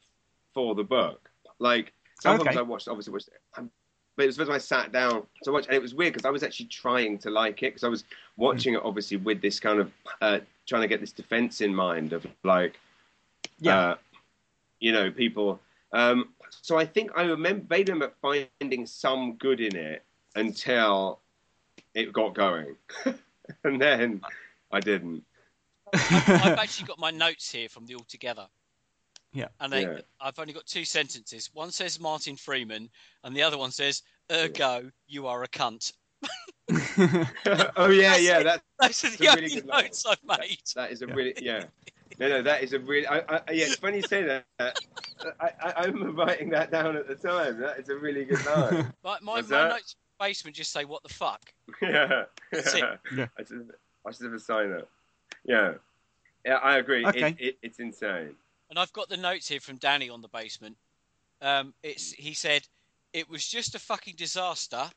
for the book. Like sometimes Okay. I watched, obviously watched, um, but it was the first time I sat down to watch, and it was weird because I was actually trying to like it because I was watching it obviously with this kind of uh, trying to get this defense in mind of like, Yeah. uh, you know, people. Um, so I think I remember, vaguely remember finding some good in it until it got going, and then I didn't. I've, I've actually got my notes here from the All Together. Yeah. And they, Yeah. I've only got two sentences. One says Martin Freeman, and the other one says, "Ergo, you are a cunt." oh yeah, That's yeah. it. That Those are the a only really good line. notes I've made. that is a Yeah. really yeah. No, no, that is a really. I, I, yeah, it's funny you say that. I, I, I remember writing that down at the time. That is a really good line. My, my, my notes basement just say, "What the fuck." yeah. That's it. Yeah. I should, I should have a sign up. Yeah. Yeah, I agree. Okay. It, it, it's insane. And I've got the notes here from Danny on the basement. Um, it's he said, "It was just a fucking disaster.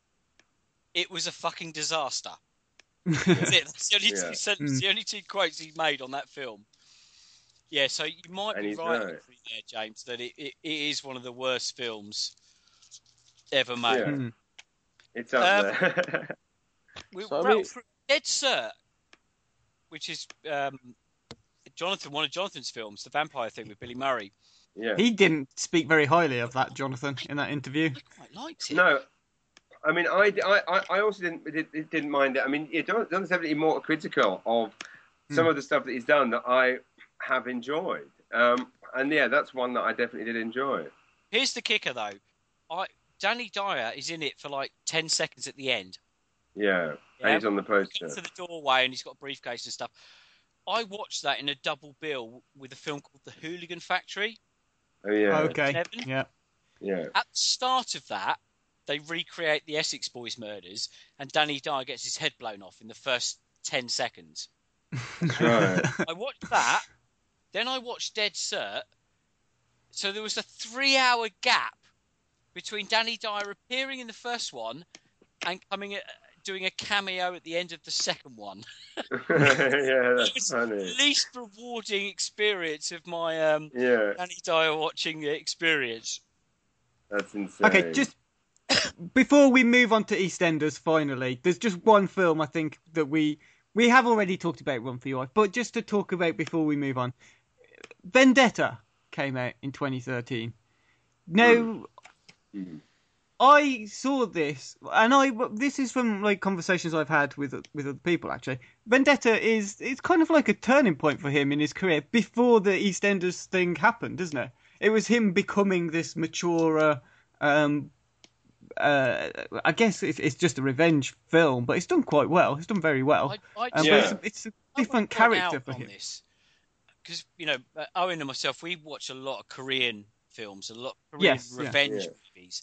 It was a fucking disaster." That's it. That's the only Yeah. two sentences, Mm. the only two quotes he made on that film. Yeah, so you might And be right, right. there, James, that it, it, it is one of the worst films ever made. Yeah. Hmm. It's up Um, there. We So, I rattled Dead Cert, which is um, Jonathan, one of Jonathan's films, the vampire thing with Billy Murray. yeah. he didn't speak very highly of that, Jonathan, in that interview. I quite liked it. No, I mean, I, I, I- I also didn't did, didn't mind it. I mean, yeah, John, definitely more critical of some Hmm. of the stuff that he's done that I have enjoyed. Um, and yeah, that's one that I definitely did enjoy. Here's the kicker, though. I Danny Dyer is in it for like ten seconds at the end. Yeah, Yeah. and he's on the He poster. gets to the doorway and he's got a briefcase and stuff. I watched that in a double bill with a film called The Hooligan Factory. Oh yeah, oh, Okay. Seven? Yeah. yeah, At the start of that, they recreate the Essex Boys murders, and Danny Dyer gets his head blown off in the first ten seconds. that's right. I watched that, then I watched Dead Cert. So there was a three-hour gap between Danny Dyer appearing in the first one and coming at, doing a cameo at the end of the second one. yeah, It that's was funny. the least rewarding experience of my um, Yeah, Danny Dyer watching experience. that's insane. Okay, just before we move on to EastEnders, finally, there's just one film I think that we we have already talked about Run for Your Life, but just to talk about before we move on, Vendetta came out in 2013. Now, Mm. I saw this, and I this is from like conversations I've had with with other people. Actually, Vendetta is it's kind of like a turning point for him in his career before the EastEnders thing happened, isn't it? It was him becoming this maturer. Um, uh, I guess it's, it's just a revenge film, but it's done quite well. It's done very well. I, I Um, Yeah. but it's, it's a I different character out for him. because you know uh, Owen and myself we watch a lot of Korean films, a lot of Korean Yes, revenge Yeah. movies.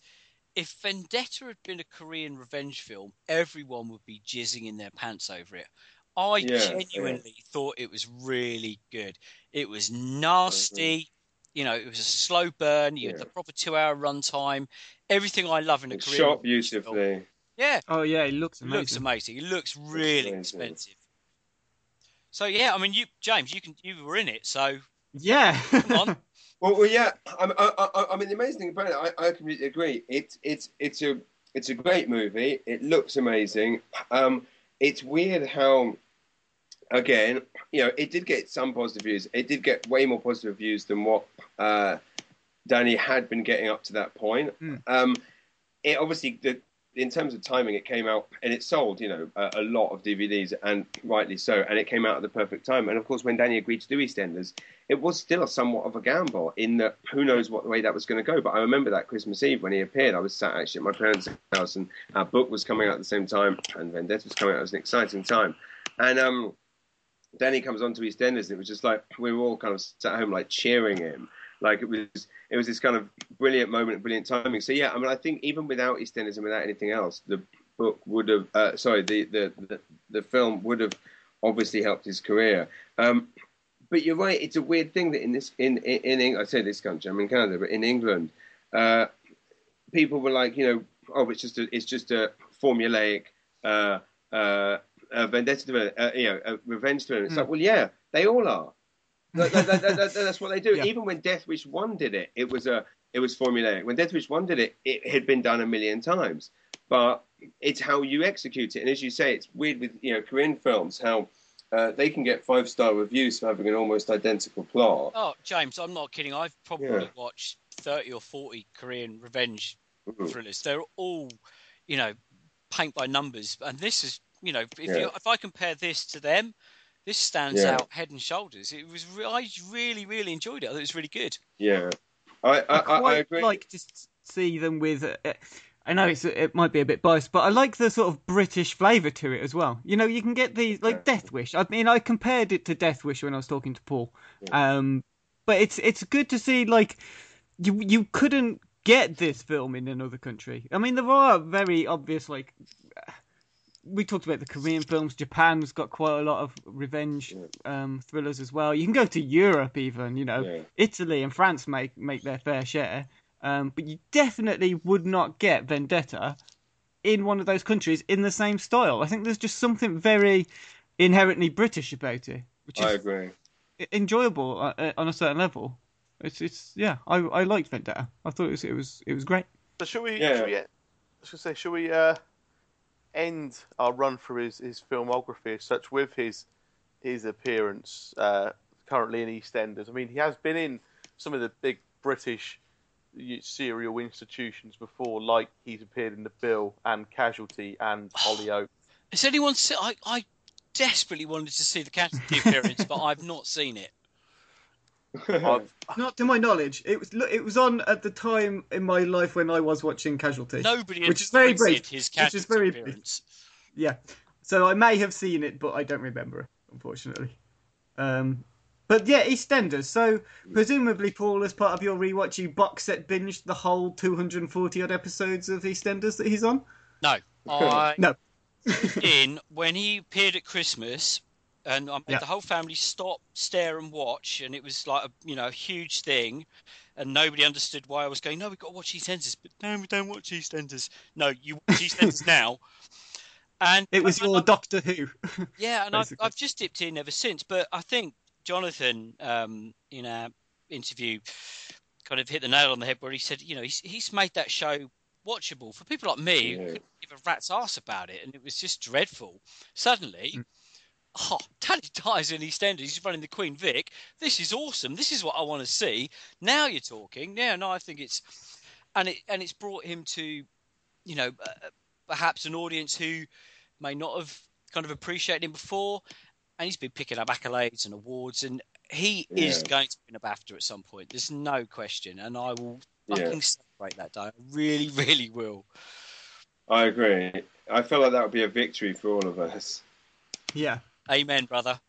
If Vendetta had been a Korean revenge film, everyone would be jizzing in their pants over it. I Yeah, genuinely thought it was really good. It was nasty. Mm-hmm. You know, it was a slow burn. You had the proper two-hour runtime. Everything I love in a It's Korean shot film. beautifully. Yeah, Oh yeah, it looks it amazing. looks amazing. It looks really amazing. expensive. So yeah, I mean, you James, you can you were in it, so Yeah. Come on. Well, well, yeah. I, I, I, I mean, the amazing thing about it, I, I completely agree. It's it's it's a it's a great movie. It looks amazing. Um, it's weird how, again, you know, it did get some positive views. It did get way more positive views than what uh, Danny had been getting up to that point. Mm. Um, it obviously the. In terms of timing, it came out and it sold, you know, a, a lot of DVDs, and rightly so. And it came out at the perfect time. And of course, when Danny agreed to do EastEnders, it was still somewhat of a gamble in that who knows what way that was going to go. But I remember that Christmas Eve when he appeared, I was sat actually at my parents' house and our book was coming out at the same time and Vendetta was coming out. It was an exciting time. And um, Danny comes on to EastEnders and it was just like we were all kind of sat at home like cheering him. Like it was, it was this kind of brilliant moment, brilliant timing. So yeah, I mean, I think even without EastEnders and without anything else, the book would have, uh, sorry, the, the the the film would have obviously helped his career. Um, but you're right. It's a weird thing that in this in in, in I say this country, I'm in Canada, but in England, uh, people were like, you know, oh, it's just a it's just a formulaic uh, uh, uh, vendetta, uh, you know, a revenge to It's Mm. like, well, yeah, they all are. That- that- that- that- that's what they do. Yeah. Even when Death Wish One did it, it was a it was formulaic. When Death Wish One did it, it had been done a million times. But it's how you execute it. And as you say, it's weird with you know Korean films how uh, they can get five star reviews for having an almost identical plot. Oh, James, I'm not kidding. I've probably Yeah. watched 30 or 40 Korean revenge Mhm. thrillers. They're all, you know, paint by numbers. And this is, you know, if, Yeah. you, if I compare this to them, this stands Yeah. out head and shoulders. It was, re- I really, really enjoyed it. I thought it was really good. Yeah, I I, I I, quite I agree. like to see them with. Uh, I know it's, it might be a bit biased, but I like the sort of British flavour to it as well. You know, you can get these like Yeah. Death Wish. I mean, I compared it to Death Wish when I was talking to Paul. Um, but it's it's good to see like you you couldn't get this film in another country. I mean, there are very obvious like we talked about the Korean films. Japan's got quite a lot of revenge um, thrillers as well. You can go to Europe even. You know, Yeah. Italy and France make make their fair share. Um, but you definitely would not get Vendetta in one of those countries in the same style. I think there's just something very inherently British about it, which I is agree. enjoyable uh, uh, on a certain level. It's it's yeah, I I liked Vendetta. I thought it was it was it was great. So should we? Yeah. Should we I was gonna say, should we uh, end our run through his, his filmography as such with his his appearance uh, currently in EastEnders? I mean, he has been in some of the big British serial institutions before, like he's appeared in The Bill and Casualty and Hollyoaks. Has anyone seen? I, I desperately wanted to see the casualty appearance, but I've not seen it. I've, Not to my knowledge, it was look, it was on at the time in my life when I was watching Casualty. Nobody Which is very brief, his which is very brief. Yeah, so I may have seen it, but I don't remember it, unfortunately. Um, but yeah, EastEnders. So presumably, Paul, as part of your rewatch, you box set binged the whole 240 odd episodes of EastEnders that he's on. No, I No. in when he appeared at Christmas, and I made Yeah. the whole family stop, stare, and watch, and it was like a you know a huge thing, and nobody understood why I was going. No, we've got to watch EastEnders, but no, we don't watch EastEnders. No, you watch EastEnders now. And It was I- your I- Doctor Who. yeah, and I've. I've just dipped in ever since. But I think Jonathan, um, in our interview, kind of hit the nail on the head where he said, you know, he's, he's made that show watchable for people like me who couldn't give a rat's ass about it, and it was just dreadful. Suddenly. Mm. Oh, Danny Dyer's in EastEnders. He's running the Queen Vic. This is awesome. This is what I want to see. Now you're talking. Yeah, no, I think it's, and it and it's brought him to, you know, uh, perhaps an audience who may not have kind of appreciated him before, and he's been picking up accolades and awards, and he is going to win a BAFTA at some point. There's no question, and I will Yeah. fucking celebrate that day. I really, really will. I agree. I feel like that would be a victory for all of us. yeah. Amen, brother.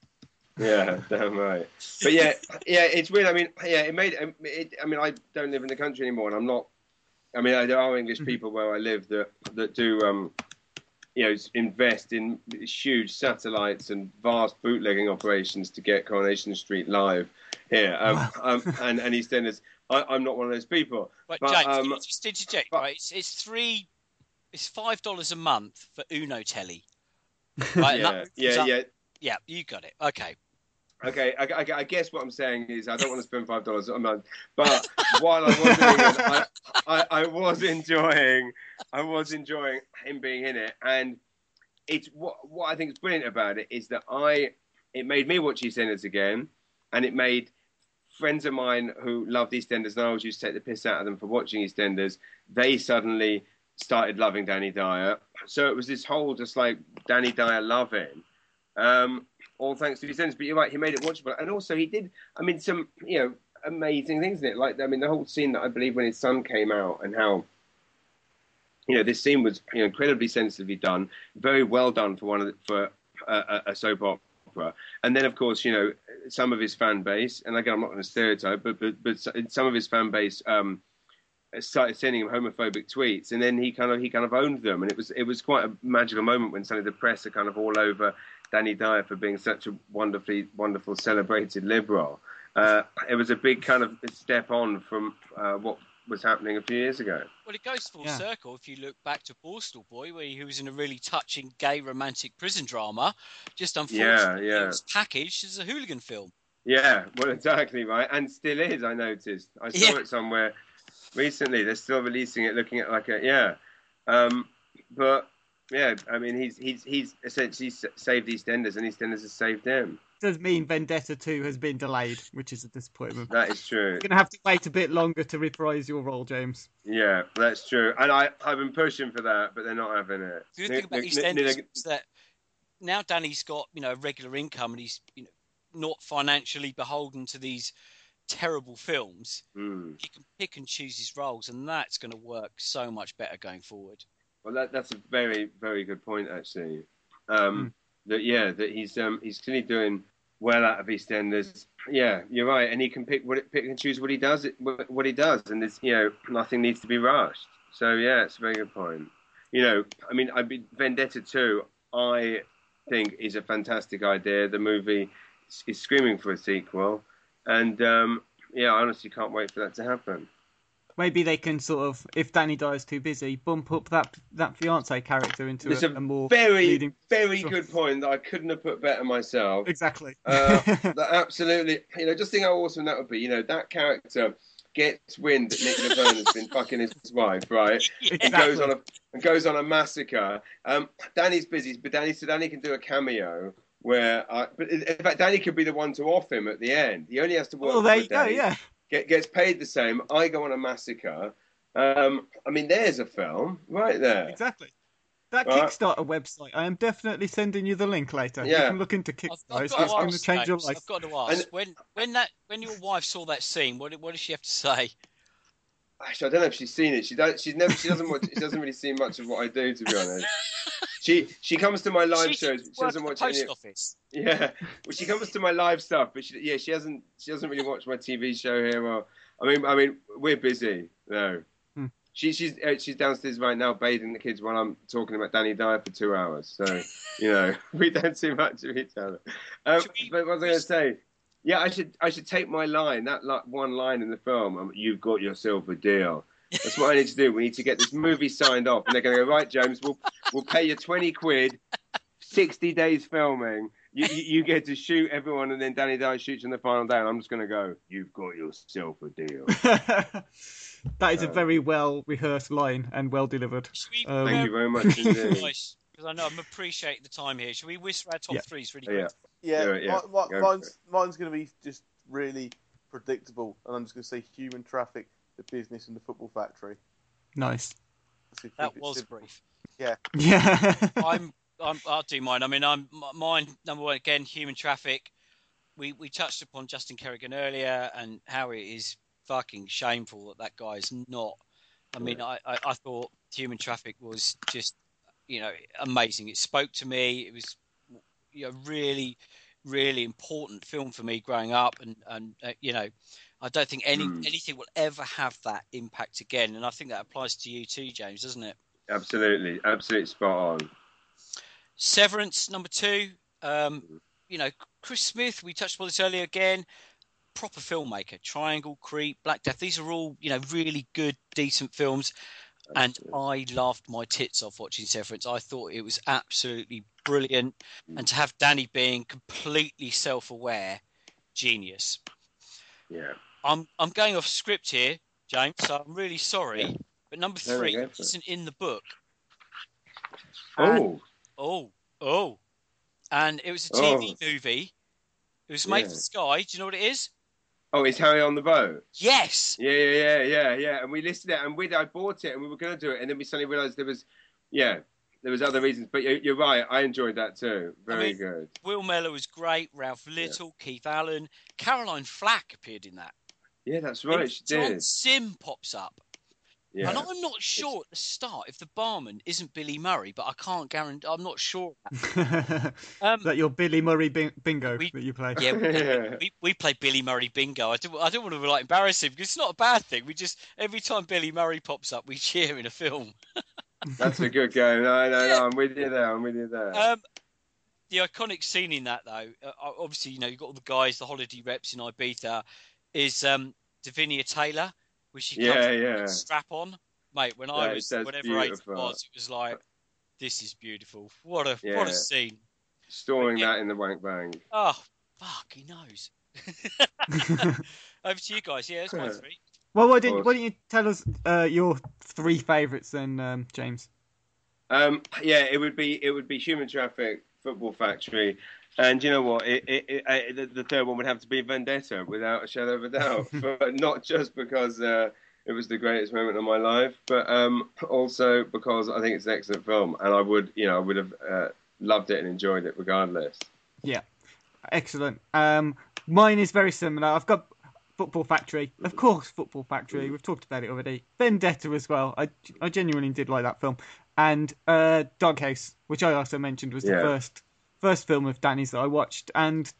Yeah, damn right. But yeah, yeah, it's weird. I mean, yeah, it made. It, I mean, I don't live in the country anymore, and I'm not. I mean, there are English people where I live that that do um, you know, invest in huge satellites and vast bootlegging operations to get Coronation Street live here. Um, um, and, and EastEnders, I, I'm not one of those people. But, But, James, um, just interject, but- right? It's, it's three, it's five dollars a month for Uno Telly. Right, Yeah, yeah, yeah. Yeah. You got it. Okay. Okay, I, I, I guess what I'm saying is I don't want to spend five dollars a month, but while I was doing it, I, I, was enjoying, I was enjoying him being in it, and it's what what I think is brilliant about it is that I it made me watch EastEnders again, and it made friends of mine who loved EastEnders and I always used to take the piss out of them for watching EastEnders. They suddenly started loving Danny Dyer, so it was this whole just like Danny Dyer loving. Um, all thanks to EastEnders, but you're right, he made it watchable, and also he did. I mean, some you know amazing things in it. Like I mean, the whole scene that I believe when his son came out and how you know this scene was you know, incredibly sensitively done, very well done for one of the, for a, a, a soap opera. And then of course you know some of his fan base, and again I'm not going to stereotype, but but but some of his fan base. Um, started sending him homophobic tweets, and then he kind of he kind of owned them, and it was it was quite a magical moment when suddenly the press are kind of all over Danny Dyer for being such a wonderfully wonderful celebrated liberal. Uh, it was a big kind of step on from uh, what was happening a few years ago. Well, it goes full Yeah. circle if you look back to Borstal Boy, where he was in a really touching gay romantic prison drama. Just unfortunately, yeah. it was packaged as a hooligan film. Yeah, well, exactly right, and still is. I noticed. I saw Yeah. it somewhere recently. They're still releasing it, looking at like a yeah. Um, but yeah, I mean, he's he's he's essentially s- saved EastEnders, and EastEnders has saved him. Does mean Vendetta 2 has been delayed, which is a disappointment. That is true. You're gonna have to wait a bit longer to reprise your role, James. Yeah, that's true. And I I've been pushing for that, but they're not having it. The good thing about N- n- EastEnders n- is that now Danny's got you know a regular income and he's you know not financially beholden to these terrible films. Hmm. He can pick and choose his roles, and that's going to work so much better going forward. Well, that, that's a very, very good point, actually. Um, That yeah, that he's um, he's clearly doing well out of EastEnders. Yeah, you're right, and he can pick what pick and choose what he does. What he does, and there's you know nothing needs to be rushed. So yeah, it's a very good point. You know, I mean, I mean, Vendetta too. I think is a fantastic idea. The movie is- is screaming for a sequel, and um, yeah, I honestly can't wait for that to happen. Maybe they can sort of, if Danny Dyer's too busy, bump up that that fiance character into It's a, a a more Very, leading- very good point that I couldn't have put better myself. Exactly. Uh, that absolutely, you know, just think how awesome that would be. You know, that character gets wind that Nick Nevern has been fucking his wife, right? And goes on a and goes on a massacre. Um, Danny's busy, but Danny so Danny can do a cameo where, I, but in in fact, Danny could be the one to off him at the end. He only has to work. well, there for you go. Yeah. Get, gets paid the same. I go on a massacre. Um, I mean, there's a film right there. Exactly. That Right. Kickstarter website, I am definitely sending you the link later. Yeah. You can look into I've, Kickstarter. I've It's got to going to change your life. I've got to ask And- when when that when your wife saw that scene, what what does she have to say? Actually, I don't know if she's seen it. She don't. She's never. She doesn't watch. She doesn't really see much of what I do, to be honest. She she comes to my live she shows. She work doesn't at the watch post any. office. Yeah, well, she comes to my live stuff, but she, yeah, she hasn't. She doesn't really watch my TV show here. Or I mean, I mean, we're busy. No, Hmm. she, she's uh, she's downstairs right now bathing the kids while I'm talking about Danny Dyer for two hours. So you know, we don't see much of each other. Um, we- but what was I going to say? Yeah, I should I should take my line that like, one line in the film. Um, You've got yourself a deal. That's what I need to do. We need to get this movie signed off, and they're going to go right, James. We'll we'll pay you twenty quid, sixty days filming. You, you, you get to shoot everyone, and then Danny Dyer shoots in the final day. And I'm just going to go. You've got yourself a deal. that is a Um, very well rehearsed line and well delivered. Should we, Um, Thank you very much indeed. Nice, because I know I'm appreciating the time here. Should we whisper our top Yeah. threes really Yeah. quick? Yeah, Do it, yeah. mi- mi- Go for mine's mine's going to be just really predictable, and I'm just going to say human traffic, the business, and the football factory. Nice. That was simple. brief. Yeah. Yeah. I'm, I'm, I'll do mine. I mean, I'm mine. Number one again, human traffic. We we touched upon Justin Kerrigan earlier and how it is fucking shameful that that guy is not. I mean, I, I, I thought human traffic was just, you know, amazing. It spoke to me. It was, you know, really, really important film for me growing up, and and uh, you know, I don't think any Hmm. anything will ever have that impact again. And I think that applies to you too, James, doesn't it? Absolutely, absolutely spot on. Severance number two. Um, you know, Chris Smith. We touched upon this earlier again. Proper filmmaker. Triangle, Creep, Black Death. These are all you know really good, decent films. And I laughed my tits off watching Severance. I thought it was absolutely brilliant. Mm. And to have Danny being completely self-aware, genius. Yeah. I'm I'm going off script here, James. So I'm really sorry. Yeah. But number three go for it. isn't in the book. And- Oh, Oh, oh. And it was a TV Oh. movie. It was made Yeah. for Sky. Do you know what it is? Oh, it's Harry on the boat. Yes. Yeah, yeah, yeah, yeah, yeah. And we listed it, and we I bought it, and we were going to do it, and then we suddenly realised there was, yeah, there was other reasons. But you're, you're right. I enjoyed that too. Very mean, good. Will Mellor was great. Ralph Little, Keith Allen, Caroline Flack appeared in that. Yeah, that's right. She John did. Simm pops up. Yeah. And I'm not sure at the start if the barman isn't Billy Murray, but I can't guarantee. I'm not sure. Um, that your Billy Murray bing- bingo We- that you play. yeah, we, we, we play Billy Murray bingo. I don't, I don't want to like embarrass him because it's not a bad thing. We just every time Billy Murray pops up, we cheer in a film. That's a good game. No, no, Yeah. no. I'm with you there. I'm with you there. Um, the iconic scene in that, though, uh, obviously, you know, you've got all the guys, the holiday reps in Ibiza, is um, Davinia Taylor, where she Yeah, comes yeah. strap on. Mate, when I was, that's whatever age it was, it was like, this is beautiful. What a what a scene. Storing yeah. that in the wank bang. Oh, fuck, he knows. Over to you guys. Yeah, that's my three. well, why didn't course. why don't you tell us uh, your three favourites then, um, James? Um, yeah, it would be it would be Human Traffic, Football Factory, and you know what? It, it, it, the, the third one would have to be Vendetta, without a shadow of a doubt. but not just because uh, it was the greatest moment of my life, but um, also because I think it's an excellent film, and I would you know I would have uh, loved it and enjoyed it regardless. Yeah, excellent. Um, mine is very similar. I've got Football Factory, of course. Football Factory. We've talked about it already. Vendetta as well. I, I genuinely did like that film, and uh, Doghouse, which I also mentioned was the Yeah. first first film of Danny's that I watched, and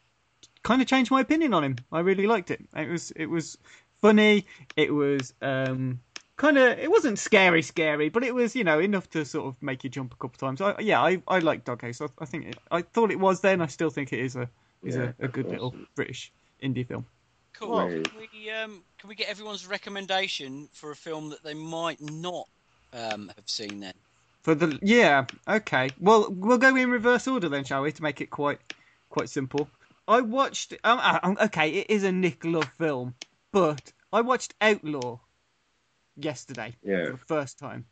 kind of changed my opinion on him. I really liked it. It was it was funny. It was um, kind of it wasn't scary, scary, but it was you know enough to sort of make you jump a couple times. I, yeah, I I like Doghouse. I, I think it, I thought it was then. I still think it is a is Yeah, a, a good little British indie film. Cool. Right. Can we, um, can we get everyone's recommendation for a film that they might not um, have seen then? For the yeah, okay. Well, we'll go in reverse order then, shall we, to make it quite quite simple. I watched. Um, uh, um, okay, it is a Nick Love film, but I watched Outlaw yesterday Yeah. for the first time,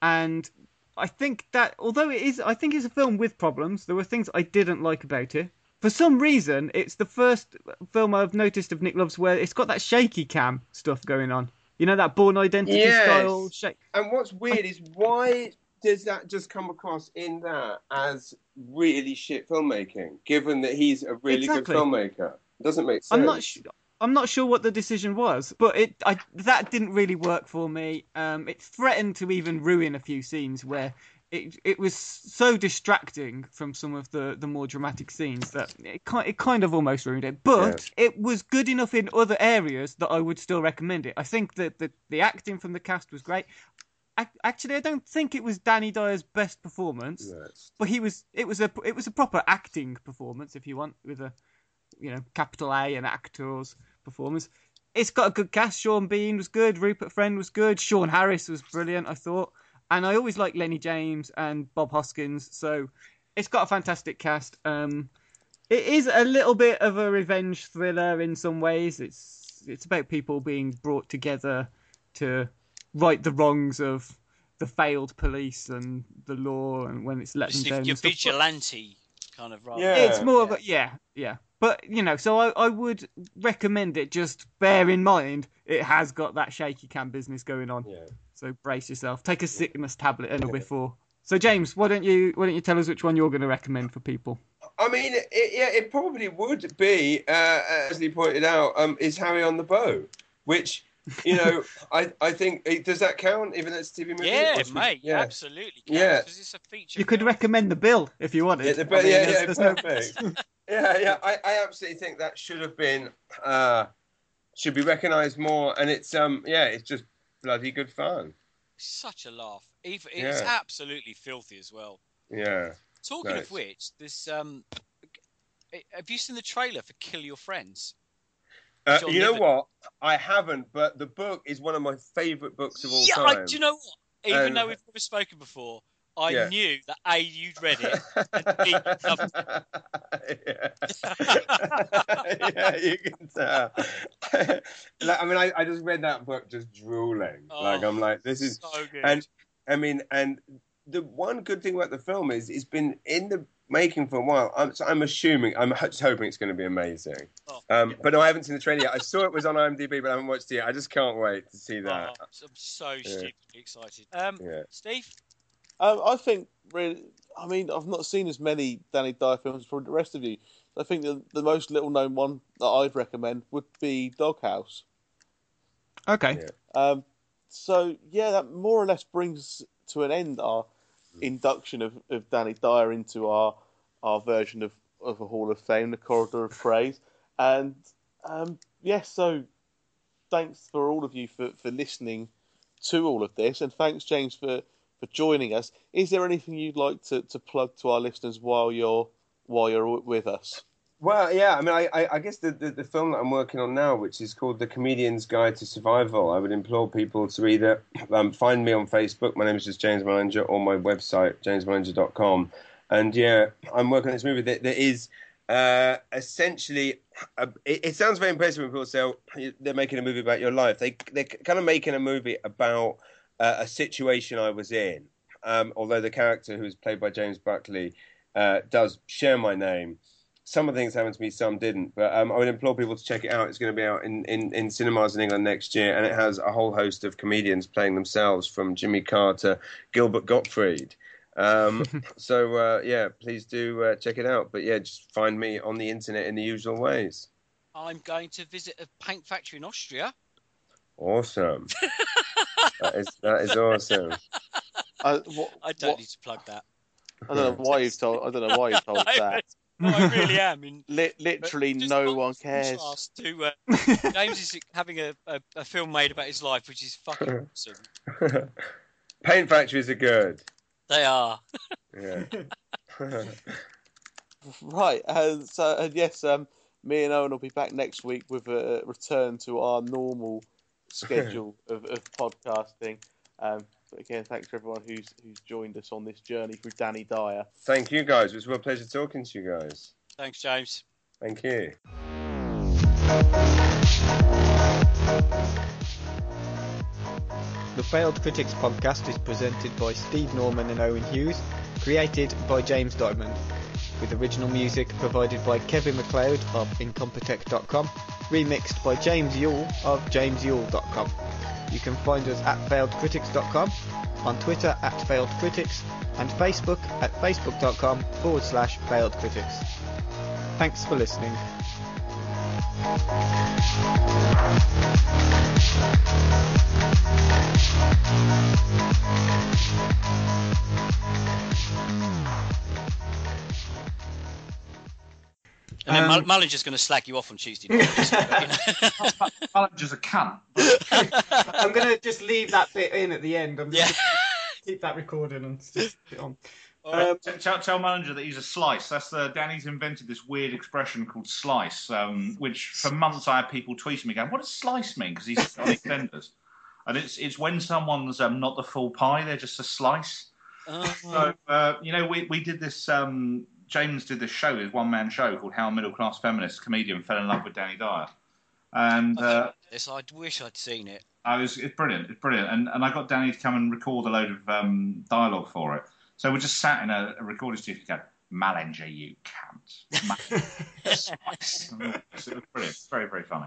and I think that although it is, I think it's a film with problems. There were things I didn't like about it. For some reason, it's the first film I've noticed of Nick Love's where it's got that shaky cam stuff going on. You know that Bourne Identity Yes. style shake. And what's weird is why does that just come across in that as really shit filmmaking? Given that he's a really Exactly. good filmmaker, it doesn't make sense. I'm not. Sh- I'm not sure what the decision was, but it I, that didn't really work for me. Um, it threatened to even ruin a few scenes where it it was so distracting from some of the, the more dramatic scenes that it kind it kind of almost ruined it. But it was good enough in other areas that I would still recommend it. I think that the the acting from the cast was great. Ac- Actually, I don't think it was Danny Dyer's best performance Yes. but he was it was a it was a proper acting performance if you want with a you know capital A and actors performance. It's got a good cast. Sean Bean was good. Rupert Friend was good. Sean Harris was brilliant. I thought, and I always like Lenny James and Bob Hoskins. So it's got a fantastic cast. Um, it is a little bit of a revenge thriller in some ways. It's it's about people being brought together to right the wrongs of the failed police and the law, and when it's let Just them down. your and stuff. But- vigilante kind of role. Yeah. it's more of a yeah, yeah. But you know, so I, I would recommend it. Just bear in mind it has got that shaky cam business going on. Yeah. So brace yourself. Take a sickness tablet and a before. So James, why don't you why don't you tell us which one you're going to recommend for people? I mean, it, yeah, it probably would be, uh, as he pointed out, um, is Harry on the Boat, which, you know, I, I think, eh, does that count, even though it's a TV movie? Yeah, Or should we- mate, yeah. absolutely. Yeah. because it's a feature. You could recommend the bill if you wanted. Yeah, the, I mean, yeah, yeah, perfect. yeah, yeah, I, I absolutely think that should have been, uh, should be recognised more, and it's, um, yeah, it's just bloody good fun. Such a laugh. Even it's Yeah. absolutely filthy as well. Yeah. Talking Right. of which, this um, have you seen the trailer for Kill Your Friends? Uh, you know what? I haven't, but the book is one of my favourite books of all yeah, I, time. do you know what? Even And- though we've never spoken before, I Yeah. knew that A, you'd read it, and B, you loved yeah. yeah, you can tell. like, I mean, I, I just read that book just drooling. like, Oh, I'm like, this is so good. and I mean, and the one good thing about the film is it's been in the making for a while. I'm, so I'm assuming, I'm just hoping it's going to be amazing. Oh. Um, but no, I haven't seen the trailer yet. I saw it was on IMDb, but I haven't watched it yet. I just can't wait to see Oh, that. I'm so stupidly excited. Um, Yeah. Steve, Um, I think really, I mean, I've not seen as many Danny Dyer films as the rest of you. I think the, the most little known one that I'd recommend would be Doghouse. Okay. Yeah. Um, so yeah, that more or less brings to an end our induction of, of Danny Dyer into our our version of, of a Hall of Fame, the Corridor of Praise. And um, yes, so thanks for all of you for, for listening to all of this, and thanks James for, for joining us. Is there anything you'd like to, to plug to our listeners while you're while you're with us? Well, yeah, I mean, I, I, I guess the, the, the film that I'm working on now, which is called The Comedian's Guide to Survival, I would implore people to either um, find me on Facebook, my name is just James Mullinger, or my website, jamesmullinger.com. And yeah, I'm working on this movie that, that is uh, essentially, it, it sounds very impressive when people say oh, they're making a movie about your life. They, they're kind of making a movie about uh, a situation I was in. Um, although the character who is played by James Buckley uh, does share my name some of the things happened to me, some didn't. But um, I would implore people to check it out. It's going to be out in, in, in cinemas in England next year, and it has a whole host of comedians playing themselves, from Jimmy Carr to Gilbert Gottfried. Um, so uh, yeah, please do uh, check it out. But yeah, just find me on the internet in the usual ways. I'm going to visit a paint factory in Austria. Awesome. that is that is awesome. Uh, what, I don't what- need to plug that. I don't know why you've told. I don't know why you've told that. No, I really am. In, Li- literally, no not one cares. To, uh, James is having a, a, a film made about his life, which is fucking awesome. Paint factories are good. They are. Yeah. Right, and so and yes, um, me and Owen will be back next week with a return to our normal schedule of, of podcasting. Um, but again, thanks for everyone who's who's joined us on this journey through Danny Dyer. Thank you guys. It was a real pleasure talking to you guys. Thanks, James. Thank you. The Failed Critics podcast is presented by Steve Norman and Owen Hughes, created by James Diamond, with original music provided by Kevin MacLeod of Incompetech.com, remixed by James Yule of JamesYule.com. You can find us at FailedCritics.com, on Twitter at FailedCritics, and Facebook at Facebook.com forward slash FailedCritics. Thanks for listening. And then Um, Mull- Mullinger's going to slag you off on Tuesday night. just so you know. Mullinger's a cunt. I'm going to just leave that bit in at the end. I'm Yeah. keep that recording and just put it on. Um, tell, tell Mullinger that he's a slice. That's the Danny's invented this weird expression called slice, um, which for months I had people tweeting me going, "What does slice mean?" Because he's on EastEnders, and it's it's when someone's um, not the full pie, they're just a slice. Oh, So uh, you know, we we did this. Um, James did this show, his one man show called "How a Middle Class Feminist Comedian Fell in Love with Danny Dyer," and uh, yes, I wish I'd seen it. I was it's brilliant, it's brilliant, and and I got Danny to come and record a load of um, dialogue for it. So we just sat in a, a recording studio. Going, Mullinger, you cunt. Slice." it was brilliant, very very funny.